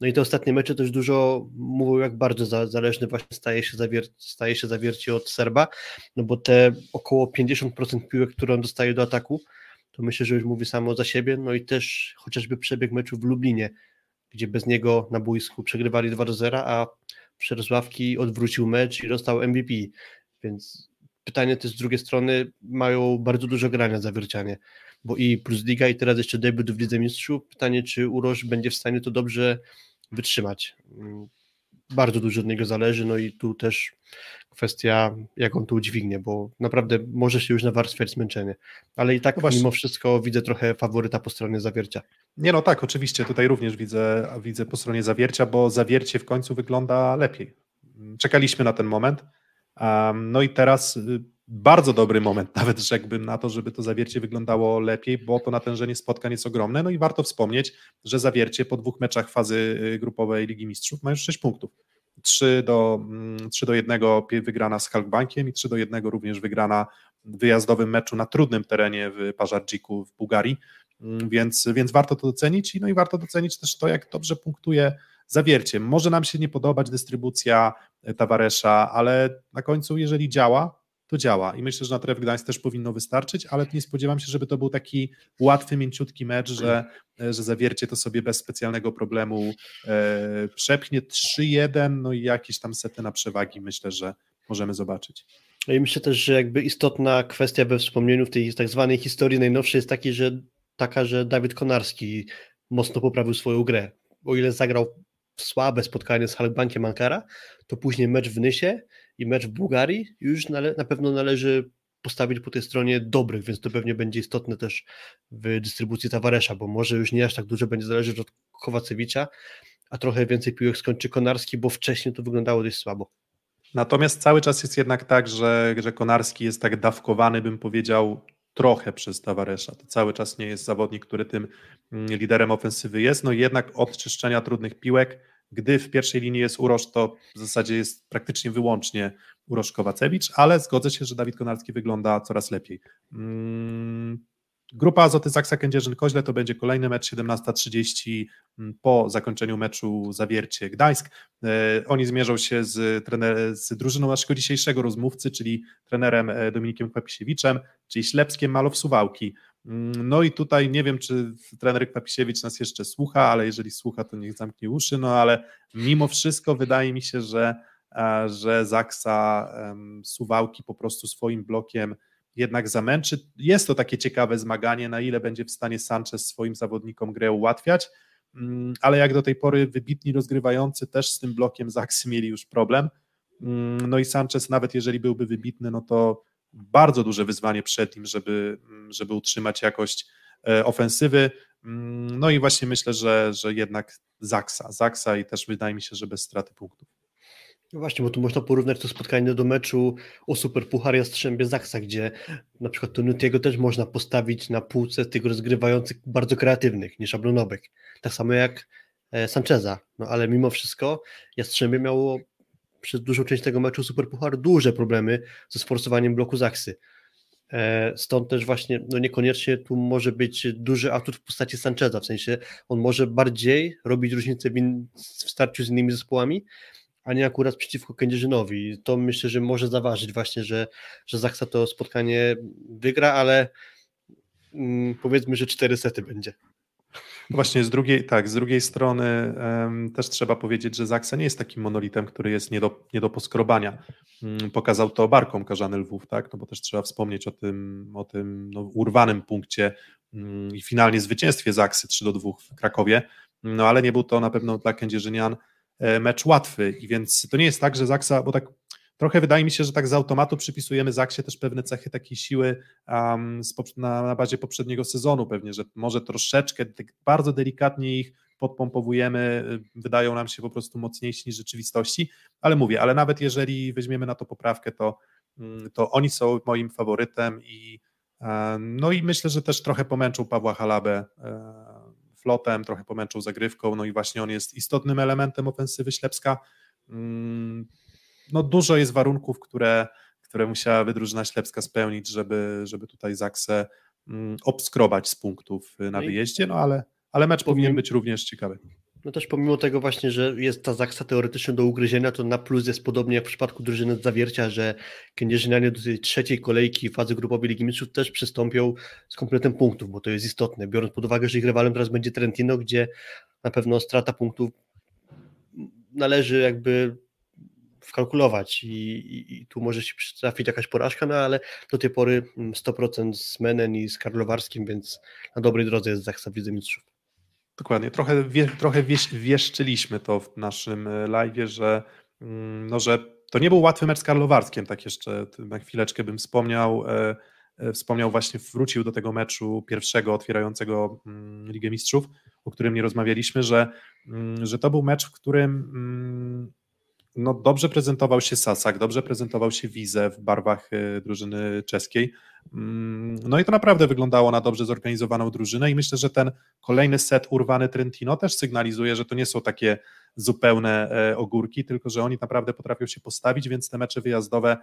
No i te ostatnie mecze też dużo mówią, jak bardzo za, zależny właśnie staje się, zawier staje się zawiercie od Serba, no bo te około 50% piłek, które on dostaje do ataku, to myślę, że już mówi samo za siebie, no i też chociażby przebieg meczu w Lublinie, gdzie bez niego na boisku przegrywali 2 do 0, a Przerosławki odwrócił mecz i dostał MVP, więc pytanie też z drugiej strony mają bardzo dużo grania zawiercianie, bo i plus liga i teraz jeszcze debiut w Lidze Mistrzów, pytanie czy Uroż będzie w stanie to dobrze wytrzymać. Bardzo dużo od niego zależy, no i tu też kwestia, jak on to udźwignie, bo naprawdę może się już nawarstwiać zmęczenie. Ale i tak no mimo wszystko widzę trochę faworyta po stronie zawiercia. Nie no tak, oczywiście tutaj również widzę, widzę po stronie zawiercia, bo zawiercie w końcu wygląda lepiej. Czekaliśmy na ten moment. No i teraz y, bardzo dobry moment, nawet rzekłbym na to, żeby to zawiercie wyglądało lepiej, bo to natężenie spotkań jest ogromne. No i warto wspomnieć, że zawiercie po dwóch meczach fazy y, grupowej Ligi Mistrzów ma już 6 punktów. 3 do, 3 mm, do 1 wygrana z Halkbankiem i 3 do 1 również wygrana w wyjazdowym meczu na trudnym terenie w Pażardżiku w Bułgarii, mm, więc, więc warto to docenić no i warto docenić też to, jak dobrze punktuje zawiercie. Może nam się nie podobać dystrybucja Tawaresza, ale na końcu jeżeli działa, to działa. I myślę, że na Tref Gdańsk też powinno wystarczyć, ale nie spodziewam się, żeby to był taki łatwy, mięciutki mecz, że, że zawiercie to sobie bez specjalnego problemu e, przepchnie 3-1, no i jakieś tam sety na przewagi myślę, że możemy zobaczyć. No I myślę też, że jakby istotna kwestia we wspomnieniu w tej tak zwanej historii najnowszej jest taki, że, taka, że Dawid Konarski mocno poprawił swoją grę. O ile zagrał słabe spotkanie z Halkbankiem Ankara, to później mecz w Nysie i mecz w Bułgarii już na pewno należy postawić po tej stronie dobrych, więc to pewnie będzie istotne też w dystrybucji Tawaresza, bo może już nie aż tak dużo będzie zależeć od Kowacewicza, a trochę więcej piłek skończy Konarski, bo wcześniej to wyglądało dość słabo. Natomiast cały czas jest jednak tak, że, że Konarski jest tak dawkowany, bym powiedział, trochę przez Tawaresza. To cały czas nie jest zawodnik, który tym mm, liderem ofensywy jest. No jednak od czyszczenia trudnych piłek gdy w pierwszej linii jest Urosz, to w zasadzie jest praktycznie wyłącznie Urosz Kowacewicz, ale zgodzę się, że Dawid Konarski wygląda coraz lepiej. Grupa Azoty Zaksa Kędzierzyn-Koźle to będzie kolejny mecz 17.30 mm, po zakończeniu meczu Zawiercie Gdańsk. E, oni zmierzą się z, trener, z drużyną naszego dzisiejszego rozmówcy, czyli trenerem e, Dominikiem Kwapisiewiczem, czyli Ślepskiem Malow Suwałki. Mm, no i tutaj nie wiem, czy trener Kwapisiewicz nas jeszcze słucha, ale jeżeli słucha, to niech zamknie uszy, no ale mimo wszystko wydaje mi się, że, że Zaksa Suwałki po prostu swoim blokiem jednak zamęczy. Jest to takie ciekawe zmaganie, na ile będzie w stanie Sanchez swoim zawodnikom grę ułatwiać, mm, ale jak do tej pory wybitni rozgrywający też z tym blokiem Zaksy mieli już problem. Mm, no i Sanchez nawet jeżeli byłby wybitny, no to bardzo duże wyzwanie przed nim, żeby, żeby utrzymać jakość e, ofensywy. Mm, no i właśnie myślę, że, że jednak Zaksa, Zaksa i też wydaje mi się, że bez straty punktów. No właśnie, bo tu można porównać to spotkanie do meczu o Super Puchar Jastrzębie Zaksa, gdzie na przykład Tonutiego też można postawić na półce tych rozgrywających bardzo kreatywnych, nie szablonowych. Tak samo jak e, Sancheza. No ale mimo wszystko Jastrzębie miało przez dużą część tego meczu Superpuchar duże problemy ze sforsowaniem bloku Zaksy. E, stąd też właśnie, no niekoniecznie tu może być duży atut w postaci Sancheza, w sensie on może bardziej robić różnicę w starciu z innymi zespołami, a nie akurat przeciwko Kędzierzynowi. To myślę, że może zaważyć właśnie, że, że Zaksa to spotkanie wygra, ale mm, powiedzmy, że cztery sety będzie. Właśnie z drugiej, tak, z drugiej strony um, też trzeba powiedzieć, że Zaksa nie jest takim monolitem, który jest nie do, nie do poskrobania. Um, pokazał to barką Karzany Lwów, tak, no bo też trzeba wspomnieć o tym, o tym no, urwanym punkcie um, i finalnie zwycięstwie Zaksy 3 do 2 w Krakowie, no ale nie był to na pewno dla Kędzierzynian mecz łatwy. I więc to nie jest tak, że Zaksa, bo tak Trochę wydaje mi się, że tak z automatu przypisujemy Zaksie też pewne cechy takiej siły um, na, na, bazie poprzedniego sezonu pewnie, że może troszeczkę tak bardzo delikatnie ich podpompowujemy, y, wydają nam się po prostu mocniejsi niż rzeczywistości, ale mówię, ale nawet jeżeli weźmiemy na to poprawkę, to, mm, to oni są moim faworytem i no i myślę, że też trochę pomęczą Pawła Halabę e, flotem, trochę pomęczą zagrywką, no i właśnie on jest istotnym elementem ofensywy Ślepska. Mm, no dużo jest warunków, które, które musiała drużyna ślepska spełnić, żeby, żeby tutaj Zaksę mm, obskrobać z punktów na no wyjeździe, no ale, ale mecz powinien być również ciekawy. No też pomimo tego właśnie, że jest ta Zaksa teoretycznie do ugryzienia, to na plus jest podobnie jak w przypadku drużyny Zawiercia, że Kędzierzynianie do tej trzeciej kolejki fazy grupowej Ligi Mistrzów też przystąpią z kompletem punktów, bo to jest istotne, biorąc pod uwagę, że ich rywalem teraz będzie Trentino, gdzie na pewno strata punktów należy jakby wkalkulować i, i, i, tu może się trafić jakaś porażka, no ale do tej pory 100% mm, z Menen i z Karlowarskim, więc na dobrej drodze jest Zaksa Widzę Mistrzów. Dokładnie, trochę, wie, trochę wieszczyliśmy to w naszym e, live, że, mm, no, że to nie był łatwy mecz z Karlowarskiem, tak jeszcze na chwileczkę bym wspomniał, e, e, wspomniał właśnie, wrócił do tego meczu pierwszego otwierającego mm, Ligę Mistrzów, o którym nie rozmawialiśmy, że, że to był mecz, w którym no dobrze prezentował się Sasak, dobrze prezentował się Wize w barwach y, drużyny czeskiej. Mm, no i to naprawdę wyglądało na dobrze zorganizowaną drużynę i myślę, że ten kolejny set urwany Trentino też sygnalizuje, że to nie są takie zupełne e, ogórki, tylko że oni naprawdę potrafią się postawić, więc te mecze wyjazdowe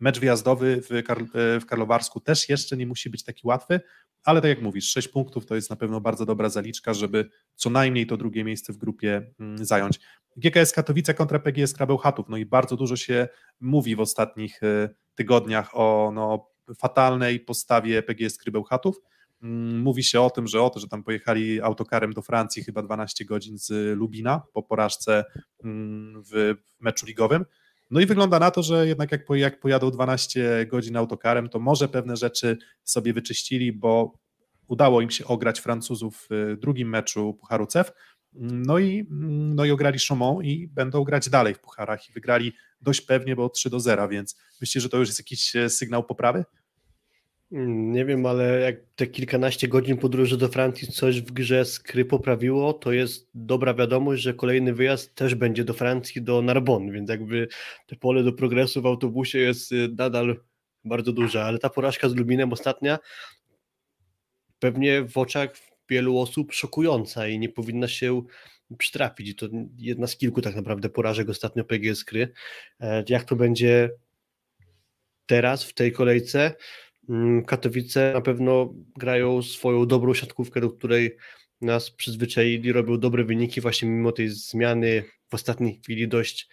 Mecz wyjazdowy w, Karl, e, w Karlowarsku też jeszcze nie musi być taki łatwy, ale tak jak mówisz, 6 punktów to jest na pewno bardzo dobra zaliczka, żeby co najmniej to drugie miejsce w grupie mm, zająć. GKS Katowice kontra PGS Krabełchatów, no i bardzo dużo się mówi w ostatnich e, tygodniach o no, fatalnej postawie PGS Krybełchatów. Mm, mówi się o tym, że o to, że tam pojechali autokarem do Francji chyba 12 godzin z Lubina po porażce mm, w meczu ligowym. No i wygląda na to, że jednak jak, jak pojadą 12 godzin autokarem, to może pewne rzeczy sobie wyczyścili, bo udało im się ograć Francuzów w drugim meczu Pucharu CEF, no i, no i ograli Chaumont i będą grać dalej w Pucharach i wygrali dość pewnie, bo 3 do 0, więc myślicie, że to już jest jakiś e, sygnał poprawy? Mm, nie wiem, ale jak te kilkanaście godzin podróży do Francji coś w grze skry poprawiło, to jest dobra wiadomość, że kolejny wyjazd też będzie do Francji, do Narbonne, więc jakby te pole do progresu w autobusie jest y, nadal bardzo duże, ale ta porażka z Lubinem ostatnia pewnie w oczach wielu osób szokująca i nie powinna się przytrafić. I to jedna z kilku tak naprawdę porażek ostatnio PGS Kry. E, jak to będzie teraz w tej kolejce? Mm, Katowice na pewno grają swoją dobrą siatkówkę, do której nas przyzwyczaili, robią dobre wyniki właśnie mimo tej zmiany w ostatniej chwili dość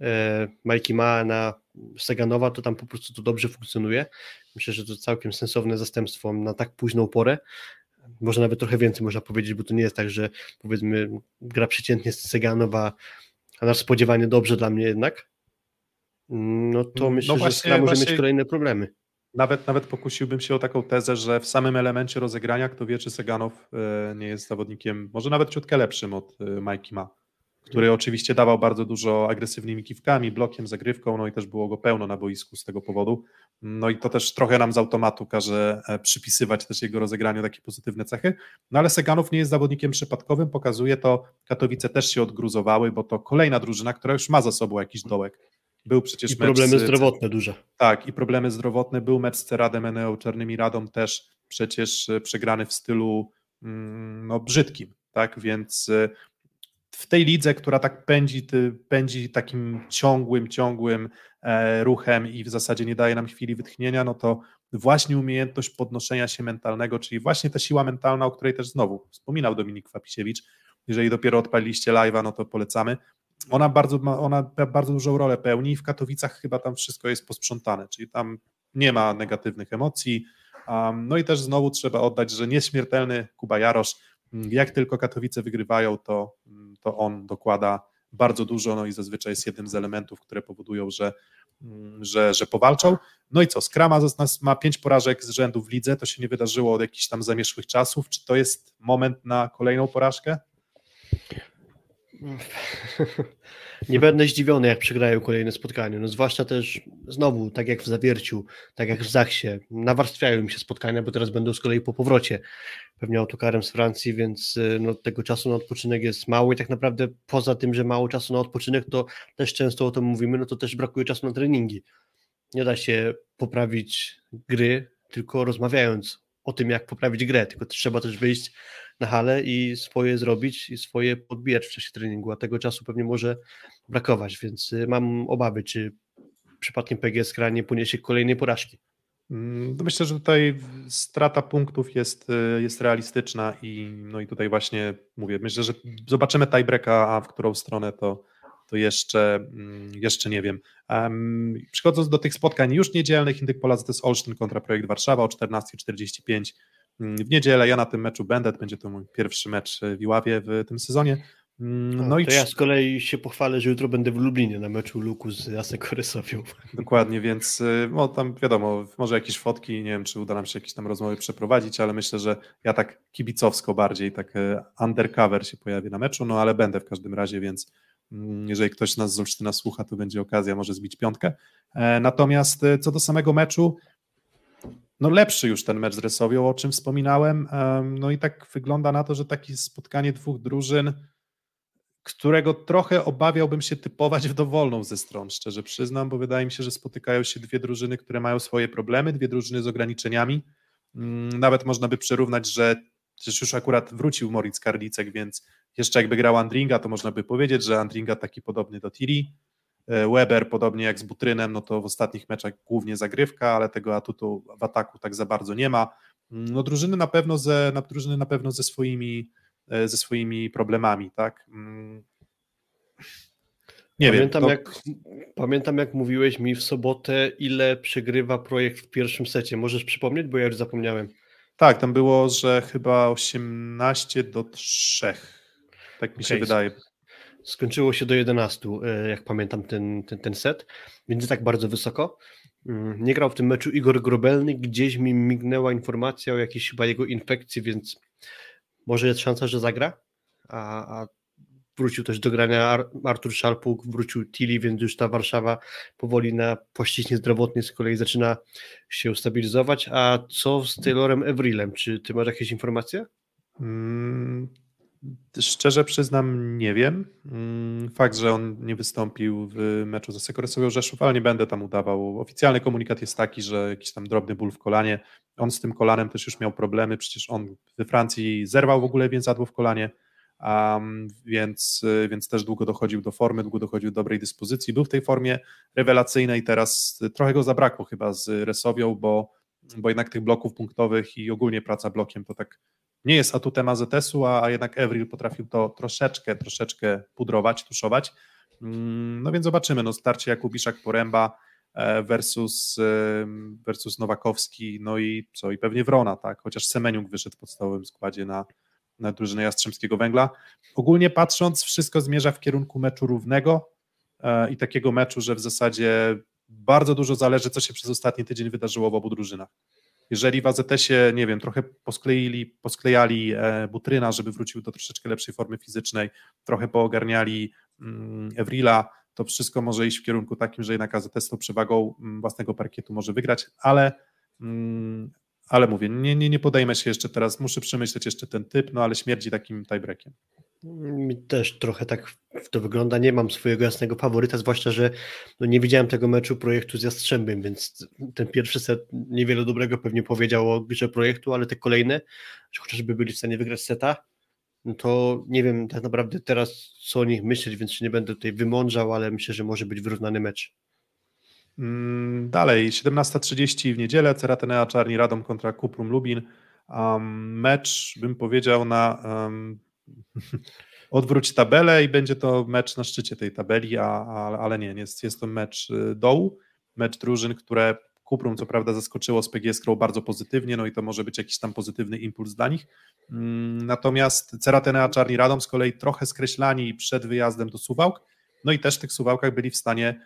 e, Majki Ma na Seganowa, to tam po prostu to dobrze funkcjonuje. Myślę, że to całkiem sensowne zastępstwo na tak późną porę. Może nawet trochę więcej można powiedzieć, bo to nie jest tak, że powiedzmy gra przeciętnie z Seganowa, a nasz spodziewanie dobrze dla mnie jednak. No to mm, myślę, no właśnie, że może właśnie... mieć kolejne problemy. Nawet, nawet pokusiłbym się o taką tezę, że w samym elemencie rozegrania kto wie, czy Seganow e, nie jest zawodnikiem, może nawet ciutkę lepszym od e, Mikey Ma, który oczywiście dawał bardzo dużo agresywnymi kiwkami, blokiem, zagrywką, no i też było go pełno na boisku z tego powodu. No i to też trochę nam z automatu każe e, przypisywać też jego rozegraniu takie pozytywne cechy. No ale Seganow nie jest zawodnikiem przypadkowym, pokazuje to, Katowice też się odgruzowały, bo to kolejna drużyna, która już ma za sobą jakiś dołek był przecież I problemy z, zdrowotne duże. Tak, i problemy zdrowotne. Był mecz z Ceradem Eneo Czarnymi Radą też przecież e, przegrany w stylu mm, no, brzydkim, tak, więc e, w tej lidze, która tak pędzi, pędzi takim ciągłym, ciągłym e, ruchem i w zasadzie nie daje nam chwili wytchnienia, no to właśnie umiejętność podnoszenia się mentalnego, czyli właśnie ta siła mentalna, o której też znowu wspominał Dominik Fapisiewicz, jeżeli dopiero odpaliliście live'a, no to polecamy, ona bardzo, ona bardzo dużą rolę pełni. W Katowicach chyba tam wszystko jest posprzątane, czyli tam nie ma negatywnych emocji. Um, no i też znowu trzeba oddać, że nieśmiertelny Kuba Jarosz, jak tylko Katowice wygrywają, to, to on dokłada bardzo dużo, no i zazwyczaj jest jednym z elementów, które powodują, że, że, że powalczą. No i co, Skrama ma pięć porażek z rzędu w lidze, to się nie wydarzyło od jakichś tam zamieszłych czasów. Czy to jest moment na kolejną porażkę? Nie będę zdziwiony, jak przegrają kolejne spotkanie. No zwłaszcza też znowu, tak jak w Zawierciu, tak jak w Zachsie, nawarstwiają mi się spotkania, bo teraz będą z kolei po powrocie pewnie autokarem z Francji, więc y, no, tego czasu na odpoczynek jest mało i tak naprawdę poza tym, że mało czasu na odpoczynek, to też często o tym mówimy, no to też brakuje czasu na treningi. Nie da się poprawić gry, tylko rozmawiając o tym, jak poprawić grę, tylko trzeba też wyjść na halę i swoje zrobić i swoje podbijać w czasie treningu, a tego czasu pewnie może brakować, więc y, mam obawy, czy przypadkiem PGS Kra nie poniesie kolejnej porażki. Mm, myślę, że tutaj strata punktów jest, y, jest realistyczna i no i tutaj właśnie mówię, myślę, że zobaczymy tiebreaka, a w którą stronę to, to jeszcze, mm, jeszcze nie wiem. Um, przychodząc do tych spotkań już niedzielnych, Indyk Polacy to jest Olsztyn kontra Projekt Warszawa o 14.45 mm, w niedzielę. Ja na tym meczu będę, będzie to mój pierwszy mecz w Iławie w tym sezonie. Mm, no, i to ja z kolei się pochwalę, że jutro będę w Lublinie na meczu Luku z Asekoresowią. Dokładnie, więc no, tam wiadomo, może jakieś fotki, nie wiem, czy uda nam się jakieś tam rozmowy przeprowadzić, ale myślę, że ja tak kibicowsko bardziej, tak e, undercover się pojawię na meczu, no ale będę w każdym razie, więc Mm, jeżeli ktoś nas z Olsztyna słucha, to będzie okazja, może zbić piątkę. E, natomiast e, co do samego meczu, no lepszy już ten mecz z Resowią, o czym wspominałem. No i tak wygląda na to, że takie spotkanie dwóch drużyn, którego trochę obawiałbym się typować w dowolną ze stron, szczerze przyznam, bo wydaje mi się, że spotykają się dwie drużyny, które mają swoje problemy, dwie drużyny z ograniczeniami. Mm, nawet można by przyrównać, że przecież już akurat wrócił Moritz Karlicek, więc jeszcze jakby grał Andringa, to można by powiedzieć, że Andringa taki podobny do Tiri. E, Weber, podobnie jak z Butrynem, no to w ostatnich meczach głównie zagrywka, ale tego atutu w ataku tak za bardzo nie ma. Mm, no drużyny na pewno ze, na, drużyny na pewno ze swoimi, e, ze swoimi problemami, tak? Mm. Nie pamiętam, wiem. To... Jak, pamiętam, jak mówiłeś mi w sobotę, ile przegrywa projekt w pierwszym secie. Możesz przypomnieć, bo ja już zapomniałem. Tak, tam było, że chyba 18 do 3. Tak mi okay. się wydaje. Skończyło się do 11, e, jak pamiętam ten, ten, ten set, więc tak bardzo wysoko. Mm, nie grał w tym meczu Igor Grobelny, gdzieś mi mignęła informacja o jakiejś chyba jego infekcji, więc może jest szansa, że zagra, a, a wrócił też do grania Artur Szalpuk, wrócił Tilly, więc już ta Warszawa powoli na płaszczyźnie zdrowotnej z kolei zaczyna się stabilizować. A co z Taylorem Evrilem? Czy ty masz jakieś informacje? Hmm, szczerze przyznam, nie wiem. Hmm, fakt, że on nie wystąpił w meczu za Sekoresowią Rzeszów, ale nie będę tam udawał. Oficjalny komunikat jest taki, że jakiś tam drobny ból w kolanie. On z tym kolanem też już miał problemy, przecież on we Francji zerwał w ogóle więzadło w kolanie um, więc, więc też długo dochodził do formy, długo dochodził do dobrej dyspozycji. Był w tej formie rewelacyjnej, teraz trochę go zabrakło chyba z Resowią, bo, bo jednak tych bloków punktowych i ogólnie praca blokiem to tak nie jest atutem AZS-u, a, jednak Evril potrafił to troszeczkę, troszeczkę pudrować, tuszować. Mm, no więc zobaczymy, no starcie Jakubiszak Poręba e, versus, versus Nowakowski, no i co, i pewnie Wrona, tak, chociaż Semeniuk wyszedł w podstawowym składzie na, na drużynę Jastrzębskiego Węgla. Ogólnie patrząc, wszystko zmierza w kierunku meczu równego e, i takiego meczu, że w zasadzie bardzo dużo zależy, co się przez ostatni tydzień wydarzyło w obu drużynach. Jeżeli w AZS-ie, nie wiem, trochę poskleili, posklejali e, Butryna, żeby wrócił do troszeczkę lepszej formy fizycznej, trochę poogarniali mm, Evrila, to wszystko może iść w kierunku takim, że jednak AZS tą przewagą mm, własnego parkietu może wygrać, ale mm, ale mówię, nie, nie, nie podejmę się jeszcze teraz, muszę przemyśleć jeszcze ten typ, no ale śmierdzi takim tiebreakiem. Mi też trochę tak to wygląda. Nie mam swojego jasnego faworyta, zwłaszcza, że no nie widziałem tego meczu projektu z Jastrzębiem, więc ten pierwszy set niewiele dobrego pewnie powiedział o grze projektu, ale te kolejne, chociażby byli w stanie wygrać seta, no to nie wiem tak naprawdę teraz co o nich myśleć, więc nie będę tutaj wymądrzał, ale myślę, że może być wyrównany mecz. Mm, dalej, 17.30 w niedzielę, Ceratenea Czarni Radom kontra Kuprum Lubin. Um, mecz, bym powiedział, na um, odwróć tabelę i będzie to mecz na szczycie tej tabeli, a, a, ale nie, jest, jest to mecz y, dołu, mecz drużyn, które Kuprum co prawda zaskoczyło z PGS Crow bardzo pozytywnie, no i to może być jakiś tam pozytywny impuls dla nich. Mm, natomiast Ceratenea Czarni Radom z kolei trochę skreślani przed wyjazdem do Suwałk, no i też w tych Suwałkach byli w stanie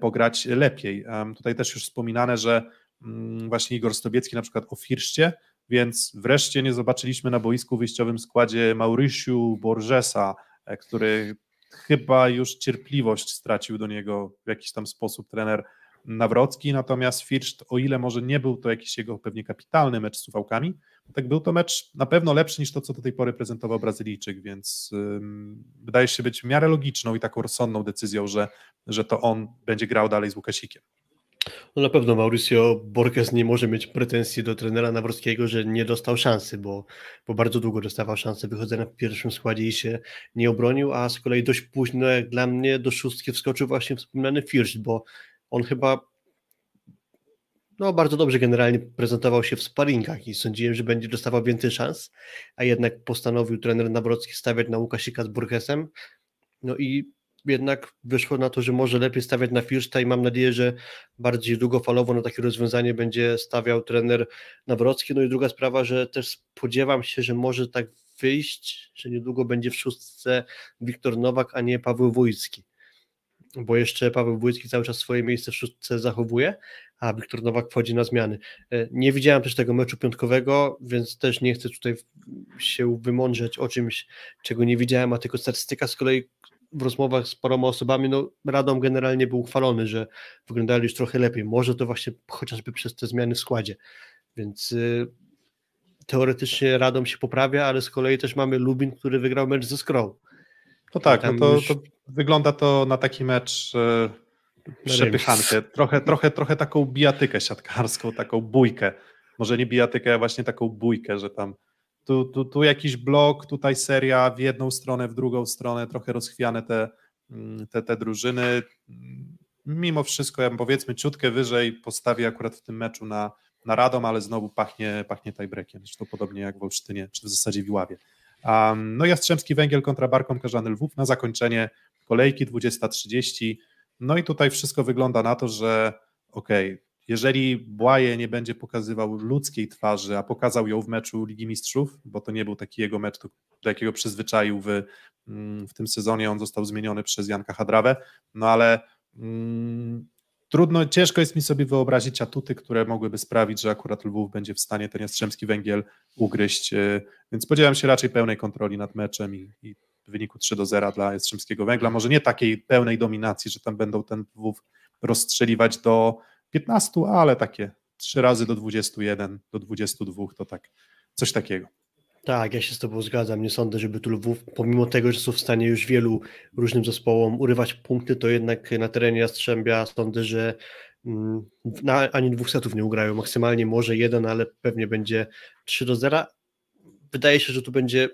pograć lepiej. Tutaj też już wspominane, że mm, właśnie Igor Stobiecki na przykład o Firszcie, więc wreszcie nie zobaczyliśmy na boisku wyjściowym składzie Mauriciu Borgesa, e, który chyba już cierpliwość stracił do niego w jakiś tam sposób trener Nawrocki, natomiast Firscht, o ile może nie był to jakiś jego pewnie kapitalny mecz z Suwałkami, tak był to mecz na pewno lepszy niż to, co do tej pory prezentował Brazylijczyk, więc ym, wydaje się być w miarę logiczną i taką rozsądną decyzją, że, że to on będzie grał dalej z Łukasikiem. No na pewno Mauricio Borges nie może mieć pretensji do trenera Nawrockiego, że nie dostał szansy, bo, bo bardzo długo dostawał szansę wychodzenia w pierwszym składzie i się nie obronił, a z kolei dość późno jak dla mnie do szóstki wskoczył właśnie wspomniany First, bo on chyba no, bardzo dobrze generalnie prezentował się w sparingach i sądziłem, że będzie dostawał więcej szans, a jednak postanowił trener Nawrocki stawiać na Łukasika z Burgesem, no i jednak wyszło na to, że może lepiej stawiać na Firsta i mam nadzieję, że bardziej długofalowo na takie rozwiązanie będzie stawiał trener Nawrocki. No i druga sprawa, że też spodziewam się, że może tak wyjść, że niedługo będzie w szóstce Wiktor Nowak, a nie Paweł Wójcki bo jeszcze Paweł Wójcki cały czas swoje miejsce w szóstce zachowuje, a Wiktor Nowak wchodzi na zmiany. E, nie widziałem też tego meczu piątkowego, więc też nie chcę tutaj się wymądrzeć o czymś, czego nie widziałem, a tylko statystyka z kolei w rozmowach z paroma osobami, no Radom generalnie był uchwalony, że wyglądali już trochę lepiej. Może to właśnie chociażby przez te zmiany w składzie. Więc y, teoretycznie Radom się poprawia, ale z kolei też mamy Lubin, który wygrał mecz ze Skrą To tak, no Tam to, już- to wygląda to na taki mecz e, przepychankę, trochę, trochę, trochę taką bijatykę siatkarską, taką bójkę. Może nie bijatykę, a właśnie taką bójkę, że tam tu, tu, tu jakiś blok, tutaj seria w jedną stronę, w drugą stronę, trochę rozchwiane te, mm, te, te drużyny. Mm, Mimo wszystko, ja bym powiedzmy ciutkę wyżej postawię akurat w tym meczu na, na Radom, ale znowu pachnie, pachnie tiebreakiem, zresztą podobnie jak w Olsztynie, czy w zasadzie w Iławie. Um, no Jastrzębski Węgiel kontra Barkom Karzany Lwów na zakończenie kolejki 20.30. No i tutaj wszystko wygląda na to, że okej, jeżeli Błaje nie będzie pokazywał ludzkiej twarzy, a pokazał ją w meczu Ligi Mistrzów, bo to nie był taki jego mecz, do, jakiego przyzwyczaił w, mm, w tym sezonie, on został zmieniony przez Janka Hadrawę, no ale mm, trudno, ciężko jest mi sobie wyobrazić atuty, które mogłyby sprawić, że akurat Lwów będzie w stanie ten Jastrzębski Węgiel ugryźć, yy, więc spodziewam się raczej pełnej kontroli nad meczem i, i wyniku 3 do 0 dla Jastrzębskiego Węgla, może nie takiej pełnej dominacji, że tam będą ten Lwów rozstrzeliwać do 15, ale takie 3 razy do 21, do 22 to tak, coś takiego. Tak, ja się z Tobą zgadzam. Nie sądzę, żeby tu Lwów, pomimo tego, że są w stanie już wielu różnym zespołom urywać punkty, to jednak na terenie Jastrzębia sądzę, że mm, na, ani dwóch setów nie ugrają. Maksymalnie może jeden, ale pewnie będzie 3 do 0. Wydaje się, że tu będzie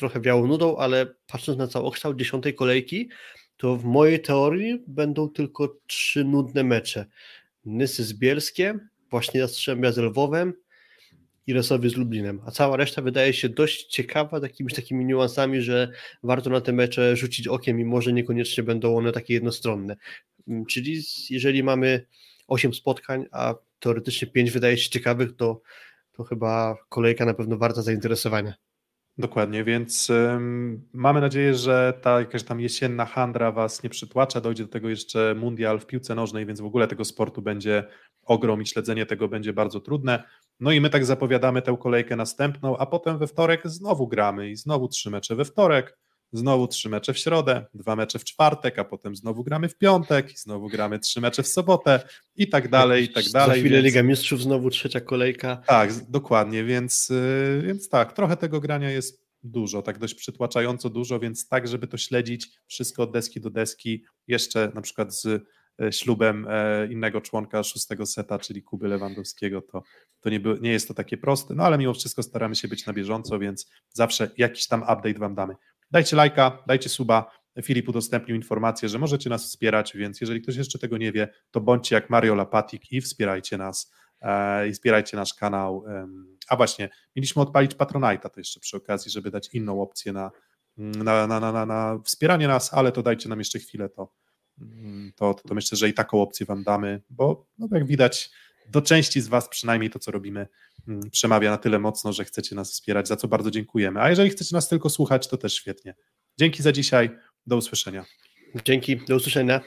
trochę wiało nudą, ale patrząc na całokształt dziesiątej kolejki, to w mojej teorii będą tylko trzy nudne mecze. Nysy z Bielskiem, właśnie Jastrzębia z Lwowem i Resowie z Lublinem, a cała reszta wydaje się dość ciekawa, takimi, takimi niuansami, że warto na te mecze rzucić okiem i może niekoniecznie będą one takie jednostronne. Mm, Czyli jeżeli mamy 8 spotkań, a teoretycznie 5 wydaje się ciekawych, to, to chyba kolejka na pewno warta zainteresowania. Dokładnie, więc mamy nadzieję, że ta jakaś tam jesienna handra was nie przytłacza, dojdzie do tego jeszcze mundial w piłce nożnej, więc w ogóle tego sportu będzie ogrom i śledzenie tego będzie bardzo trudne. No i my tak zapowiadamy tę kolejkę następną, a potem we wtorek znowu gramy i znowu trzy mecze we wtorek, znowu trzy mecze w środę, dwa mecze w czwartek, a potem znowu gramy w piątek i znowu gramy trzy mecze w sobotę i tak dalej, i tak Za dalej. chwilę więc- Liga Mistrzów, znowu trzecia kolejka. tak, dokładnie, więc, y, więc tak, trochę tego grania jest dużo, tak dość przytłaczająco dużo, więc tak, żeby to śledzić wszystko od deski do deski, jeszcze na przykład z e, ślubem e, innego członka szóstego seta, czyli Kuby Lewandowskiego, to, to nie, było, nie jest to takie proste, no ale mimo wszystko staramy się być na bieżąco, więc zawsze jakiś tam update wam damy. Dajcie lajka, dajcie suba, Filip udostępnił informację, że możecie nas wspierać, więc jeżeli ktoś jeszcze tego nie wie, to bądźcie jak Mario Lapatik i wspierajcie nas e, i wspierajcie nasz kanał. A właśnie, mieliśmy odpalić Patronite'a to jeszcze przy okazji, żeby dać inną opcję na, na, na, na, na, wspieranie nas, ale to dajcie nam jeszcze chwilę, to, mm, to, to myślę, że i taką opcję Wam damy, bo no, jak widać, do części z Was przynajmniej to, co robimy, przemawia na tyle mocno, że chcecie nas wspierać, za co bardzo dziękujemy. A jeżeli chcecie nas tylko słuchać, to też świetnie. Dzięki za dzisiaj, do usłyszenia. Dzięki, do usłyszenia.